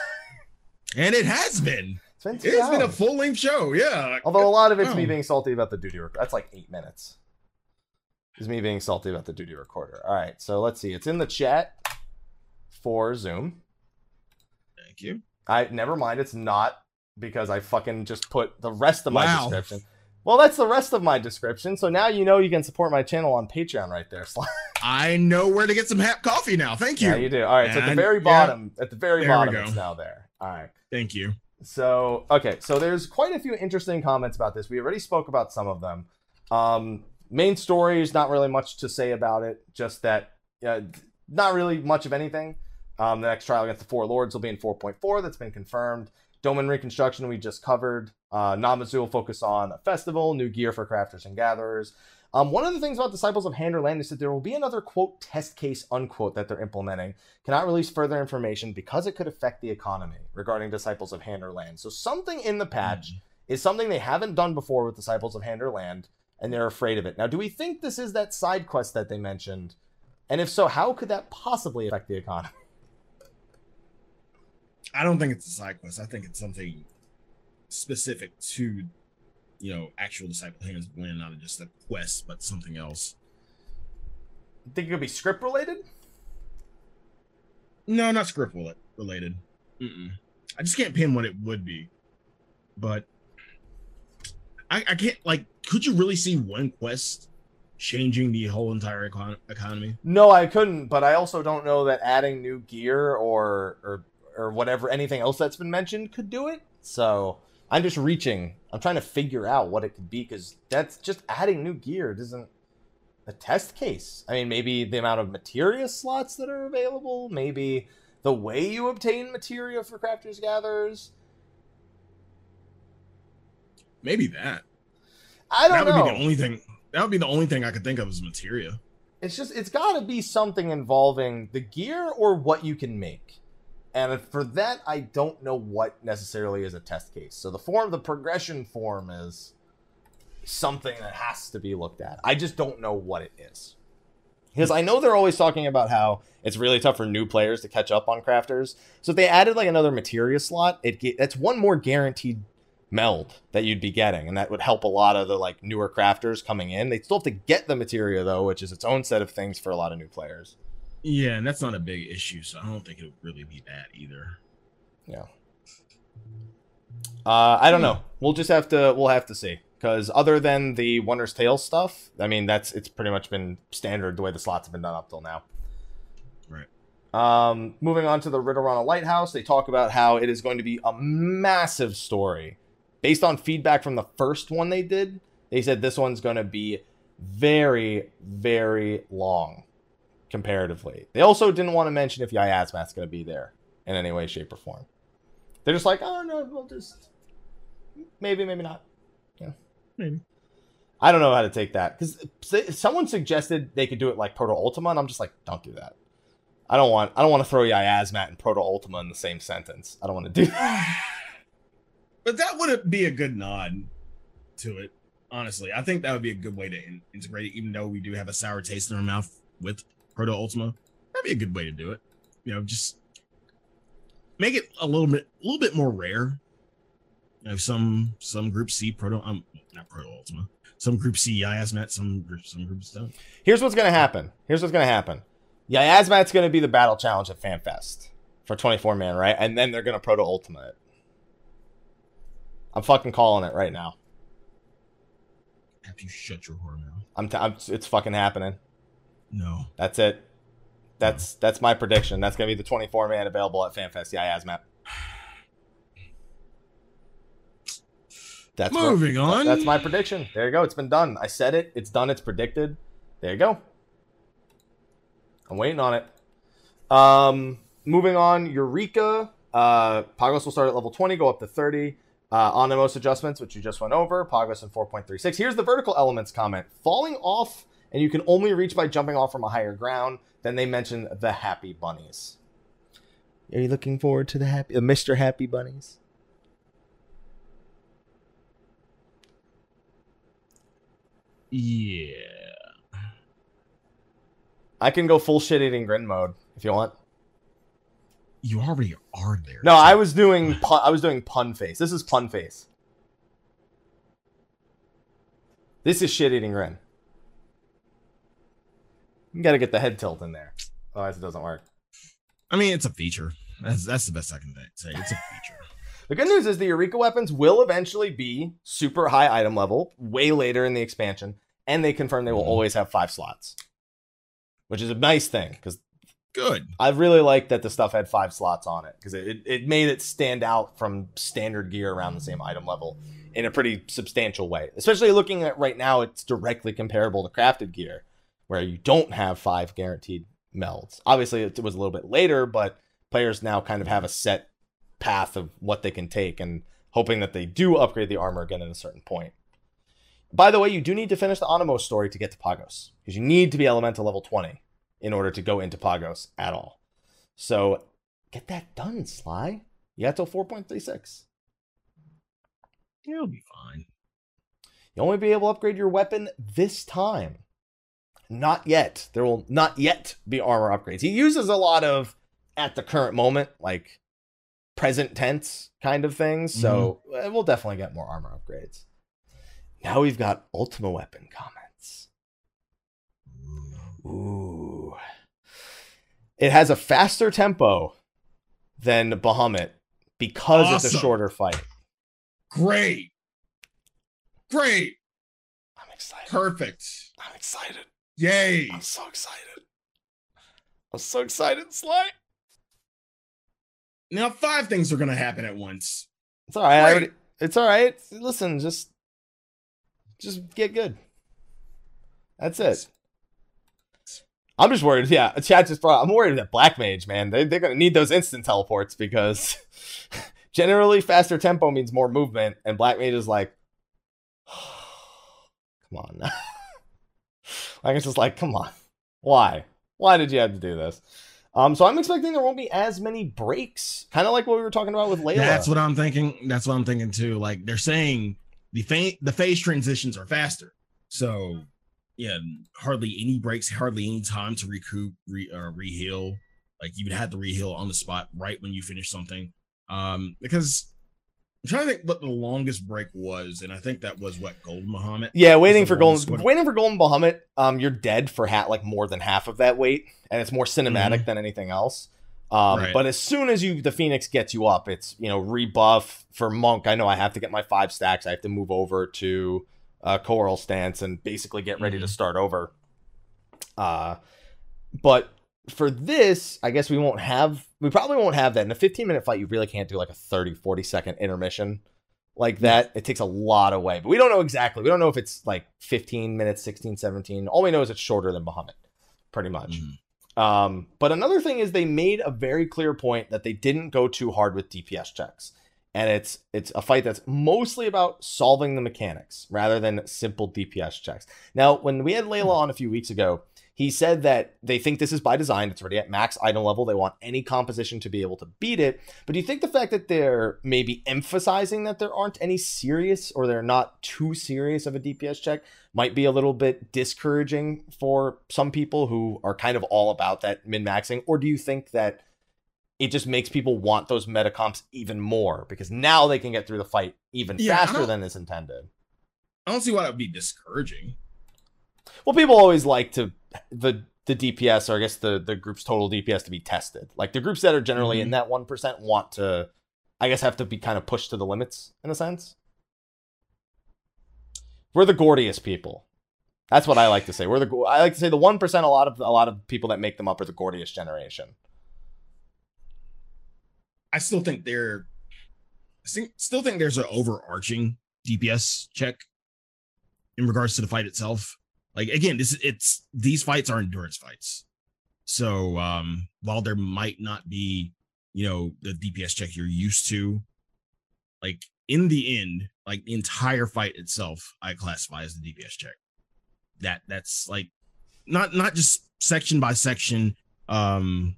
And it has been. It's been It's been a full length show. Yeah. Although a lot of it's me Oh. being salty about the duty recorder. That's like eight minutes. Is me being salty about the duty recorder. All right, so let's see. It's in the chat for Zoom. Thank you. I never mind. It's not because I fucking just put the rest of my Wow. description. Well, that's the rest of my description. So now you know you can support my channel on Patreon right there. I know where to get some hap coffee now. Thank you. Yeah, you do. All right. So at the And- very yeah. bottom, at the very bottom, it's now there. All right. Thank you. So okay, so there's quite a few interesting comments about this. We already spoke about some of them. Um, main story is not really much to say about it. Just that, uh, not really much of anything. Um, the next trial against the Four Lords will be in 4.4. That's been confirmed. Domain reconstruction we just covered. Uh, Namazu will focus on a festival, new gear for crafters and gatherers. Um, one of the things about Disciples of Hand and Land is that there will be another quote test case unquote that they're implementing. Cannot release further information because it could affect the economy regarding Disciples of Hand and Land. So something in the patch is something they haven't done before with Disciples of Hand and Land, and they're afraid of it. Now, do we think this is that side quest that they mentioned? And if so, how could that possibly affect the economy? I don't think it's a side quest. I think it's something specific to, you know, actual disciple hands blend, not just a quest, but something else. Think it could be script related? No, not script rela- related. Mm-mm. I just can't pin what it would be. But I, I can't like. Could you really see one quest changing the whole entire econ- economy? No, I couldn't, but I also don't know that adding new gear or or or whatever anything else that's been mentioned could do it. So I'm just reaching. I'm trying to figure out what it could be because that's just adding new gear. It isn't a test case. I mean, maybe the amount of materia slots that are available, maybe the way you obtain materia for crafters gatherers. Maybe that. I That don't would know. be the only thing. That would be the only thing I could think of as materia. It's just it's got to be something involving the gear or what you can make. And for that, I don't know what necessarily is a test case. So the form, the progression form is something that has to be looked at. I just don't know what it is. Because I know they're always talking about how it's really tough for new players to catch up on crafters. So if they added like another materia slot, it that's one more guaranteed meld that you'd be getting, and that would help a lot of the like newer crafters coming in. They still have to get the materia though, which is its own set of things for a lot of new players. Yeah, and that's not a big issue, so I don't think it would really be that either. Yeah. Uh, I don't know. We'll just have to. We'll have to see. Because other than the Wondrous Tails stuff, I mean, that's it's pretty much been standard the way the slots have been done up till now. Right. Um, moving on to the Ridorana Lighthouse, they talk about how it is going to be a massive story based on feedback from the first one they did, they said this one's going to be very, very long comparatively. They also didn't want to mention if Yiazmat's going to be there in any way, shape, or form. They're just like, oh no, we'll just maybe, maybe not. Yeah, maybe. I don't know how to take that because someone suggested they could do it like Proto Ultima, and I'm just like, don't do that. I don't want I don't want to throw Yiazmat and Proto Ultima in the same sentence. I don't want to do that. but that would be a good nod to it. Honestly, I think that would be a good way to in- integrate it. Even though we do have a sour taste in our mouth with Proto Ultima, that'd be a good way to do it. You know, just make it a little bit a little bit more rare. You know, some some groups see Proto um not Proto Ultima. Some groups see Yiazmat, some groups some groups don't. Here's what's gonna happen. Here's what's gonna happen. Yiazmat's gonna be the battle challenge at FanFest for 24 man, right? And then they're gonna Proto Ultima. I'm fucking calling it right now. Have you shut your whore mouth? I'm, t- I'm it's fucking happening. No. That's it. That's that's my prediction. That's gonna be the 24 man available at FanFest. Yeah, Yiazmat. That's moving what, on. That's my prediction. There you go. It's been done. I said it. It's done. It's predicted. There you go. I'm waiting on it. Um, moving on, Eureka. Uh, Pagos will start at level 20, go up to 30. Uh, most adjustments, which you just went over. Pagos in 4.36. Here's the vertical elements comment. Falling off, and you can only reach by jumping off from a higher ground. Then they mention the Happy Bunnies. Are you looking forward to the happy, uh, Mr. Happy Bunnies? Yeah. I can go full shit eating grin mode if you want. You already are there. No, so. I was doing pun, I was doing pun face. This is pun face. This is shit eating grin. You got to get the head tilt in there, otherwise it doesn't work. I mean, it's a feature. That's that's the best I can say. It's a feature. the good news is the Eureka weapons will eventually be super high item level way later in the expansion, and they confirm they will mm-hmm. always have five slots which is a nice thing because good. I really like that the stuff had five slots on it because it, it made it stand out from standard gear around the same item level in a pretty substantial way. Especially looking at right now, it's directly comparable to crafted gear where you don't have five guaranteed melds. Obviously, it was a little bit later, but players now kind of have a set path of what they can take and hoping that they do upgrade the armor again at a certain point. By the way, you do need to finish the Anemos story to get to Pagos because you need to be elemental level 20 in order to go into Pagos at all. So get that done, Sly. You got till 4.36. You'll be fine. You'll only be able to upgrade your weapon this time. Not yet. There will not yet be armor upgrades. He uses a lot of at the current moment, like present tense kind of things. So mm-hmm. we'll definitely get more armor upgrades. Now we've got Ultima Weapon comments. Ooh. It has a faster tempo than Bahamut because awesome. it's a shorter fight. Great. Great. I'm excited. Perfect. I'm excited. Yay. I'm so excited. I'm so excited, Sly. Now, five things are going to happen at once. It's all right. Already, it's all right. Listen, just just get good. That's it. I'm just worried. Yeah, chat just brought. I'm worried that Black Mage, man, they they're gonna need those instant teleports because generally faster tempo means more movement, and Black Mage is like, come on. like it's just like, come on, why? Why did you have to do this? Um, so I'm expecting there won't be as many breaks, kind of like what we were talking about with Layla. That's what I'm thinking. That's what I'm thinking too. Like they're saying the fa- the phase transitions are faster. So yeah, hardly any breaks, hardly any time to recoup, re uh, reheal. Like you would have to reheal on the spot right when you finish something. Um, because I'm trying to think what the longest break was, and I think that was what Golden Bahamut. Yeah, waiting for Golden, waiting for Golden Bahamut. Um, you're dead for hat like more than half of that wait, and it's more cinematic mm-hmm. than anything else. Um, right. But as soon as you the Phoenix gets you up, it's you know rebuff for Monk. I know I have to get my five stacks. I have to move over to uh, Choral stance and basically get ready mm-hmm. to start over. Uh, but for this, I guess we won't have. We probably won't have that in a 15 minute fight. You really can't do like a 30, 40 second intermission like that, it takes a lot away. But we don't know exactly. We don't know if it's like 15 minutes, 16, 17. All we know is it's shorter than Bahamut, pretty much. Mhm. Um, but another thing is they made a very clear point that they didn't go too hard with DPS checks. And it's it's a fight that's mostly about solving the mechanics rather than simple DPS checks. Now, when we had Layla hmm. on a few weeks ago, he said that they think this is by design. It's already at max item level. They want any composition to be able to beat it. But do you think the fact that they're maybe emphasizing that there aren't any serious or they're not too serious of a DPS check might be a little bit discouraging for some people who are kind of all about that min maxing? Or do you think that it just makes people want those meta comps even more because now they can get through the fight even Yeah, faster than is intended? I don't see why that would be discouraging. Well, people always like to the the DPS or I guess the the group's total DPS to be tested. Like the groups that are generally in Mhm. that one percent want to, I guess, have to be kind of pushed to the limits in a sense. We're the Gordias people. That's what I like to say. We're the I like to say the one percent. A lot of a lot of people that make them up are the Gordias generation. I still think think, still think there's an overarching DPS check in regards to the fight itself. Like again, this it's these fights are endurance fights. So um while there might not be, you know, the DPS check you're used to, like in the end, like the entire fight itself, I classify as the DPS check. That that's like not not just section by section, um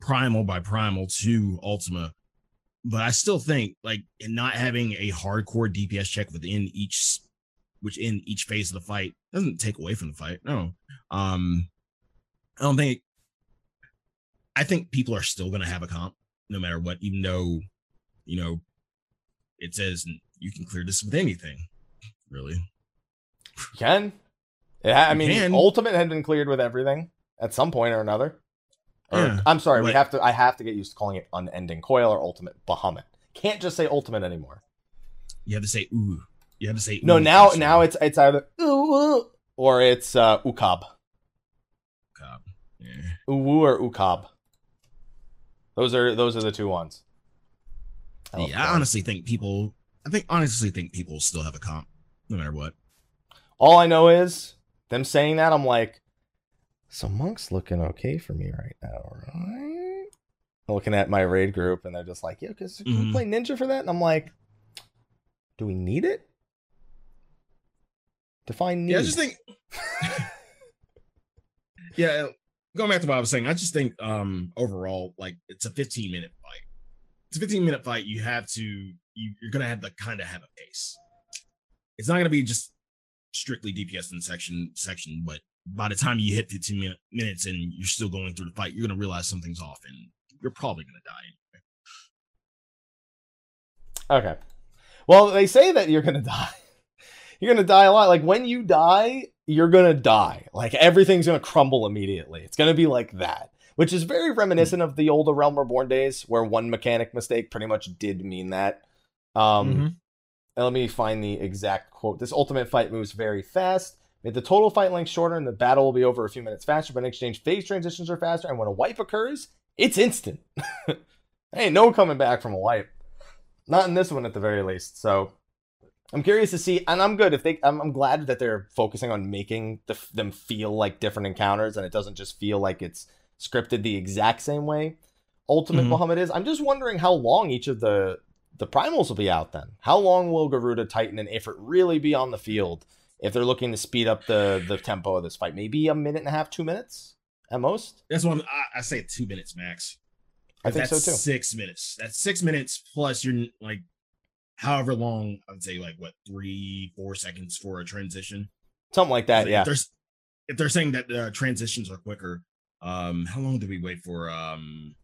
primal by primal to ultima but i still think like not having a hardcore dps check within each which in each phase of the fight doesn't take away from the fight no um i don't think i think people are still going to have a comp no matter what even though you know it says you can clear this with anything really You can. Yeah, I You mean, can. Ultimate had been cleared with everything at some point or another. Or, Yeah, I'm sorry, we have to. I have to get used to calling it Unending Coil or Ultimate Bahamut. Can't just say Ultimate anymore. you have to say ooh you have to say No, now now it's it's either ooh, or it's uh, UCoB, God. yeah. Uwu or UCoB. Those are those are the two ones. Oh, yeah, I honestly think people. I think honestly think people still have a comp, no matter what. All I know is them saying that. I'm like, so monk's looking okay for me right now, right? Looking at my raid group, and they're just like, yeah, because can we Mhm. play ninja for that? And I'm like, do we need it? Define need. Yeah, I just think. yeah, going back to what I was saying, I just think um overall, like it's a 15 minute fight. It's a 15 minute fight. You have to. You, you're gonna have to kind of have a pace. It's not gonna be just strictly DPS in section section, but by the time you hit 15 min- minutes and you're still going through the fight, you're gonna realize something's off, and you're probably gonna die. Okay. Well, they say that you're gonna die. You're gonna die a lot. Like when you die, you're gonna die. Like everything's gonna crumble immediately. It's gonna be like that, which is very reminiscent of the older Realm Reborn days, where one mechanic mistake pretty much did mean that. Um, Mhm. let me find the exact quote. This ultimate fight moves very fast. Made the total fight length shorter, and the battle will be over a few minutes faster. But in exchange, phase transitions are faster, and when a wipe occurs, it's instant. Ain't no coming back from a wipe. Not in this one, at the very least. So I'm curious to see, and I'm good if they. I'm, I'm glad that they're focusing on making the, them feel like different encounters, and it doesn't just feel like it's scripted the exact same way. Ultimate Mhm. Bahamut is. I'm just wondering how long each of the the primals will be out then. How long will Garuda, Titan, and Ifrit really be on the field if they're looking to speed up the the tempo of this fight? Maybe a minute and a half, two minutes at most. That's one. I, I say two minutes max. I think that's so too. Six minutes. That's six minutes plus you're like however long I would say like what three, four seconds for a transition. Something like that. If Yeah. There's if they're saying that uh, transitions are quicker, um, how long do we wait for um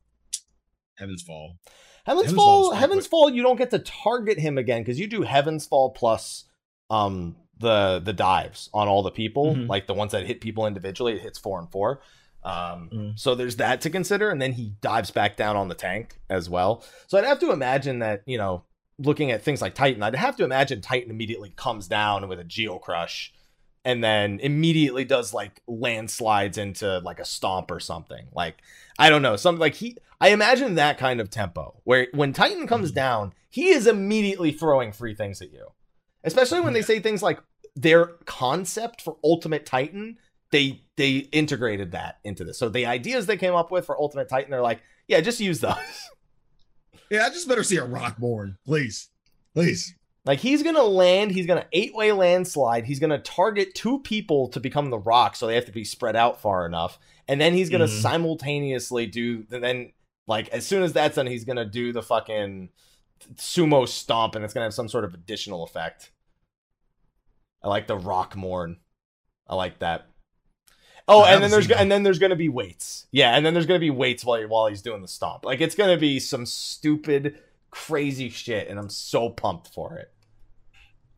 Heaven's Fall? Heaven's, Heaven's Fall, Fall Heaven's Fall, you don't get to target him again because you do Heaven's Fall plus um the the dives on all the people, Mhm. like the ones that hit people individually. It hits four and four. Um, Mhm. so there's that to consider, and then he dives back down on the tank as well. So I'd have to imagine that you know, looking at things like Titan, I'd have to imagine Titan immediately comes down with a Geocrush and then immediately does like landslides into like a stomp or something. Like I don't know, something like he. I imagine that kind of tempo where when Titan comes Mhm. down, he is immediately throwing free things at you. Especially when they say things like their concept for Ultimate Titan, they they integrated that into this. So the ideas they came up with for Ultimate Titan, they're like, yeah, just use those. Yeah, I just better see a Rockborn, please, please. Like he's gonna land, he's gonna eight way landslide, he's gonna target two people to become the rock, so they have to be spread out far enough, and then he's gonna Mhm. simultaneously do and then like as soon as that's done, he's gonna do the fucking sumo stomp, and it's gonna have some sort of additional effect. I like the rock morn. I like that. Oh, and then there's that. and then there's gonna be weights. Yeah, and then there's gonna be weights while while he's doing the stomp. Like it's gonna be some stupid, crazy shit, and I'm so pumped for it.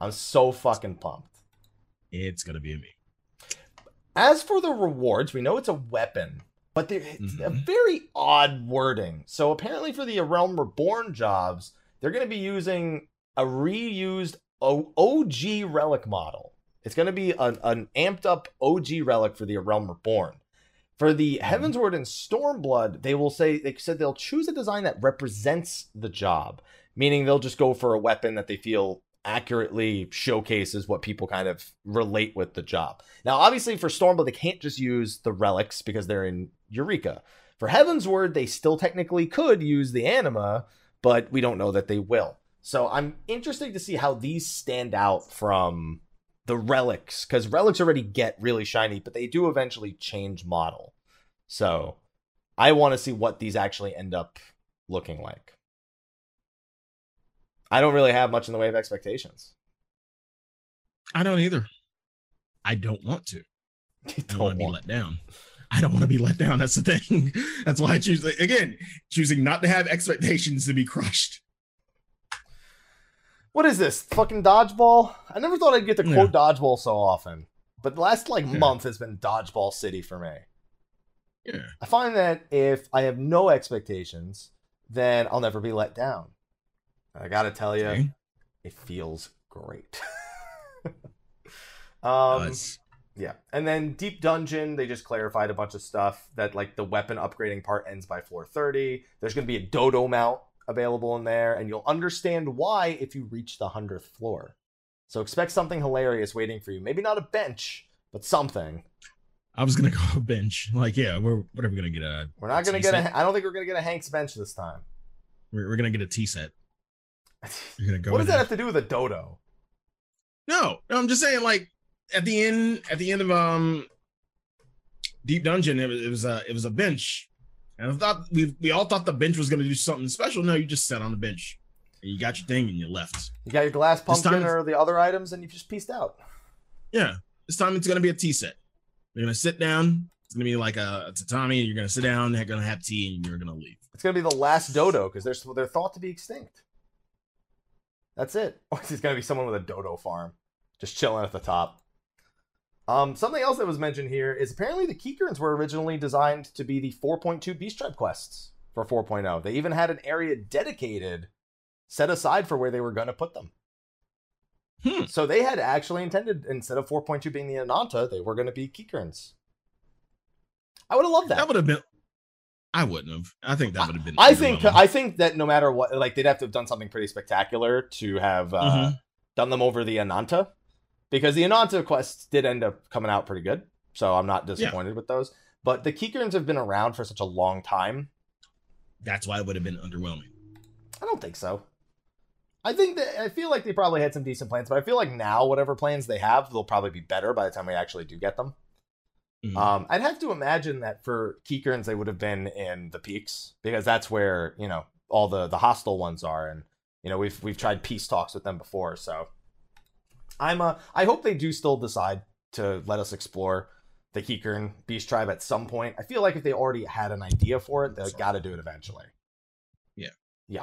I'm so fucking pumped. It's gonna be me. As for the rewards, we know it's a weapon, but there- it's a mm-hmm. very odd wording. So apparently, for the Realm Reborn jobs, they're going to be using a reused OG relic model. It's going to be an, an amped up OG relic for the Realm Reborn. For the hmm. Heavensward and Stormblood, they will say they said they'll choose a design that represents the job, meaning they'll just go for a weapon that they feel accurately showcases what people kind of relate with the job. Now, obviously, for Stormblood, they can't just use the relics because they're in Eureka. For Heavensward, they still technically could use the anima, but we don't know that they will. So I'm interested to see how these stand out from the relics, because relics already get really shiny, but they do eventually change model. So I want to see what these actually end up looking like. I don't really have much in the way of expectations. I don't either. I don't want to. I don't want to be let down. I don't want to be let down. That's the thing. That's why I choose again, choosing not to have expectations to be crushed. What is this? Fucking dodgeball? I never thought I'd get to Yeah. quote dodgeball so often. But the last like Yeah. month has been dodgeball city for me. Yeah. I find that if I have no expectations, then I'll never be let down. I gotta tell you, Okay. it feels great. um, Does. yeah, and then Deep Dungeon, they just clarified a bunch of stuff that like the weapon upgrading part ends by floor 30. There's to be a dodo mount available in there, and you'll understand why if you reach the 100th floor. So expect something hilarious waiting for you. Maybe not a bench, but something. I was gonna go bench. Like, yeah, we're what are we gonna get a We're not going to Tea get set? a I don't think we're going to get a Hank's bench this time. we're, we're gonna get a tea set. You're gonna go what does that have to do with a dodo? No, no, I'm just saying, like at the end, at the end of um Deep Dungeon, it was it was a it was a bench. And I thought we we all thought the bench was gonna do something special. No, you just sat on the bench. And you got your thing and you left. You got your glass pumpkin or the other items, and you just pieced out. Yeah. This time it's gonna be a tea set. You're gonna sit down. It's gonna be like a, a tatami. You're gonna sit down. They're gonna have tea, and you're gonna leave. It's gonna be the last dodo because they're they're thought to be extinct. That's it. Or it's gonna be someone with a dodo farm, just chilling at the top. Um, something else that was mentioned here is apparently the Qiqirns were originally designed to be the 4.2 Beast Tribe quests for 4.0. They even had an area dedicated, set aside for where they were gonna put them. Hmm. So they had actually intended instead of 4.2 being the Ananta, they were gonna be Qiqirns. I would have loved that. That would have been. I wouldn't have. I think that would have been. I think underwhelming. I think that no matter what, like they'd have to have done something pretty spectacular to have uh, Mhm. done them over the Ananta, because the Ananta quests did end up coming out pretty good. So I'm not disappointed with those. But the Qiqirns have been around for such a long time. that's why it would have been underwhelming. I don't think so. I think that I feel like they probably had some decent plans, but I feel like now whatever plans they have, they'll probably be better by the time we actually do get them. Mhm. Um, I'd have to imagine that for Qiqirns, they would have been in the peaks because that's where you know all the the hostile ones are, and you know we've we've tried peace talks with them before. So I'm uh, I hope they do still decide to let us explore the Qiqirn Beast Tribe at some point. I feel like if they already had an idea for it, they got to do it eventually. Yeah. Yeah.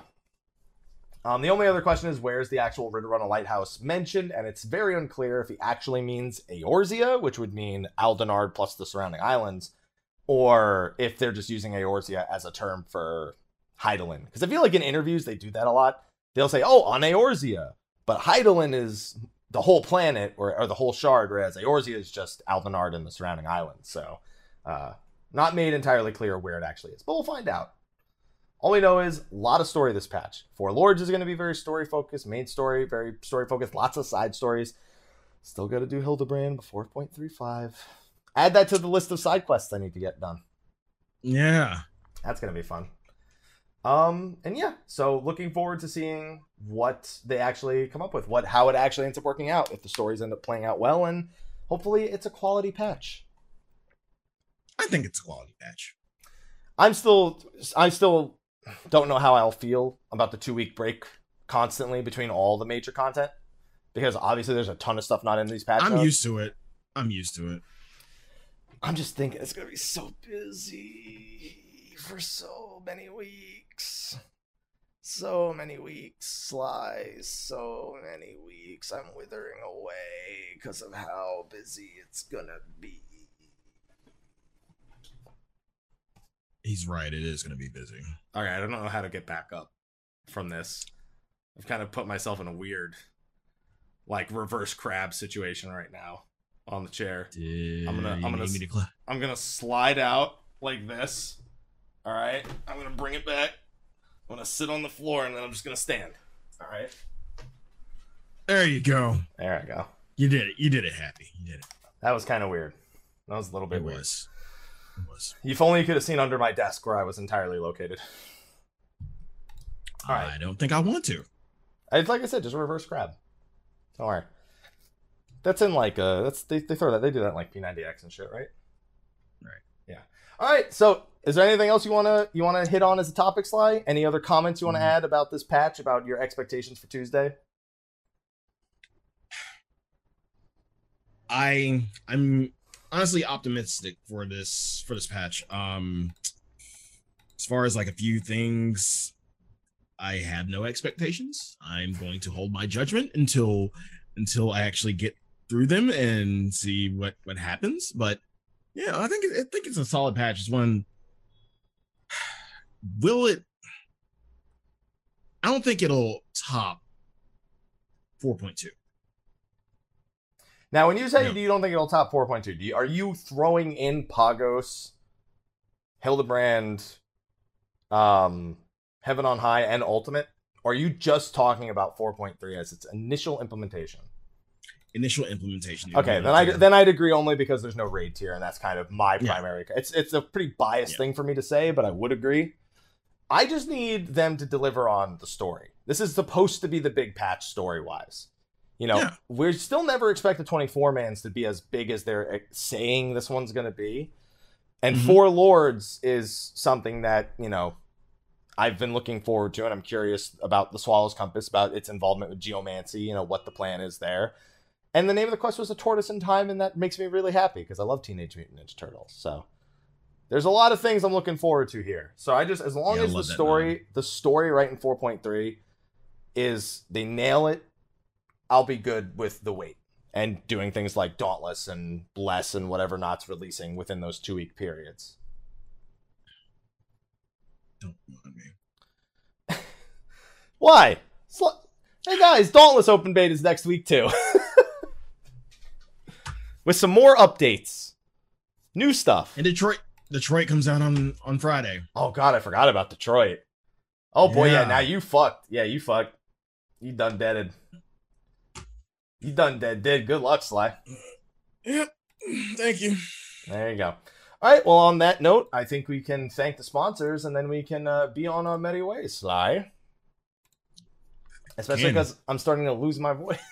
Um, the only other question is where's the actual Ridorana Lighthouse mentioned, and it's very unclear if he actually means Eorzea, which would mean Aldenard plus the surrounding islands, or if they're just using Eorzea as a term for Hydaelyn. Because I feel like in interviews they do that a lot. They'll say, "Oh, on Eorzea," but Hydaelyn is the whole planet or, or the whole shard, whereas Eorzea is just Aldenard and the surrounding islands. So, uh, not made entirely clear where it actually is, but we'll find out. All we know is a lot of story this patch. Four Lords is going to be very story focused, main story, very story focused, lots of side stories. Still got to do Hildebrand before 4.35. Add that to the list of side quests I need to get done. Yeah. That's going to be fun. Um, and yeah, so looking forward to seeing what they actually come up with, what how it actually ends up working out, if the stories end up playing out well, and hopefully it's a quality patch. I think it's a quality patch. I'm still I still don't know how I'll feel about the two week break constantly between all the major content. Because obviously there's a ton of stuff not in these patches. I'm used to it. I'm used to it. I'm just thinking it's gonna be so busy for so many weeks. So many weeks, Sly. So many weeks. I'm withering away because of how busy it's gonna be. He's right. It is going to be busy. All right, I don't know how to get back up from this. I've kind of put myself in a weird, like reverse crab situation right now on the chair. Did I'm gonna- I'm gonna s- to cl- I'm gonna slide out like this. All right, I'm gonna bring it back. I'm gonna sit on the floor and then I'm just gonna stand. All right, There you go. there I go. You did it. You did it, Happy. You did it. That was kind of weird. That was a little bit It weird. was. It was. If only you could have seen under my desk where I was entirely located. All right. I don't think I want to. It's like I said, just reverse crab. Don't worry. That's in like uh that's they, they throw that they do that in like P90X and shit, right? Right. All right. So is there anything else you wanna you wanna hit on as a topic, Sly? Any other comments you wanna Mhm. add about this patch, about your expectations for Tuesday? I I'm honestly optimistic for this for this patch. Um as far as like a few things I have no expectations. I'm going to hold my judgment until until I actually get through them and see what what happens, but yeah, I think I think it's a solid patch. It's one will it I don't think it'll top 4.2. Now, when you say No. you don't think it'll top 4.2, do you, are you throwing in Pagos, Hildebrand, um, Heaven on High, and Ultimate? Or are you just talking about 4.3 as its initial implementation? Initial implementation. Okay, then I then I'd agree only because there's no raid tier, and that's kind of my Yeah. primary. It's it's a pretty biased Yeah. thing for me to say, but I would agree. I just need them to deliver on the story. This is supposed to be the big patch story wise. You know, Yeah. we're still never expect the 24 mans to be as big as they're eh, saying this one's going to be. And Mhm. Four Lords is something that, you know, I've been looking forward to, and I'm curious about the Swallow's Compass, about its involvement with geomancy, you know, what the plan is there. And the name of the quest was A Tortoise in Time, and that makes me really happy because I love Teenage Mutant Ninja Turtles. So there's a lot of things I'm looking forward to here. So I just, as long Yeah, as the story, the story right in 4.3 is they nail it, I'll be good with the wait and doing things like Dauntless and Bless and whatever not's releasing within those two week periods. Don't mind me. Why? Sl- hey guys, Dauntless open beta is next week too. With some more updates. New stuff. And Detroit, Detroit comes out on on Friday. Oh god, I forgot about Detroit. Oh boy, yeah, Yeah. now you fucked. Yeah, you fucked. You done deaded. You done dead dead. Good luck, Sly. Yep. Thank you. There you go. All right. Well, on that note, I think we can thank the sponsors, and then we can uh, be on our merry way, Sly. Especially because I'm starting to lose my voice.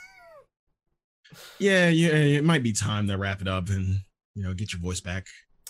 Yeah, yeah. It might be time to wrap it up and you know get your voice back.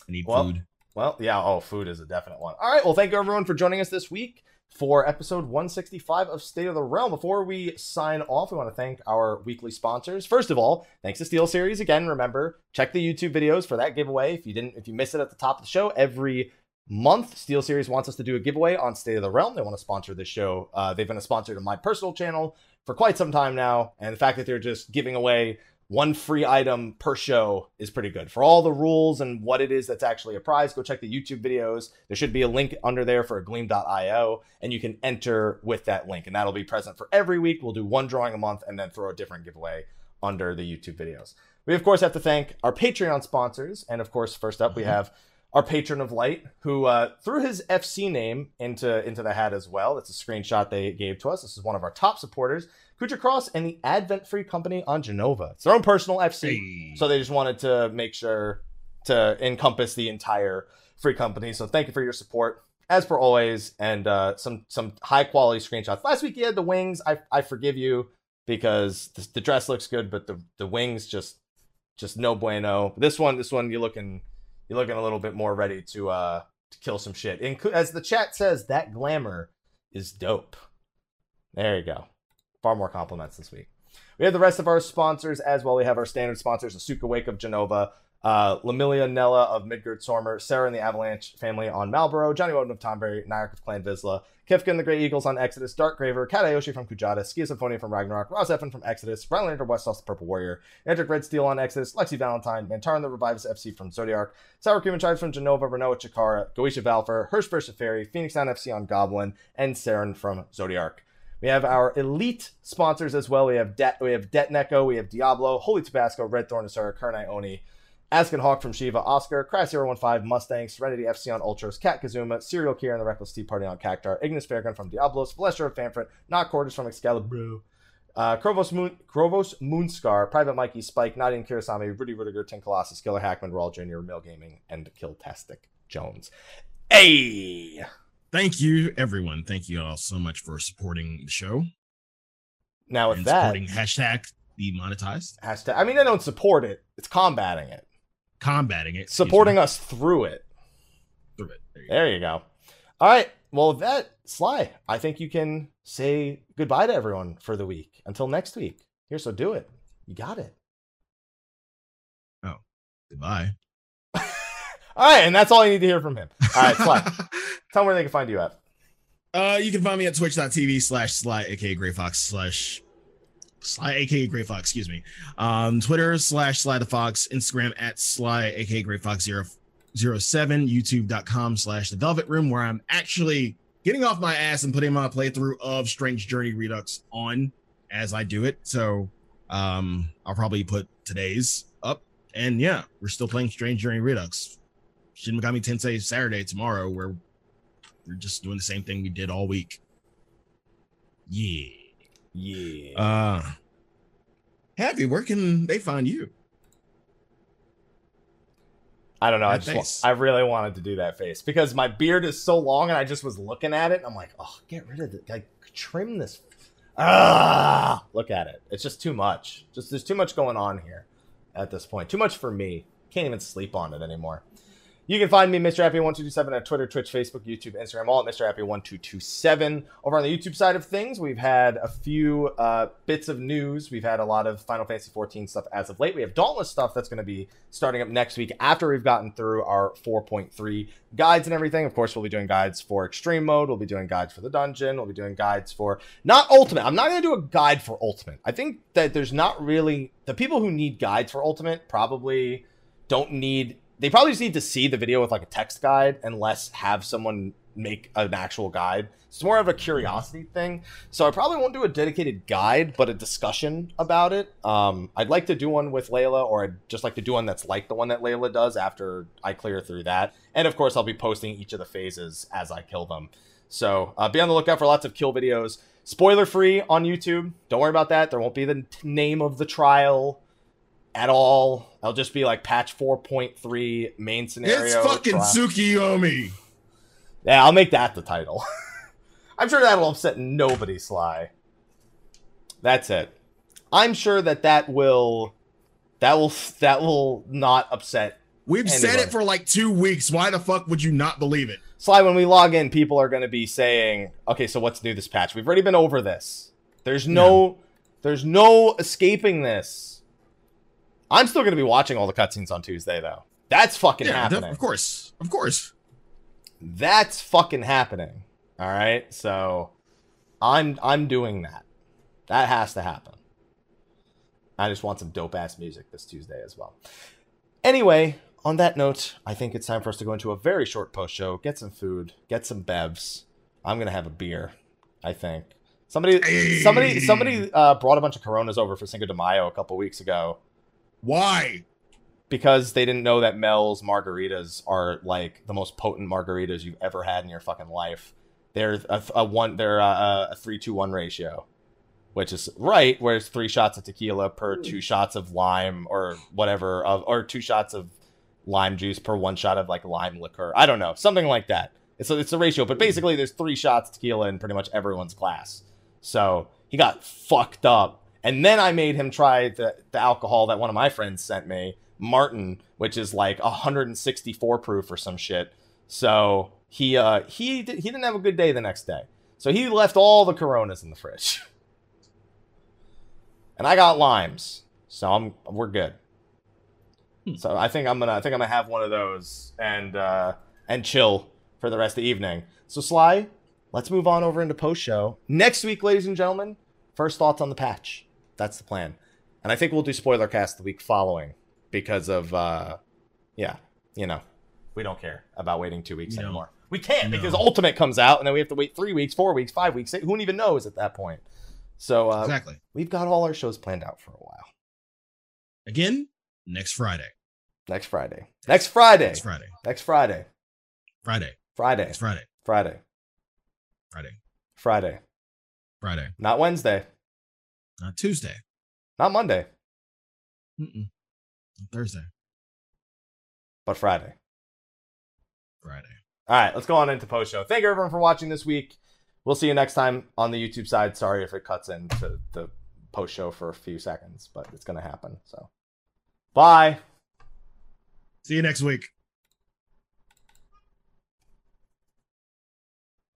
I need Well, food. Well, yeah. Oh, food is a definite one. All right. Well, thank you everyone for joining us this week for episode 165 of State of the Realm. Before we sign off, we want to thank our weekly sponsors. First of all, thanks to SteelSeries again. Remember, check the YouTube videos for that giveaway. If you didn't, if you missed it at the top of the show, every month SteelSeries wants us to do a giveaway on State of the Realm. They want to sponsor this show. Uh, they've been a sponsor to my personal channel for quite some time now, and the fact that they're just giving away one free item per show is pretty good. For all the rules and what it is that's actually a prize, go check the YouTube videos. There should be a link under there for a gleam.io, and you can enter with that link, and that'll be present for every week. We'll do one drawing a month and then throw a different giveaway under the YouTube videos. We, of course, have to thank our Patreon sponsors. And, of course, first up, we Mm-hmm. have our patron of light who uh, threw his FC name into, into the hat as well. That's a screenshot they gave to us. This is one of our top supporters, Kuja Cross and the Advent Free Company on Jenova. It's their own personal FC. Hey. So they just wanted to make sure to encompass the entire free company. So thank you for your support, as per always, and uh, some some high quality screenshots. Last week you had the wings. I I forgive you because the, the dress looks good, but the the wings just just no bueno. This one this one you're looking you're looking a little bit more ready to uh to kill some shit. And as the chat says, that glamour is dope. There you go. Far more compliments this week. We have the rest of our sponsors as well. We have our standard sponsors, Asuka Wake of Jenova, uh, Lamilia Nella of Midgardsormr, Sarah and the Avalanche family on Malboro, Johnny Woden of Tonberry, Nyack of Clan Vizsla, Kifkin the Grey Eagles on Exodus, Dark Graver, Katayoshi from Kujata, Symphonia from Ragnarok, Ross Effen from Exodus, Rylander Westhouse the Purple Warrior, Andric Red Steel on Exodus, Lexi Valentine, Mantaran the Revives FC from Zodiac, Sour Cream and Chives from Jenova, Renault Chikara, Goisha Valfer, Hirsch vs. Fairy, Phoenix Down FC on Goblin, and Saren from Zodiac. We have our elite sponsors as well. We have Det, we have Detneko, we have Diablo, Holy Tabasco, Red Thorn Asura, Kernai Oni, Askin Hawk from Shiva, Oscar, Crash 015, Mustang, Serenity FC on Ultros, Cat Kazuma, Serial Kier and the Reckless Tea Party on Cactuar, Ignis Fairgun from Diabolos, Celestia of Famfrit, Not Quarters from Excalibur, uh, Krovos, Moon, Krovos Moonscar, Private Mikey, Spike, Nadine Kirasami, Rudy Rudiger, Tim Colossus, Killer Hackman, Rawl Jr., Mill Gaming, and Killtastic Jones. Hey! Thank you, everyone. Thank you all so much for supporting the show Now with and that, supporting hashtag demonetized, hashtag, I mean, I don't support it. It's combating it. Combating it, Supporting us through it. through it. There you go. There you go. All right. Well, that, Sly, I think you can say goodbye to everyone for the week. Until next week. Here, so do it. You got it. Oh, goodbye. All right. And that's all you need to hear from him. All right, Sly, tell them where they can find you at. Uh, you can find me at twitch.tv slash sly, aka Gray Fox slash sly, aka Gray Fox, excuse me. Um, Twitter slash sly the fox, Instagram at sly, aka Gray Fox zero zero seven, youtube.com slash the velvet room, where I'm actually getting off my ass and putting my playthrough of Strange Journey Redux on as I do it. So, um, I'll probably put today's up. And yeah, we're still playing Strange Journey Redux. Shin Megami Tensei Saturday tomorrow, where we're just doing the same thing we did all week. Yeah. Yeah. Uh Happy, where can they find you? I don't know. I just face. I really wanted to do that face because my beard is so long and I just was looking at it and I'm like, oh, get rid of it. Like, trim this. Ah, look at it. It's just too much. Just there's too much going on here at this point. Too much for me. Can't even sleep on it anymore. You can find me, Mr. Happy1227, at Twitter, Twitch, Facebook, YouTube, Instagram, all at Mr. Happy1227. Over on the YouTube side of things, we've had a few uh, bits of news. We've had a lot of Final Fantasy 14 stuff as of late. We have Dauntless stuff that's going to be starting up next week after we've gotten through our 4.3 guides and everything. Of course, we'll be doing guides for Extreme Mode. We'll be doing guides for the dungeon. We'll be doing guides for not Ultimate. I'm not going to do a guide for Ultimate. I think that there's not really the people who need guides for Ultimate probably don't need they probably just need to see the video with like a text guide and less have someone make an actual guide. It's more of a curiosity thing. So I probably won't do a dedicated guide, but a discussion about it. Um, I'd like to do one with Layla, or I'd just like to do one that's like the one that Layla does after I clear through that. And of course, I'll be posting each of the phases as I kill them. So uh, be on the lookout for lots of kill videos. Spoiler free on YouTube. Don't worry about that. There won't be the name of the trial at all. I'll just be like patch 4.3 main scenario. it's fucking trial. Tsukiyomi. Yeah, I'll make that the title. I'm sure that'll upset nobody, Sly. That's it. I'm sure that that will that will that will not upset We've said it for like two weeks. Why the fuck would you not believe it? Sly, when we log in, people are going to be saying, "Okay, so what's new this patch? We've already been over this. There's no, there's no escaping this." I'm still going to be watching all the cutscenes on Tuesday, though. That's fucking Yeah, happening. of course. Of course. That's fucking happening. All right, so I'm I'm doing that. That has to happen. I just want some dope ass music this Tuesday as well. Anyway, on that note, I think it's time for us to go into a very short post show, get some food, get some bevs. I'm gonna have a beer, I think. Somebody, somebody, somebody uh, brought a bunch of Coronas over for Cinco de Mayo a couple weeks ago Why? because they didn't know that Mel's margaritas are like the most potent margaritas you've ever had in your fucking life. They're a, a one, they're a, a one ratio, which is right. Whereas three shots of tequila per hmm. two shots of lime or whatever of, or two shots of lime juice per one shot of like lime liquor. I don't know, something like that. It's a, it's a ratio, but hmm. basically there's three shots of tequila in pretty much everyone's glass. So he got fucked up. And then I made him try the, the alcohol that one of my friends sent me, Martin, which is like 164 proof or some shit. So he uh he did, he didn't have a good day the next day. So he left all the Coronas in the fridge. And I got limes. So I'm we're good. Hmm. So I think I'm gonna I think I'm gonna have one of those and uh and chill for the rest of the evening. So Sly, let's move on over into post show. Next week, ladies and gentlemen, first thoughts on the patch. That's the plan. And I think we'll do spoiler cast the week following because of uh yeah, you know, we don't care about waiting two weeks No. anymore. We can't No. because Ultimate comes out and then we have to wait three weeks, four weeks, five weeks. Who even knows at that point? So uh, exactly. we've got all our shows planned out for a while. Again, next Friday. Next Friday. Next Friday. Next Friday. Next Friday. Friday. Friday. Next Friday. Friday. Friday. Friday. Friday. Not Wednesday. Not Tuesday. Not Monday. Mm-mm. Thursday. But Friday. Friday. All right, let's go on into post show. Thank you everyone for watching this week. We'll see you next time on the YouTube side. Sorry if it cuts into the post show for a few seconds, but it's going to happen. So, bye. See you next week.